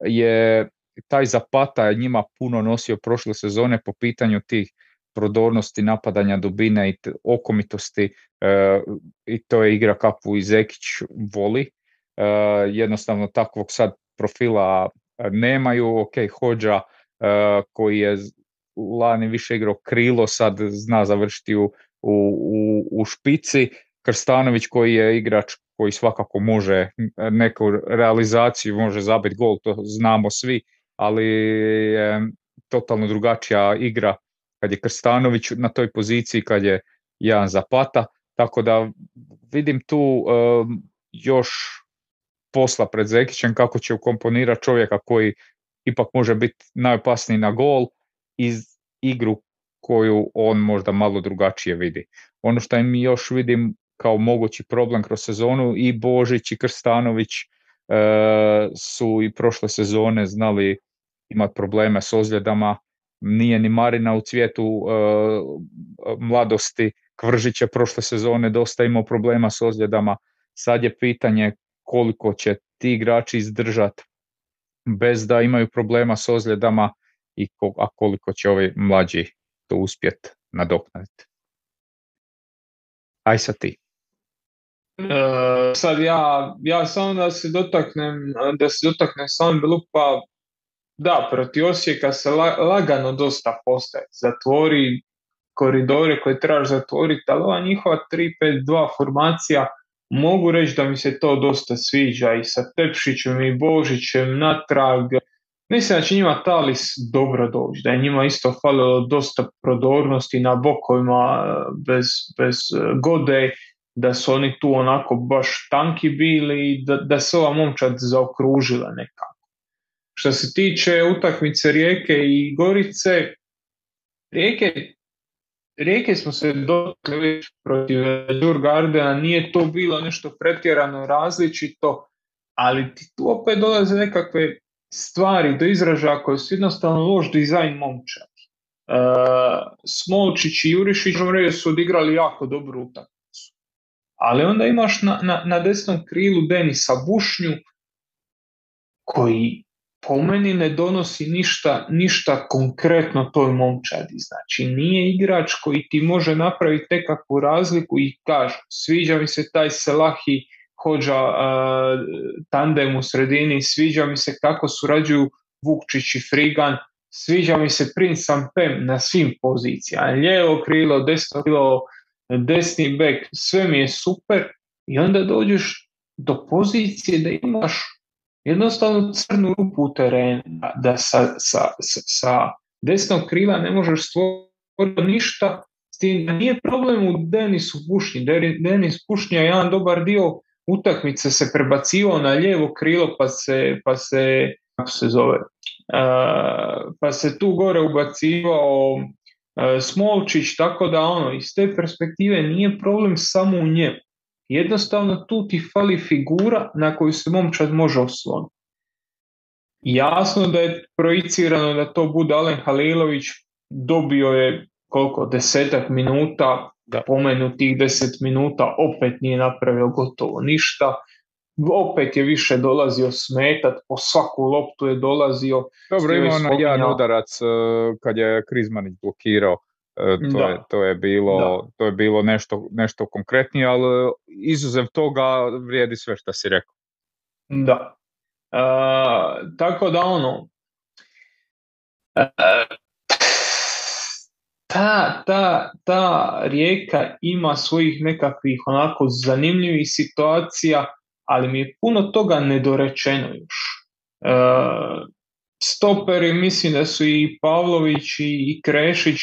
je taj Zapata je njima puno nosio prošle sezone po pitanju tih prodornosti, napadanja dubine i okomitosti e, i to je igra kakvu i Zekić voli. E, jednostavno takvog sad profila nemaju, ok, Hođa koji je lani više igrao krilo, sad zna završiti u, u, u špici, Krstanović koji je igrač koji svakako može neku realizaciju, može zabiti gol, to znamo svi, ali je totalno drugačija igra kad je Krstanović na toj poziciji, kad je Jan Zapata, tako da vidim tu još posla pred Zekićem kako će ukomponirati čovjeka koji ipak može biti najopasniji na gol iz igru koju on možda malo drugačije vidi. Ono što im još vidim kao mogući problem kroz sezonu i Božić i Krstanović e, su i prošle sezone znali imati probleme s ozljedama, nije ni Marina u cvijetu e, mladosti, Kvržić je prošle sezone dosta imao problema s ozljedama, sad je pitanje koliko će ti igrači izdržati bez da imaju problema s ozljedama i a koliko će ovi mlađi to uspjeti nadoknaditi. Aj sad ti. E, sad ja, ja samo da se dotaknem, da se dotaknem sam lupa, da, protiv Osijeka se lagano dosta postaje. Zatvori koridore koje trebaš zatvoriti, ali ova njihova 3-5-2 formacija, mogu reći da mi se to dosta sviđa i sa Tepšićem i Božićem natrag. Mislim da će njima Talis dobro doći, da je njima isto falilo dosta prodornosti na bokovima bez, bez gode da su oni tu onako baš tanki bili i da, da se ova momčad zaokružila nekako. Što se tiče utakmice Rijeke i Gorice, Rijeke, Rijeke smo se dotakli protiv Djurgardena, nije to bilo nešto pretjerano različito, ali tu opet dolaze nekakve stvari do izražaja koje su jednostavno loš dizajn momčad. Uh, Smolčić i Jurišić su odigrali jako dobru utakmicu ali onda imaš na, na, na desnom krilu Denisa Bušnju koji po meni ne donosi ništa, ništa konkretno toj momčadi. Znači nije igrač koji ti može napraviti nekakvu razliku i kaže sviđa mi se taj Selahi hođa tandem u sredini, sviđa mi se kako surađuju Vukčić i Frigan, sviđa mi se Prince Sampem na svim pozicijama, lijevo krilo, desno krilo, desni bek, sve mi je super i onda dođeš do pozicije da imaš jednostavno crnu rupu u terenu, da sa, sa, sa desnog krila ne možeš stvoriti ništa, s tim da nije problem u Denisu Bušnji. Denis Bušnja je jedan dobar dio utakmice se prebacivao na lijevo krilo pa se, pa se kako se zove, pa se tu gore ubacivao E, Smolčić, tako da ono, iz te perspektive nije problem samo u njemu. Jednostavno tu ti fali figura na koju se momčad može osloniti. Jasno da je projicirano da to bude Alen Halilović, dobio je koliko, desetak minuta, da pomenu tih deset minuta, opet nije napravio gotovo ništa opet je više dolazio smetat, po svaku loptu je dolazio. Dobro, ima ono jedan udarac e, kad je Krizmanić blokirao, e, to, je, to, je, bilo, to je bilo nešto, nešto konkretnije, ali izuzev toga vrijedi sve što si rekao. Da. E, tako da ono, ta, ta, ta rijeka ima svojih nekakvih onako zanimljivih situacija, ali mi je puno toga nedorečeno još. E, stoperi, mislim da su i Pavlović i, Krešić,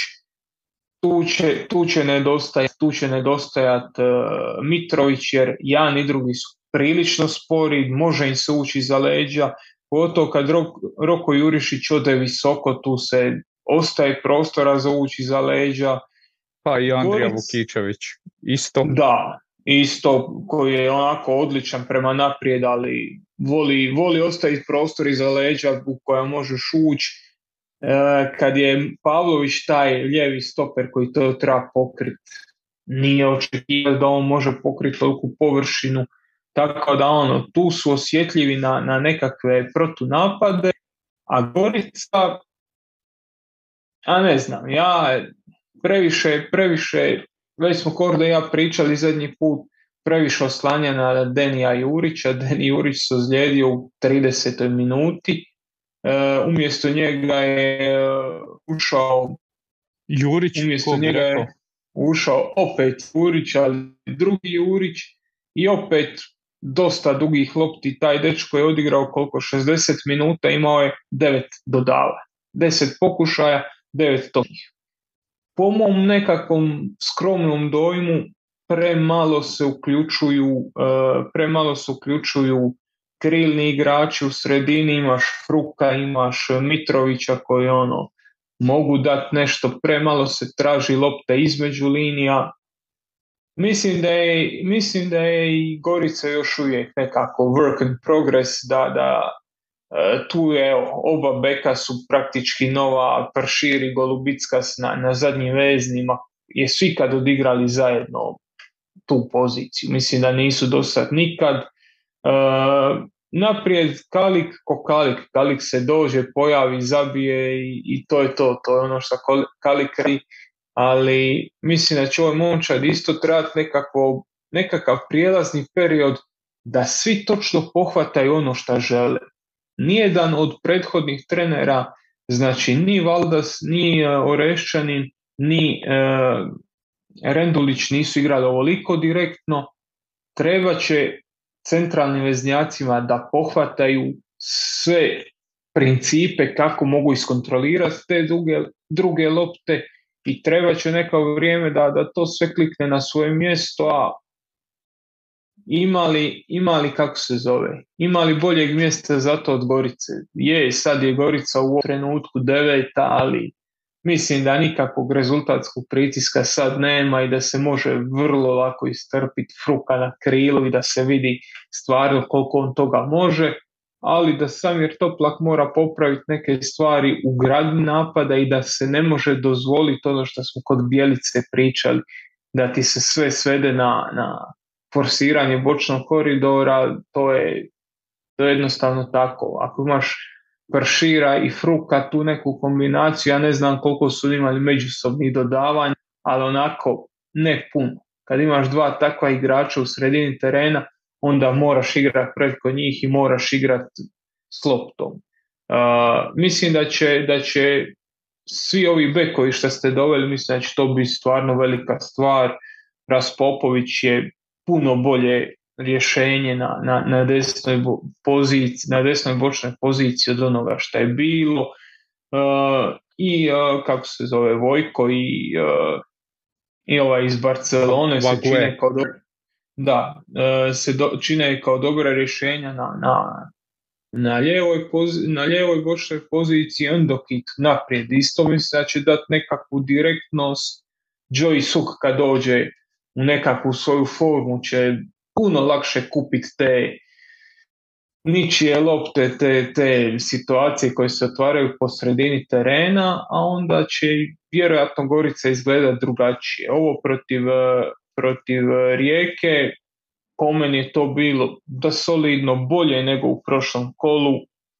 tu će, tu će nedostajati, tu će nedostajat e, Mitrović jer jedan i drugi su prilično spori, može im se ući za leđa, pogotovo kad Roko Jurišić ode visoko, tu se ostaje prostora za ući za leđa. Pa i Andrija Vukičević isto. Da, isto koji je onako odličan prema naprijed, ali voli, voli ostaviti prostor iza leđa u koja možeš ući. E, kad je Pavlović taj lijevi stoper koji to treba pokrit, nije očekivao da on može pokriti toliku površinu, tako da ono, tu su osjetljivi na, na nekakve protunapade, a Gorica, a ne znam, ja previše, previše već smo Korda i ja pričali zadnji put, previše oslanja na Denija Jurića. Deni Jurić se ozlijedio u 30. minuti. E, umjesto njega je e, ušao Jurić, umjesto njega je ušao opet Jurić, ali drugi Jurić i opet dosta dugih lopti. Taj dečko je odigrao koliko 60 minuta, imao je 9 dodava. 10 pokušaja, 9 tokih. Po mom nekakvom skromnom dojmu premalo se uključuju uh, premalo se uključuju krilni igrači u sredini, imaš Fruka, imaš Mitrovića koji ono mogu dati nešto, premalo se traži lopte između linija. Mislim da je, mislim da je i Gorica još uvijek nekako work in progress, da, da e, tu je oba beka su praktički nova Pršir i Golubicka na, na zadnjim veznima, jesu ikad odigrali zajedno tu poziciju. Mislim da nisu do sad nikad. E, naprijed Kalik ko Kalik, Kalik se dođe, pojavi, zabije i, i to je to, to je ono što Kalik ali mislim da će ovaj momčad isto trebati nekakav prijelazni period da svi točno pohvataju ono što žele. Nijedan od prethodnih trenera, znači ni Valdas, ni uh, Orešćanin, ni uh, Rendulić nisu igrali ovoliko direktno, treba će centralnim veznjacima da pohvataju sve principe kako mogu iskontrolirati te druge, druge lopte i treba će neko vrijeme da, da to sve klikne na svoje mjesto, a imali, imali kako se zove, imali boljeg mjesta za to od Gorice. Je, sad je Gorica u trenutku deveta, ali mislim da nikakvog rezultatskog pritiska sad nema i da se može vrlo lako istrpiti fruka na krilu i da se vidi stvarno koliko on toga može, ali da Samir Toplak mora popraviti neke stvari u gradnji napada i da se ne može dozvoliti ono što smo kod Bijelice pričali, da ti se sve svede na, na forsiranje bočnog koridora, to je, to je jednostavno tako. Ako imaš Pršira i Fruka, tu neku kombinaciju, ja ne znam koliko su imali međusobnih dodavanja, ali onako ne puno. Kad imaš dva takva igrača u sredini terena, onda moraš igrati preko njih i moraš igrati s loptom. Uh, mislim da će, da će svi ovi bekovi što ste doveli, mislim da će to biti stvarno velika stvar. Raspopović je puno bolje rješenje na, na, na desnoj poziciji, na desnoj bočnoj poziciji od onoga što je bilo. Uh, I uh, kako se zove Vojko i, uh, i ovaj iz Barcelone se čine kao do, da, se do, čine kao dobra rješenja na, na, na lijevoj, pozi, na lijevoj bočnoj poziciji Endokit naprijed. Isto mislim da će dati nekakvu direktnost. Joey Suk kad dođe u nekakvu svoju formu će puno lakše kupiti te ničije lopte, te, te situacije koje se otvaraju po sredini terena, a onda će vjerojatno Gorica izgleda drugačije. Ovo protiv, protiv Rijeke, po meni je to bilo da solidno bolje nego u prošlom kolu.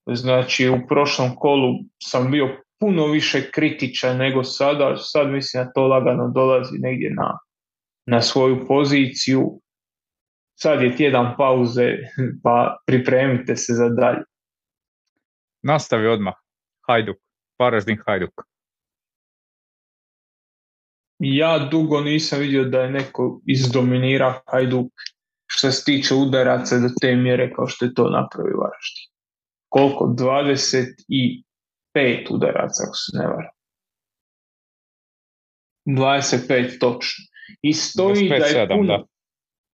Znači u prošlom kolu sam bio puno više kritičan nego sada, sad mislim da to lagano dolazi negdje na, na svoju poziciju sad je tjedan pauze, pa pripremite se za dalje. Nastavi odmah. Hajduk. Varaždin Hajduk. Ja dugo nisam vidio da je neko izdominira Hajduk što se tiče udaraca do te mjere kao što je to napravio Varaždin. Koliko? 25 udaraca, ako se ne varam. 25 točno. I stoji 25, da je puno, da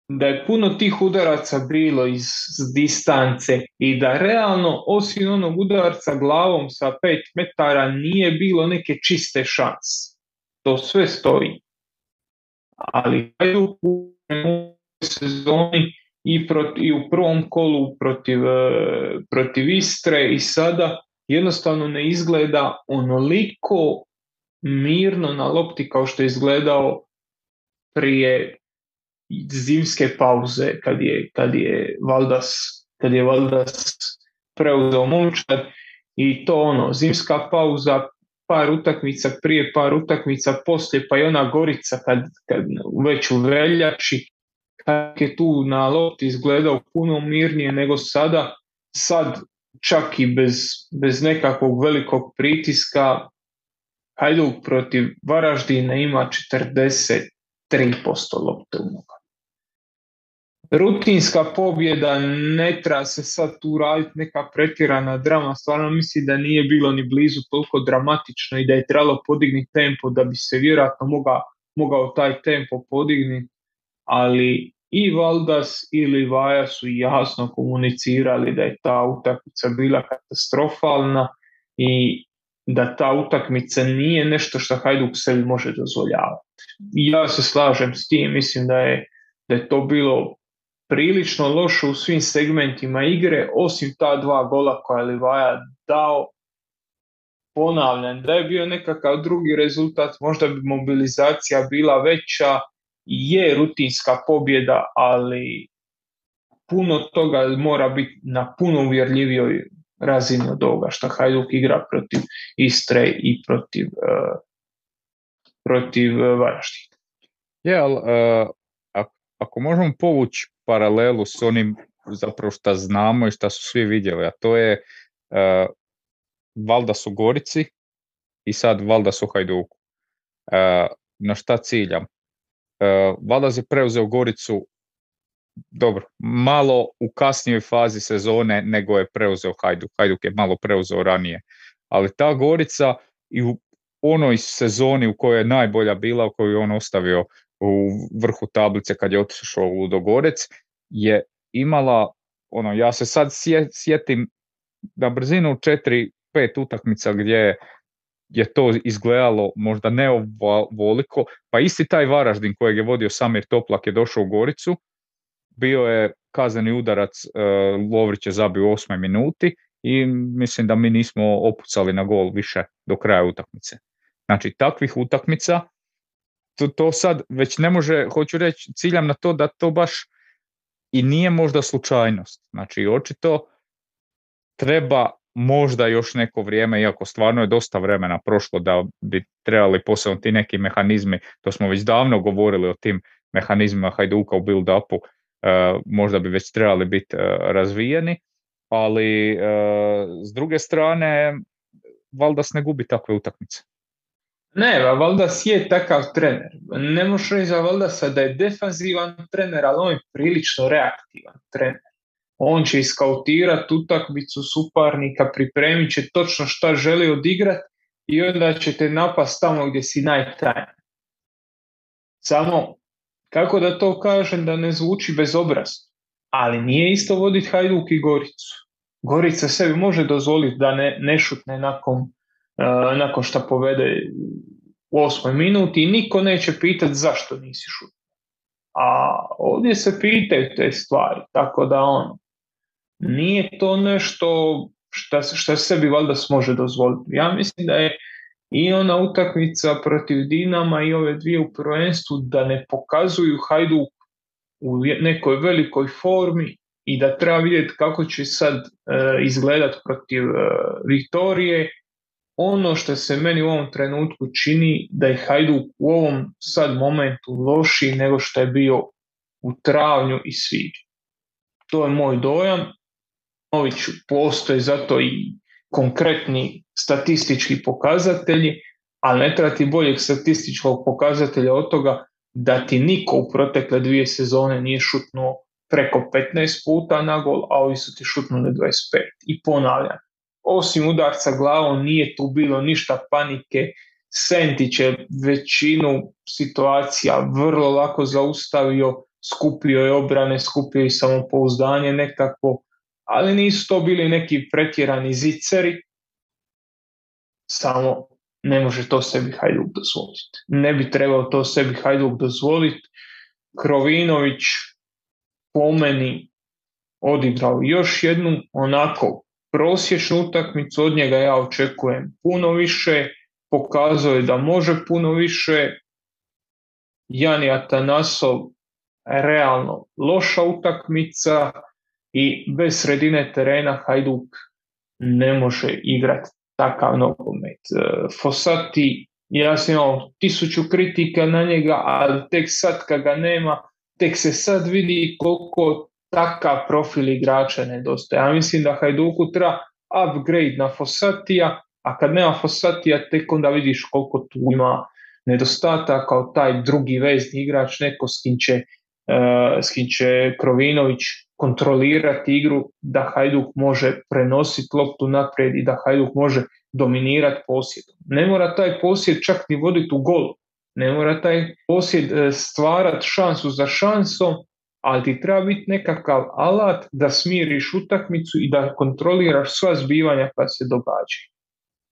da je puno tih udaraca bilo iz distance i da realno osim onog udarca glavom sa 5 metara nije bilo neke čiste šanse. To sve stoji. Ali u sezoni i, proti, i u prvom kolu protiv, e, protiv Istre i sada jednostavno ne izgleda onoliko mirno na lopti kao što je izgledao prije zimske pauze kad je, kad je Valdas, kad je Valdas preuzeo momčad i to ono, zimska pauza, par utakmica prije, par utakmica poslije, pa i ona Gorica kad, kad već u veljači, Hajduk je tu na lopti izgledao puno mirnije nego sada. Sad čak i bez, bez nekakvog velikog pritiska Hajduk protiv Varaždina ima 43% lopte u nogama. Rutinska pobjeda, ne treba se sad tu raditi neka pretjerana drama, stvarno mislim da nije bilo ni blizu toliko dramatično i da je trebalo podignuti tempo da bi se vjerojatno mogao, mogao taj tempo podignuti, ali i Valdas ili Vaja su jasno komunicirali da je ta utakmica bila katastrofalna i da ta utakmica nije nešto što Hajduk sebi može dozvoljavati. I ja se slažem s tim, mislim da je, da je to bilo prilično loše u svim segmentima igre, osim ta dva gola koja je Livaja dao, ponavljam, da je bio nekakav drugi rezultat, možda bi mobilizacija bila veća, je rutinska pobjeda, ali puno toga mora biti na puno uvjerljivijoj razini od ovoga što Hajduk igra protiv Istre i protiv, uh, protiv uh, Varaždina. Je, ali uh, ako, ako možemo povući paralelu s onim zapravo što znamo i što su svi vidjeli, a to je uh, valda su Gorici i sad valda su Hajduku. Uh, na šta ciljam? Uh, Valdaz je preuzeo Goricu dobro, malo u kasnijoj fazi sezone nego je preuzeo Hajduk. Hajduk je malo preuzeo ranije. Ali ta Gorica i u onoj sezoni u kojoj je najbolja bila, u kojoj je on ostavio u vrhu tablice kad je otišao u Ludogorec, je imala, ono, ja se sad sjetim na brzinu četiri, pet utakmica gdje je to izgledalo možda ne ovoliko, pa isti taj Varaždin kojeg je vodio Samir Toplak je došao u Goricu, bio je kazneni udarac, uh, Lovrić je zabio u osmoj minuti i mislim da mi nismo opucali na gol više do kraja utakmice. Znači takvih utakmica to, to sad već ne može, hoću reći, ciljam na to da to baš i nije možda slučajnost. Znači očito treba možda još neko vrijeme, iako stvarno je dosta vremena prošlo da bi trebali posebno ti neki mehanizmi, to smo već davno govorili o tim mehanizmima Hajduka u build-upu, možda bi već trebali biti uh, razvijeni, ali uh, s druge strane Valdas ne gubi takve utakmice. Ne, Valdas je takav trener. Ne možeš reći za Valdasa da je defanzivan trener, ali on je prilično reaktivan trener. On će iskautirati utakmicu suparnika, pripremit će točno šta želi odigrati i onda će te napast tamo gdje si najtajniji. Samo, kako da to kažem da ne zvuči bezobrazno, ali nije isto voditi Hajduk i Goricu. Gorica sebi može dozvoliti da ne, ne šutne nakon, uh, nakon što povede u osmoj minuti i niko neće pitati zašto nisi šutno. A ovdje se pitaju te stvari, tako da ono, nije to nešto šta, šta sebi valjda može dozvoliti. Ja mislim da je i ona utakmica protiv Dinama i ove dvije u prvenstvu da ne pokazuju Hajduk u nekoj velikoj formi i da treba vidjeti kako će sad e, izgledat protiv e, Viktorije. Ono što se meni u ovom trenutku čini da je Hajduk u ovom sad momentu lošiji nego što je bio u travnju i svibnju. To je moj dojam. Noviću, postoje zato i konkretni statistički pokazatelji, ali ne treba ti boljeg statističkog pokazatelja od toga da ti niko u protekle dvije sezone nije šutnuo preko 15 puta na gol, a ovi su ti šutnuli 25. I ponavljam, osim udarca glavom nije tu bilo ništa panike, Sentić je većinu situacija vrlo lako zaustavio, skupio je obrane, skupio i samopouzdanje nekako, ali nisu to bili neki pretjerani ziceri, samo ne može to sebi Hajduk dozvoliti. Ne bi trebao to sebi Hajduk dozvoliti. Krovinović po meni odigrao još jednu onako prosječnu utakmicu, od njega ja očekujem puno više, pokazao je da može puno više. Jani Atanasov realno loša utakmica i bez sredine terena Hajduk ne može igrati takav nogomet. Fosati, ja sam imao tisuću kritika na njega, ali tek sad kad ga nema, tek se sad vidi koliko takav profil igrača nedostaje. Ja mislim da Hajduku treba upgrade na Fosatija, a kad nema Fosatija tek onda vidiš koliko tu ima nedostataka kao taj drugi vezni igrač, neko s kim će, uh, s kim će Krovinović kontrolirati igru, da Hajduk može prenositi loptu naprijed i da Hajduk može dominirati posjed. Ne mora taj posjed čak ni voditi u gol. Ne mora taj posjed e, stvarati šansu za šansom, ali ti treba biti nekakav alat da smiriš utakmicu i da kontroliraš sva zbivanja koja se događaju.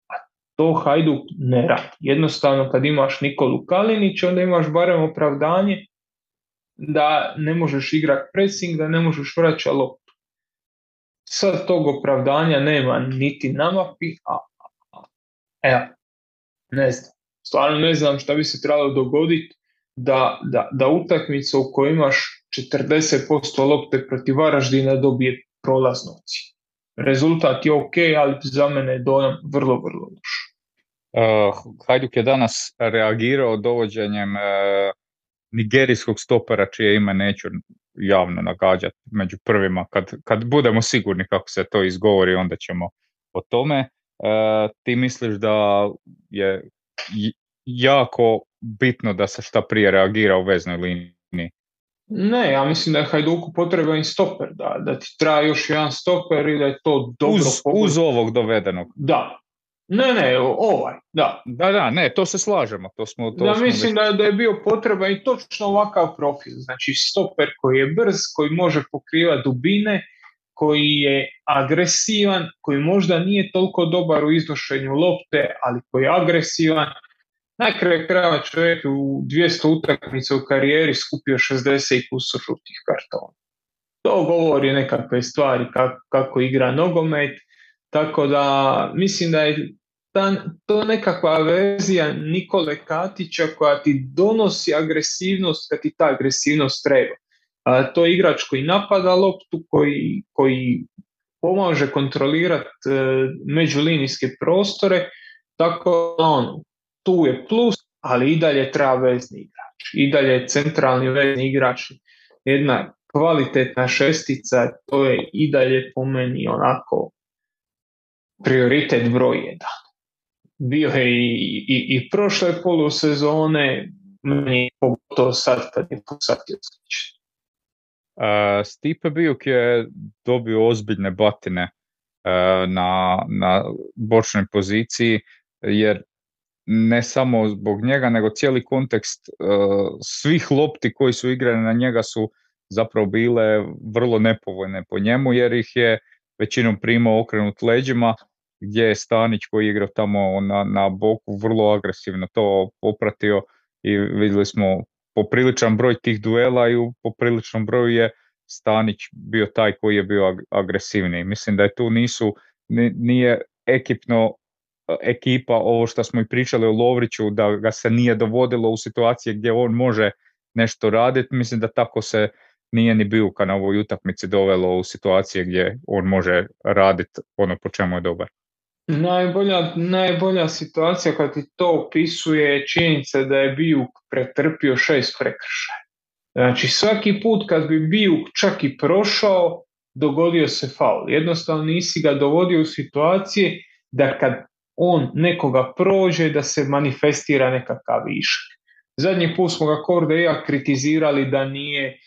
A to Hajduk ne radi. Jednostavno kad imaš Nikolu Kalinića, onda imaš barem opravdanje da ne možeš igrati pressing, da ne možeš vraćati loptu. Sad tog opravdanja nema niti na mapi, a, evo, ne znam. Stvarno ne znam šta bi se trebalo dogoditi da, da, da utakmica u kojoj imaš 40% lopte protiv Varaždina dobije prolaznu Rezultat je ok, ali za mene je dojam vrlo, vrlo loš. Uh, Hajduk je danas reagirao dovođenjem uh, nigerijskog stopera čije ime neću javno nagađati među prvima. Kad, kad budemo sigurni kako se to izgovori, onda ćemo o tome. Uh, ti misliš da je jako bitno da se šta prije reagira u veznoj liniji? Ne, ja mislim da je Hajduku potreban i stoper, da, da ti treba još jedan stoper i da je to dobro... Uz, uz ovog dovedenog. Da. Ne, ne, ovaj, da. Da, da, ne, to se slažemo. To smo, to da, mislim da, da je bio potreban i točno ovakav profil. Znači stoper koji je brz, koji može pokrivati dubine, koji je agresivan, koji možda nije toliko dobar u iznošenju lopte, ali koji je agresivan, na kraju krajeva čovjek u 200 utakmica u karijeri skupio 60 i kusur žutih kartona. To govori nekakve stvari kako, kako igra nogomet, tako da mislim da je ta, to nekakva verzija Nikole Katića koja ti donosi agresivnost kad ti ta agresivnost treba. A, to je igrač koji napada loptu, koji, koji pomaže kontrolirati e, međulinijske prostore, tako da on, tu je plus, ali i dalje treba vezni igrač. I dalje je centralni vezni igrač jedna kvalitetna šestica, to je i dalje po meni onako prioritet broj jedan. Bio je i, i, i prošle polusezone, meni pogotovo sad kad je posatio slično. Uh, Stipe Bijuk je dobio ozbiljne batine uh, na, na bočnoj poziciji, jer ne samo zbog njega, nego cijeli kontekst uh, svih lopti koji su igrane na njega su zapravo bile vrlo nepovoljne po njemu, jer ih je većinom primao okrenut leđima, gdje je Stanić koji je igrao tamo na, na boku vrlo agresivno to popratio i vidjeli smo popriličan broj tih duela i u popriličnom broju je Stanić bio taj koji je bio agresivniji. Mislim da je tu nisu, nije ekipno ekipa, ovo što smo i pričali o Lovriću, da ga se nije dovodilo u situacije gdje on može nešto raditi, mislim da tako se nije ni Bijuka na ovoj utakmici dovelo u situacije gdje on može raditi ono po čemu je dobar. Najbolja, najbolja situacija kad ti to opisuje činjenica da je Bijuk pretrpio šest prekršaja. Znači svaki put kad bi Bijuk čak i prošao, dogodio se faul. Jednostavno nisi ga dovodio u situacije da kad on nekoga prođe da se manifestira nekakav višak. Zadnji put smo ga Korde i ja kritizirali da nije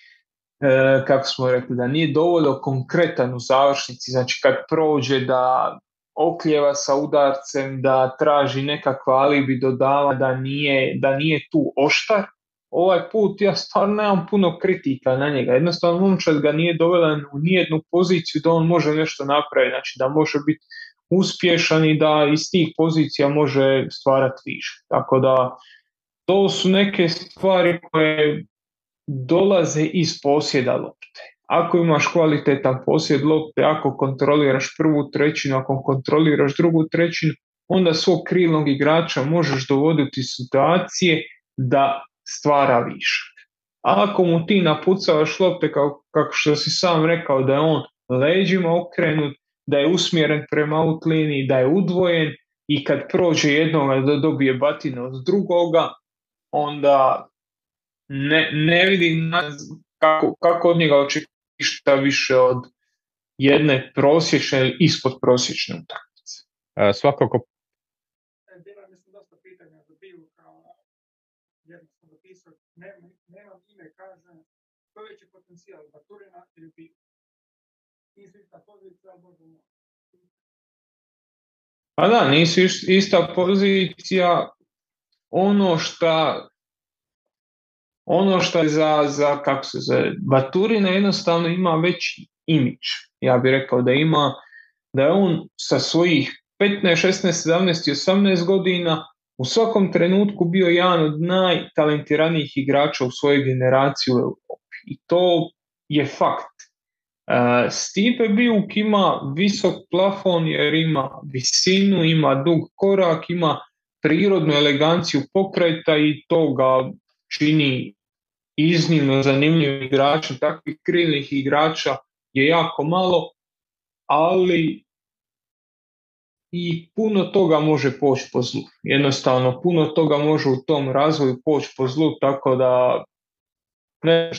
e, kako smo rekli, da nije dovoljno konkretan u završnici, znači kad prođe da okljeva sa udarcem, da traži nekakva alibi dodava, da nije, da nije tu oštar. Ovaj put ja stvarno nemam puno kritika na njega. Jednostavno momčad ga nije dovela u nijednu poziciju da on može nešto napraviti, znači da može biti uspješan i da iz tih pozicija može stvarati više. Tako da to su neke stvari koje dolaze iz posjeda lopte. Ako imaš kvalitetan posjed lopte, ako kontroliraš prvu trećinu, ako kontroliraš drugu trećinu, onda svog krilnog igrača možeš dovoditi situacije da stvara višak. A ako mu ti napucavaš lopte, kao, kako što si sam rekao da je on leđima okrenut, da je usmjeren prema outliniji, da je udvojen i kad prođe jednoga da dobije batinu od drugoga, onda ne, ne vidim kako, kako od njega očekivati više od jedne prosječne ili ispod prosječne utakmice. E, svakako Bila mislim dosta pitanja za Bilu kao jednostavno pisao, nemam, ime, kaže, što veći potencijal, Baturina ili ista pozicija. Pa da, nisu ista pozicija. Ono šta ono što je za, za kako se zove, Baturina jednostavno ima već imidž. Ja bih rekao da ima, da je on sa svojih 15, 16, 17 i 18 godina u svakom trenutku bio jedan od najtalentiranijih igrača u svojoj generaciji u Europi. I to je fakt. Uh, Stipe Biuk ima visok plafon jer ima visinu, ima dug korak, ima prirodnu eleganciju pokreta i to ga čini iznimno zanimljivim igračem. Takvih krilnih igrača je jako malo, ali i puno toga može poći po zlu. Jednostavno, puno toga može u tom razvoju poći po zlu, tako da ne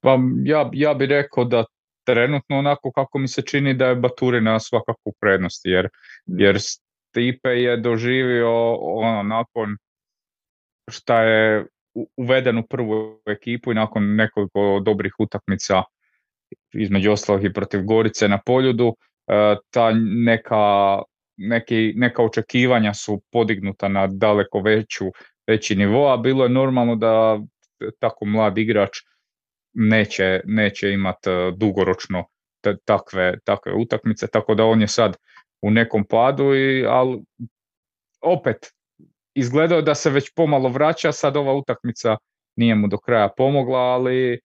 pa ja, ja bih rekao da trenutno onako kako mi se čini da je Baturina svakako u prednosti, jer, jer Stipe je doživio ono, nakon šta je uveden u prvu ekipu i nakon nekoliko dobrih utakmica između ostalih i protiv Gorice na Poljudu, e, ta neka, neki, neka očekivanja su podignuta na daleko veću, veći nivo, a bilo je normalno da tako mlad igrač neće, neće imati e, dugoročno takve, takve utakmice, tako da on je sad u nekom padu, i, ali opet izgledao da se već pomalo vraća, sad ova utakmica nije mu do kraja pomogla, ali e,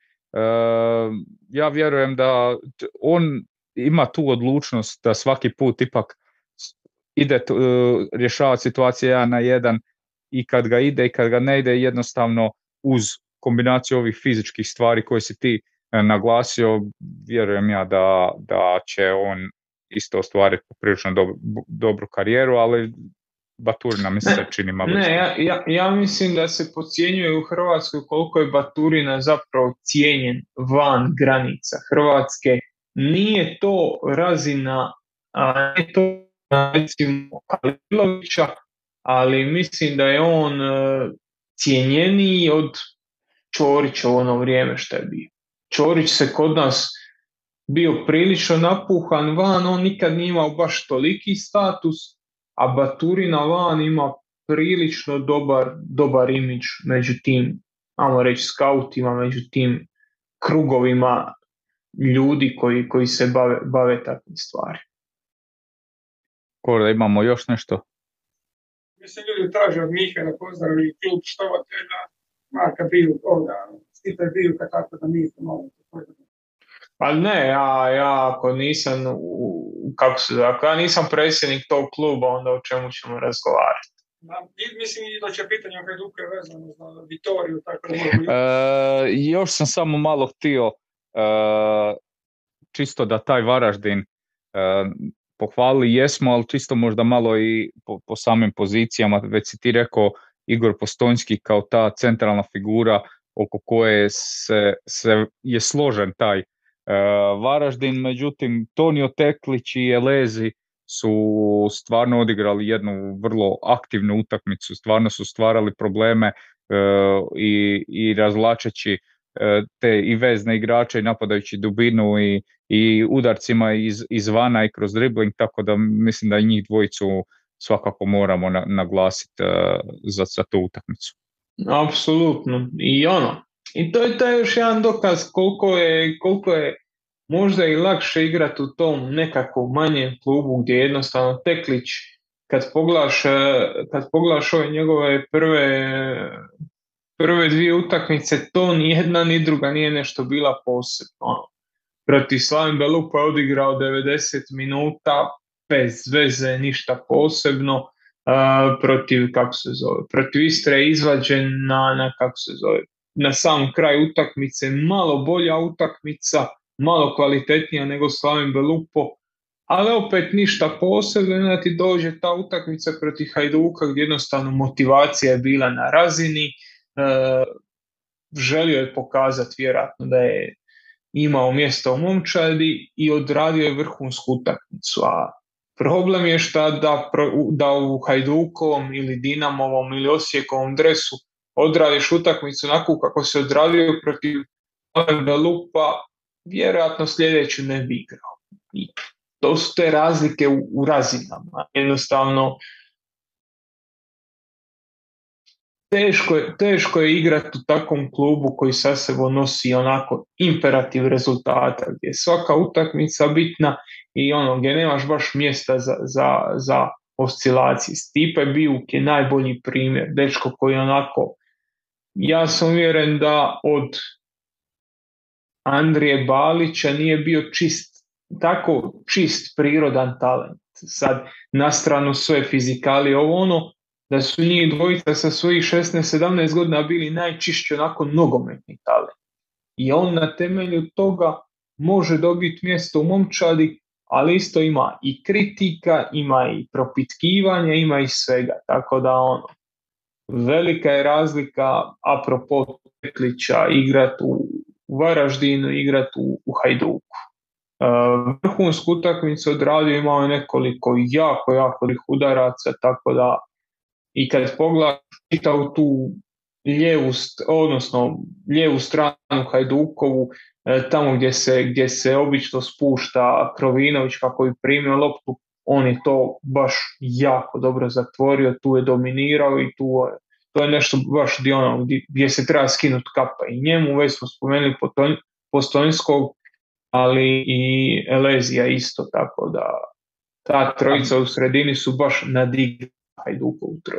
ja vjerujem da on ima tu odlučnost da svaki put ipak ide uh, rješavati situacije jedan na jedan i kad ga ide i kad ga ne ide jednostavno uz kombinaciju ovih fizičkih stvari koje si ti e, naglasio, vjerujem ja da, da će on isto ostvariti prilično dobru karijeru, ali Baturina mi se čini malo Ne, ja, ja, ja, mislim da se podcjenjuje u Hrvatskoj koliko je Baturina zapravo cijenjen van granica Hrvatske. Nije to razina, a ne to recimo Kalilovića, ali mislim da je on uh, cijenjeniji od Čorića u ono vrijeme što je bio. Čorić se kod nas bio prilično napuhan van, on nikad nije imao baš toliki status, a Baturina van ima prilično dobar, dobar imidž među tim, ajmo reći, skautima, među tim krugovima ljudi koji, koji se bave, bave takvim stvari. Kora, imamo još nešto? Mislim, ljudi traže od Mihe da pozdravi klub štovatelja Marka Biju, toga, Stipe Biju, tako da mi malo pa ne, ja, ja ako nisam, kako se, ako ja nisam predsjednik tog kluba, onda o čemu ćemo razgovarati? Mislim i da će pitanje o Hajduku je vezano za Vitoriju, tako da e, Još sam samo malo htio, e, čisto da taj Varaždin e, pohvali, jesmo, ali čisto možda malo i po, po samim pozicijama, već si ti rekao Igor Postonjski kao ta centralna figura oko koje se, se je složen taj E, Varaždin, međutim, Tonio Teklić i Elezi su stvarno odigrali jednu vrlo aktivnu utakmicu, stvarno su stvarali probleme e, i, i razlačeći e, te i vezne igrače i napadajući dubinu i, i udarcima iz, izvana i kroz dribbling, tako da mislim da i njih dvojicu svakako moramo naglasiti za, za tu utakmicu. Apsolutno. I ono, i to je taj još jedan dokaz koliko je, koliko je možda i lakše igrati u tom nekakvom manjem klubu gdje jednostavno Teklić kad poglaš, kad poglaš ove njegove prve, prve dvije utakmice, to ni jedna ni druga nije nešto bila posebno. Ono. Protiv Slavim Belupa je odigrao 90 minuta, bez veze, ništa posebno. protiv, kako se zove, protiv Istre je izvađen na, na, kako se zove, na sam kraj utakmice, malo bolja utakmica, malo kvalitetnija nego Slavim Belupo, ali opet ništa posebno, da ti dođe ta utakmica protiv Hajduka gdje jednostavno motivacija je bila na razini, želio je pokazati vjerojatno da je imao mjesto u momčadi i odradio je vrhunsku utakmicu. A problem je šta da, da u Hajdukovom ili Dinamovom ili Osijekovom dresu odradiš utakmicu onako kako se odradio protiv Lupa, vjerojatno sljedeću ne bi igrao. I to su te razlike u, u razinama. Jednostavno, teško je, teško je igrati u takvom klubu koji sa sebom nosi onako imperativ rezultata, gdje je svaka utakmica bitna i ono gdje nemaš baš mjesta za, za, za oscilacije. Stipe Bijuk je najbolji primjer, dečko koji onako, ja sam uvjeren da od Andrije Balića nije bio čist, tako čist prirodan talent. Sad na stranu sve fizikali ovo ono, da su njih dvojica sa svojih 16-17 godina bili najčišći onako nogometni talent. I on na temelju toga može dobiti mjesto u momčadi, ali isto ima i kritika, ima i propitkivanja, ima i svega. Tako da ono, velika je razlika apropo Petlića igrati u Varaždinu, igrati u, u Hajduku. E, vrhunsku utakmicu odradio imao je nekoliko jako, jako udaraca, tako da i kad pogledaš u tu lijevu, odnosno lijevu stranu Hajdukovu, e, tamo gdje se, gdje se obično spušta Krovinović kako bi primio loptu, on je to baš jako dobro zatvorio, tu je dominirao i tu je, to je nešto baš gdje, ono, gdje, se treba skinuti kapa i njemu, već smo spomenuli Postojnskog, ali i Elezija isto, tako da ta trojica u sredini su baš nadigli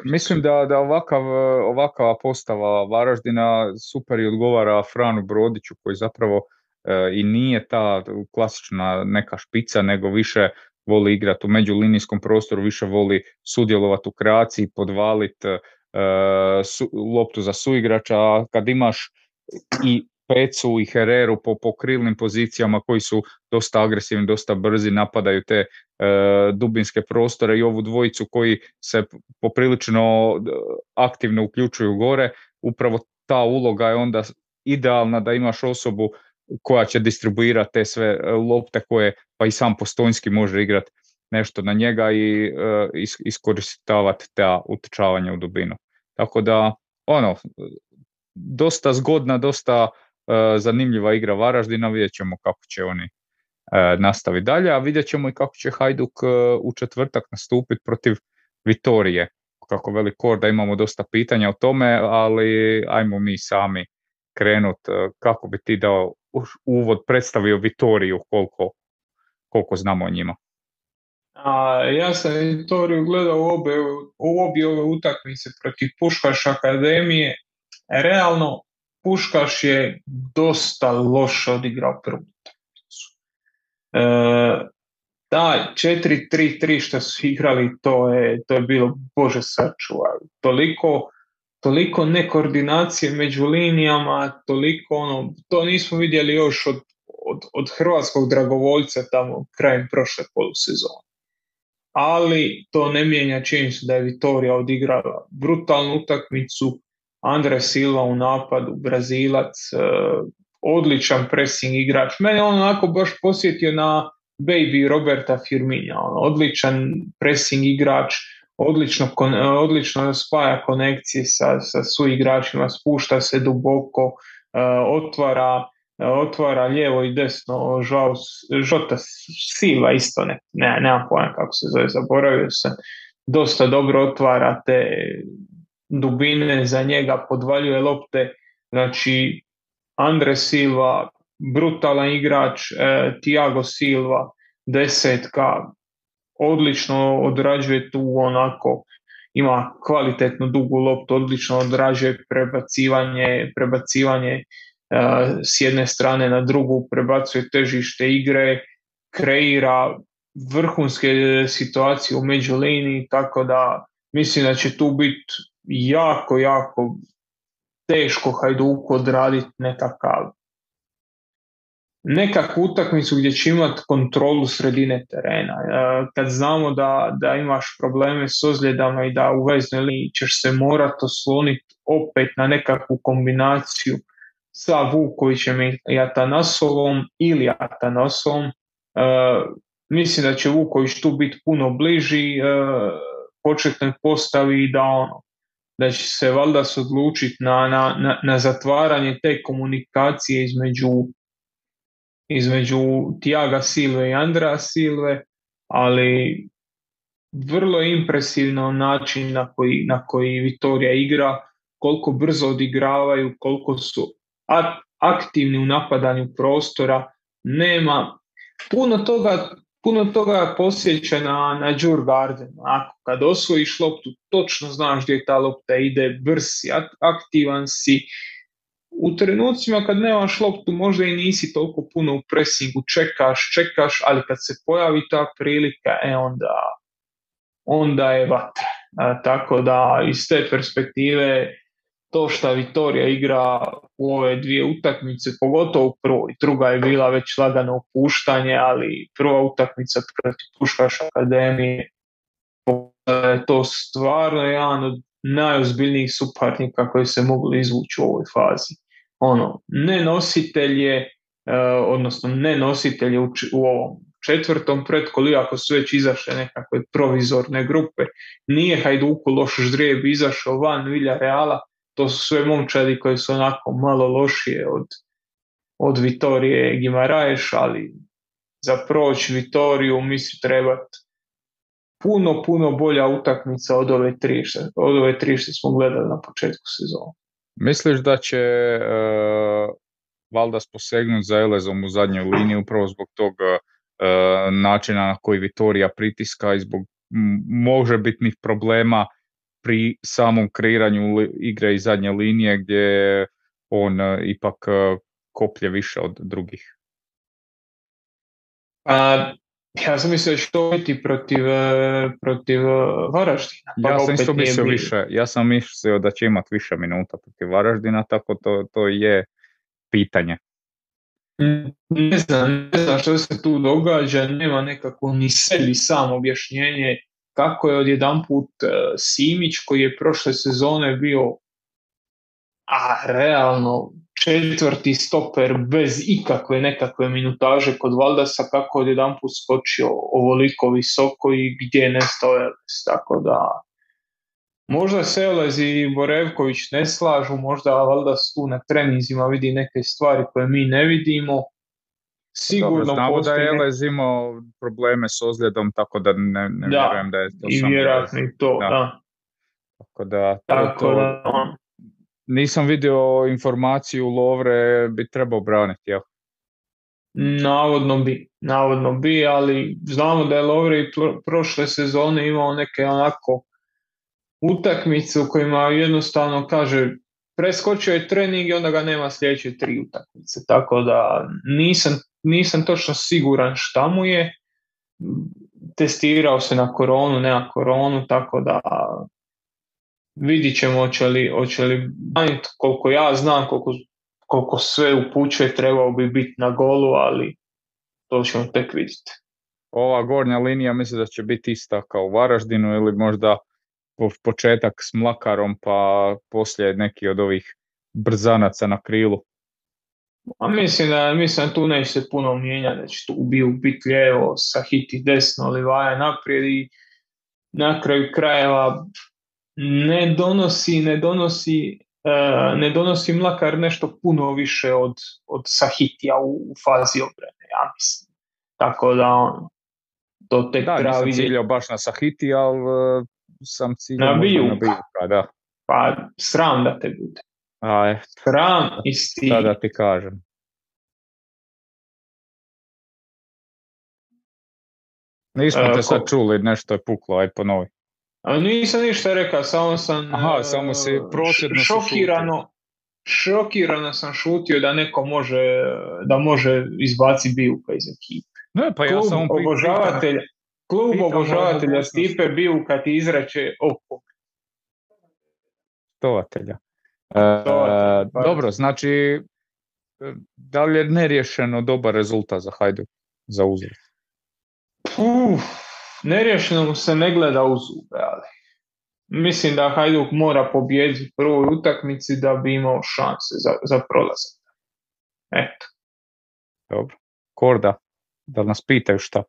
Mislim da, da ovakav, ovakva postava Varaždina super i odgovara Franu Brodiću koji zapravo e, i nije ta klasična neka špica nego više voli igrati u međulinijskom prostoru, više voli sudjelovati u kreaciji, podvaliti e, loptu za suigrača, a kad imaš i Pecu i Hereru po, po krilnim pozicijama koji su dosta agresivni, dosta brzi, napadaju te e, dubinske prostore i ovu dvojicu koji se poprilično aktivno uključuju gore. Upravo ta uloga je onda idealna da imaš osobu koja će distribuirati te sve e, lopte koje pa i sam Postojnski može igrati nešto na njega i uh, iskoristavati ta utečavanja u dubinu. Tako da, ono, dosta zgodna, dosta E, zanimljiva igra Varaždina, vidjet ćemo kako će oni e, nastaviti dalje, a vidjet ćemo i kako će Hajduk e, u četvrtak nastupiti protiv Vitorije. Kako veli da imamo dosta pitanja o tome, ali ajmo mi sami krenut kako bi ti dao uvod predstavio Vitoriju koliko, koliko znamo o njima. A, ja sam Vitoriju gledao u obje, u obje ove utakmice protiv Puškaš Akademije. Realno Puškaš je dosta loše odigrao prvu utakmicu. E, da, 4-3-3 što su igrali, to je, to je bilo, bože sačuva, toliko, toliko nekoordinacije među linijama, toliko ono, to nismo vidjeli još od, od, od hrvatskog dragovoljca tamo krajem prošle polusezone. Ali to ne mijenja činjenicu da je Vitorija odigrala brutalnu utakmicu, Andre Silva u napadu, Brazilac, e, odličan pressing igrač. Mene on onako baš posjetio na baby Roberta Firmina, on, odličan pressing igrač, odlično, odlično spaja konekcije sa, sa suigračima, spušta se duboko, e, otvara, e, otvara lijevo i desno, žao, Žota Silva isto, ne, ne, nemam pojma kako se zove, zaboravio sam, dosta dobro otvara te dubine za njega, podvaljuje lopte, znači Andre Silva, brutalan igrač, e, Tiago Silva, desetka, odlično odrađuje tu onako, ima kvalitetnu dugu loptu, odlično odrađuje prebacivanje, prebacivanje e, s jedne strane na drugu, prebacuje težište igre, kreira vrhunske situacije u međuliniji, tako da mislim da će tu biti jako, jako teško Hajduku odraditi nekakav nekakvu utakmicu gdje će imati kontrolu sredine terena. E, kad znamo da, da imaš probleme s ozljedama i da u veznoj liniji ćeš se morati osloniti opet na nekakvu kombinaciju sa Vukovićem i Atanasovom ili Atanasovom, e, mislim da će Vuković tu biti puno bliži e, početnoj postavi i da ono, da će se valjda odlučiti na, na, na zatvaranje te komunikacije između između Tiaga Silve i Andra Silve, ali vrlo impresivno način na koji, na koji Vitorija igra, koliko brzo odigravaju, koliko su aktivni u napadanju prostora, nema puno toga puno toga posjeća na, na Garden. Ako kad osvojiš loptu, točno znaš gdje ta lopta ide, brz si, aktivan si, u trenucima kad nemaš loptu možda i nisi toliko puno u presingu, čekaš, čekaš, ali kad se pojavi ta prilika, e onda, onda je vatra. tako da iz te perspektive to što Vitorija igra u ove dvije utakmice, pogotovo u prvoj, druga je bila već lagano opuštanje, ali prva utakmica protiv Puškaš Akademije je to stvarno jedan od najozbiljnijih suparnika koji se mogli izvući u ovoj fazi. Ono, ne nositelje, e, odnosno ne nositelje u, u ovom četvrtom pretkolu, iako su već izašle nekakve provizorne grupe, nije Hajduku loš ždrijeb izašao van Vilja Reala, to su sve momčadi koji su onako malo lošije od, od Vitorije Gimaraješ, ali za proć Vitoriju misli trebati puno, puno bolja utakmica od ove tri, od ove tri što smo gledali na početku sezona. Misliš da će uh, Valdas posegnuti za Elezom u zadnjoj liniji upravo zbog tog uh, načina na koji Vitorija pritiska i zbog možebitnih problema pri samom kreiranju igre i zadnje linije gdje on uh, ipak koplje više od drugih? A, ja sam mislio da će to biti protiv, e, protiv e, Varaždina. Pa ja sam isto mislio više, ja sam mislio da će imati više minuta protiv Varaždina, tako to, to je pitanje. Ne znam, ne znam što se tu događa, nema nekako ni sebi sam objašnjenje kako je odjedanput uh, Simić koji je prošle sezone bio a realno četvrti stoper bez ikakve nekakve minutaže kod Valdasa kako od jedan put skočio ovoliko visoko i gdje je nestao Elez. Tako da možda se Elez i Borevković ne slažu, možda Valdas tu na treninzima vidi neke stvari koje mi ne vidimo. Sigurno Dobro, znamo da je Elez imao probleme s ozljedom, tako da ne, ne da, vjerujem da je to i vjerojatno i to, da. Tako da, tako da nisam vidio informaciju Lovre bi trebao braniti, jel? Navodno bi, navodno bi, ali znamo da je Lovre i prošle sezone imao neke onako utakmice u kojima jednostavno kaže preskočio je trening i onda ga nema sljedeće tri utakmice. Tako da nisam, nisam točno siguran šta mu je. Testirao se na koronu, ne na koronu, tako da vidit ćemo hoće li, hoće li koliko ja znam, koliko, koliko sve upućuje, trebao bi biti na golu, ali to ćemo tek vidjeti. Ova gornja linija mislim da će biti ista kao u Varaždinu ili možda početak s Mlakarom pa poslije neki od ovih brzanaca na krilu. A mislim da, mislim da tu neće se puno mijenjati, da će tu biti lijevo, sa hiti desno, Livaja naprijed i na kraju krajeva ne donosi, ne donosi, uh, ne donosi Mlakar nešto puno više od, od Sahitija u, u fazi obrane, ja mislim. Tako da on, to tek da, treba nisam ciljao baš na Sahiti, ali uh, sam ciljao na Bijuka. Na da. Pa sram da te bude. A, je. Sram isti. Da, da ti kažem. Nismo te sad čuli, nešto je puklo, aj ponovi. A nisam ništa rekao, samo sam Aha, samo si prosjedno šokirano, šokirano sam šutio da neko može, da može izbaci Bijuka iz ekipe. Ne, pa ja klub sam obožavatelja, klub pitam obožavatelja Stipe Bijuka ti izrače oko. Stovatelja. E, dobro, znači da li je neriješeno dobar rezultat za Hajduk za uzor? Uf, neriješeno se ne gleda u zube, ali mislim da Hajduk mora pobijediti u prvoj utakmici da bi imao šanse za, za prolazak. Eto. Dobro. Korda, da nas pitaju šta?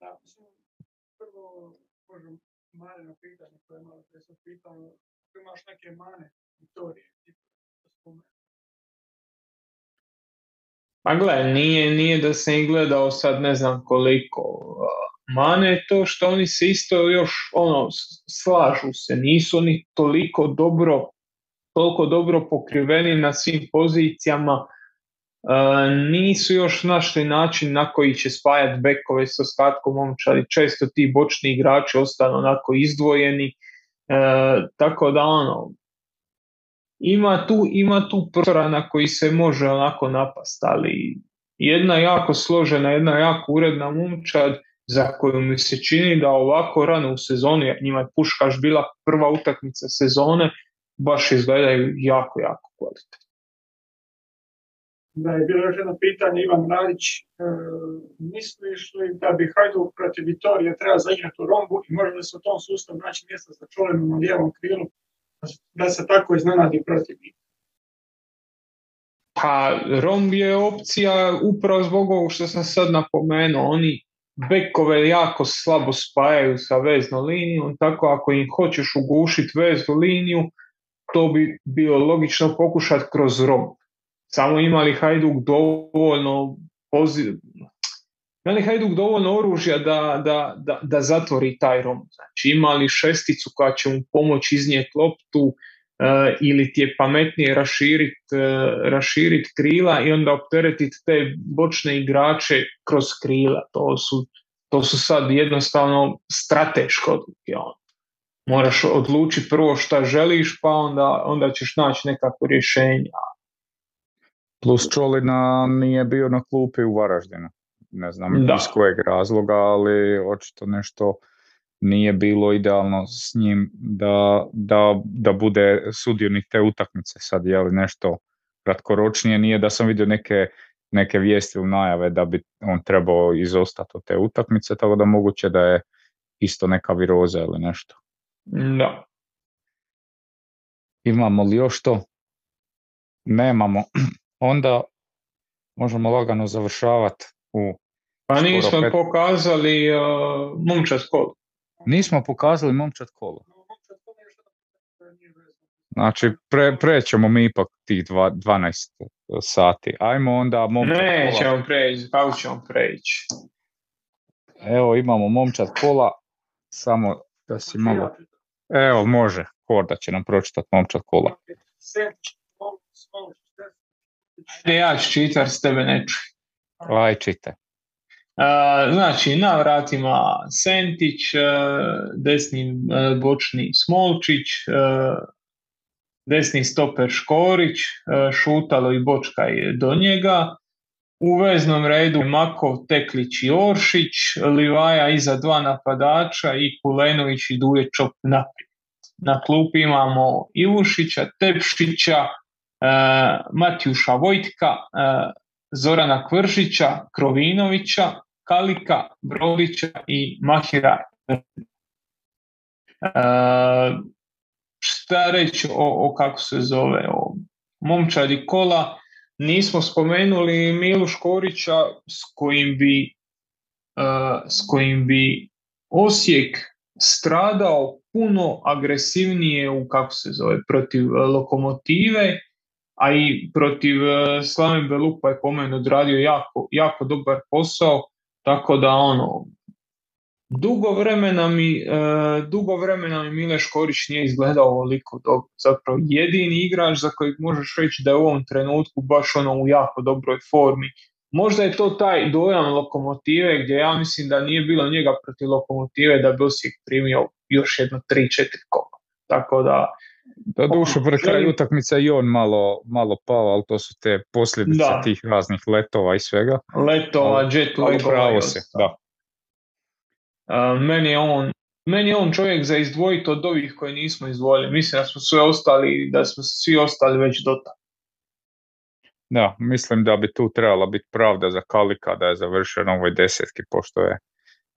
Da, mislim, prvo možem mane na pitanje koje malo pre sam pitao, imaš neke mane, Pa gledaj, nije, nije da sam ih gledao sad ne znam koliko. Mane je to što oni se isto još ono, slažu se, nisu oni toliko dobro, toliko dobro pokriveni na svim pozicijama, nisu još našli način na koji će spajati bekove s ostatkom momčadi. Često ti bočni igrači ostanu onako izdvojeni. E, tako da ono, ima tu, ima tu prostora na koji se može onako napast, ali jedna jako složena, jedna jako uredna momčad za koju mi se čini da ovako rano u sezoni, njima je Puškaš bila prva utakmica sezone, baš izgledaju jako, jako kvalitetno. Da je bilo još jedno pitanje, Ivan Radić, e, misliš li da bi Hajduk protiv Vitorije treba zaigrati u rombu i može li se u tom sustavu naći mjesta za čolenom na lijevom krilu da se tako iznenadi protiv njih? Pa romb je opcija upravo zbog ovog što sam sad napomenuo. Oni bekove jako slabo spajaju sa veznom linijom, tako ako im hoćeš ugušiti veznu liniju, to bi bilo logično pokušati kroz romb samo imali Hajduk dovoljno poziv, imali Hajduk dovoljno oružja da, da, da, da zatvori taj rom. Znači imali šesticu koja će mu pomoći iznijeti loptu uh, ili ti je pametnije raširiti uh, raširit krila i onda opteretiti te bočne igrače kroz krila. To su, to su sad jednostavno strateške odluke. On. Moraš odlučiti prvo šta želiš pa onda, onda ćeš naći nekako rješenje. Plus Čolina nije bio na klupi u Varaždinu. Ne znam da. iz kojeg razloga, ali očito nešto nije bilo idealno s njim da, da, da bude sudionik te utakmice. Sad je li nešto kratkoročnije, nije da sam vidio neke, neke vijesti u najave da bi on trebao izostati od te utakmice, tako da moguće da je isto neka viroza ili nešto. Da. Imamo li još to? Nemamo onda možemo lagano završavati u... Pa nismo pet... pokazali uh, momčad kolo. Nismo pokazali momčad kolo. Znači, pre, prećemo mi ipak tih dva, 12 sati. Ajmo onda momčad Ne, kola. ćemo preći, kako ćemo preći? Evo, imamo momčad kola, samo da si malo... Evo, može, Korda će nam pročitati momčad kola. Ajde ja ću čitar, s tebe ne Aj, čitaj. Znači, na vratima Sentić, desni bočni Smolčić, desni stoper Škorić, Šutalo i Bočkaj do njega. U veznom redu Makov, Teklić i Oršić, Livaja iza dva napadača i Kulenović i Duje Čop naprijed. Na klupi imamo Ivušića, Tepšića, Matjuša Vojtka, Zorana Kvržića, Krovinovića, Kalika, Brodića i Mahira. Šta reći o, o kako se zove o momčadi kola, nismo spomenuli Milu Škorića s kojim bi s kojim bi Osijek stradao puno agresivnije u kako se zove protiv lokomotive a i protiv e, Slaven Belupa je po meni odradio jako, jako dobar posao, tako da ono, dugo vremena mi, e, dugo vremena mi Mile Škorić nije izgledao ovoliko dobro. Zapravo jedini igrač za kojeg možeš reći da je u ovom trenutku baš ono u jako dobroj formi. Možda je to taj dojam lokomotive gdje ja mislim da nije bilo njega protiv lokomotive da bi Osijek primio još jedno 3-4 kola. Tako da da duše, pre kraju utakmice i on malo, malo pao, ali to su te posljedice Da. tih raznih letova i svega. letova, Ali- jet Ali lagova i pravo se, da. Uh, meni je on meni je on čovjek za izdvojiti od ovih koje nismo izdvojili. Mislim da smo sve ostali, da smo svi ostali već do Da, mislim da bi tu trebala biti pravda za Kalika da je završio na ovoj desetki, pošto je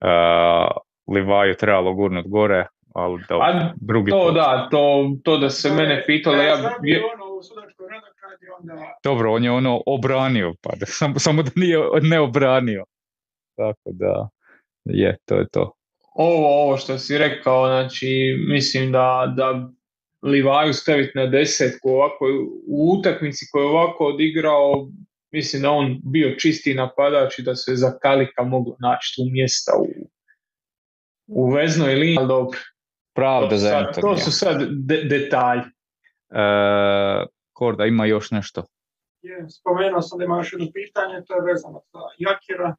uh, Livaju trebalo gurnut gore, ali da A drugi To put. da, to, to da se mene pitalo, ja, bi... je- ono u sudačkoj rada kad je onda... Dobro, on je ono obranio, pa da, samo, samo da nije ne obranio. Tako da, je, to je to. ovo, ovo što si rekao, znači mislim da, da Livaju staviti na desetku ovako u utakmici koju je ovako odigrao, mislim da on bio čisti napadač i da se za Kalika moglo naći tu mjesta u, u veznoj liniji, ali dobro. Pravda To, za sad, Antonija. to su sad de- detalji. E, Korda, ima još nešto? Je, spomenuo sam da ima još jedno pitanje, to je vezano za Jakira.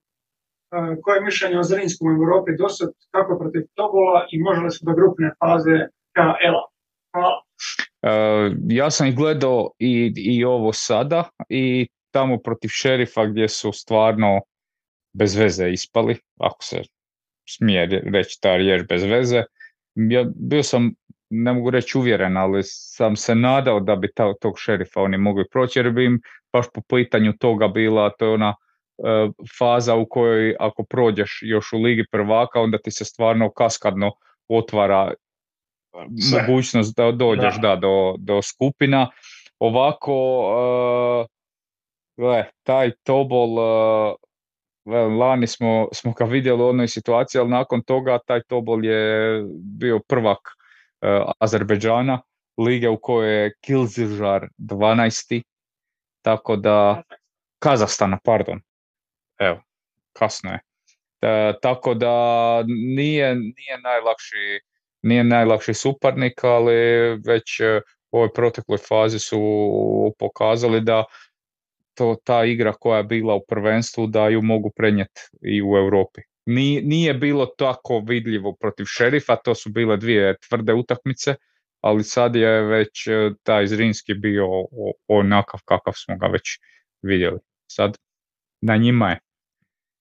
E, koje je mišljenje o Zrinskom u Europi dosad, kako protiv Tobola i može li se do grupne faze KL-a? Hvala. E, ja sam ih gledao i, i ovo sada i tamo protiv šerifa gdje su stvarno bez veze ispali, ako se smije re- reći ta riječ bez veze. Ja bio sam, ne mogu reći uvjeren, ali sam se nadao da bi ta, tog šerifa oni mogli proći, jer bi im baš po pitanju toga bila, to je ona e, faza u kojoj ako prođeš još u Ligi prvaka, onda ti se stvarno kaskadno otvara Sve. mogućnost da dođeš Da. da. do, do skupina. Ovako, uh, gle, taj Tobol, velim, lani smo, smo ga vidjeli u onoj situaciji, ali nakon toga taj Tobol je bio prvak uh, Azerbeđana, lige u kojoj je Kilzižar 12. Tako da, Kazahstana, pardon. Evo, kasno je. E, tako da nije, nije najlakši nije najlakši suparnik, ali već e, u ovoj protekloj fazi su pokazali da to ta igra koja je bila u prvenstvu da ju mogu prenijeti i u Europi. Nije, nije bilo tako vidljivo protiv šerifa, to su bile dvije tvrde utakmice, ali sad je već e, taj Zrinski bio onakav kakav smo ga već vidjeli. Sad na njima je.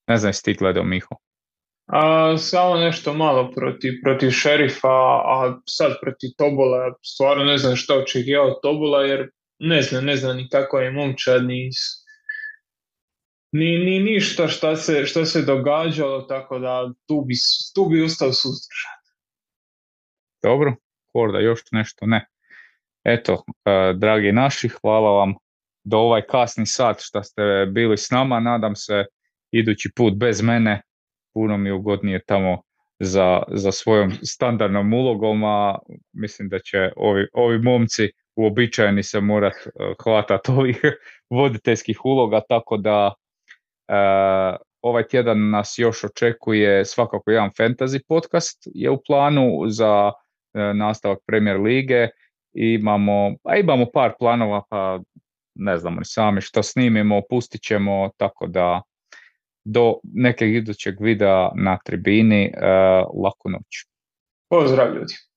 Ne znam gledao Miho. A, samo nešto malo protiv, protiv šerifa, a sad protiv Tobola, stvarno ne znam što očekivao Tobola, jer ne znam, ne znam ni kako je momčad, ni, ni, ni ništa šta se, šta se događalo, tako da tu bi, tu bi ostao suzdržan. Dobro, Korda, još nešto? Ne. Eto, e, dragi naši, hvala vam do ovaj kasni sat što ste bili s nama. Nadam se idući put bez mene, puno mi je ugodnije tamo za, za svojom standardnom ulogom, a mislim da će ovi, ovi momci uobičajeni se morat e, hvatati ovih voditeljskih uloga, tako da e, ovaj tjedan nas još očekuje svakako jedan fantasy podcast je u planu za e, nastavak Premier lige. Imamo, a imamo par planova, pa ne znamo ni sami što snimimo, pustit ćemo, tako da do nekog idućeg videa na tribini, e, laku noć. Pozdrav ljudi!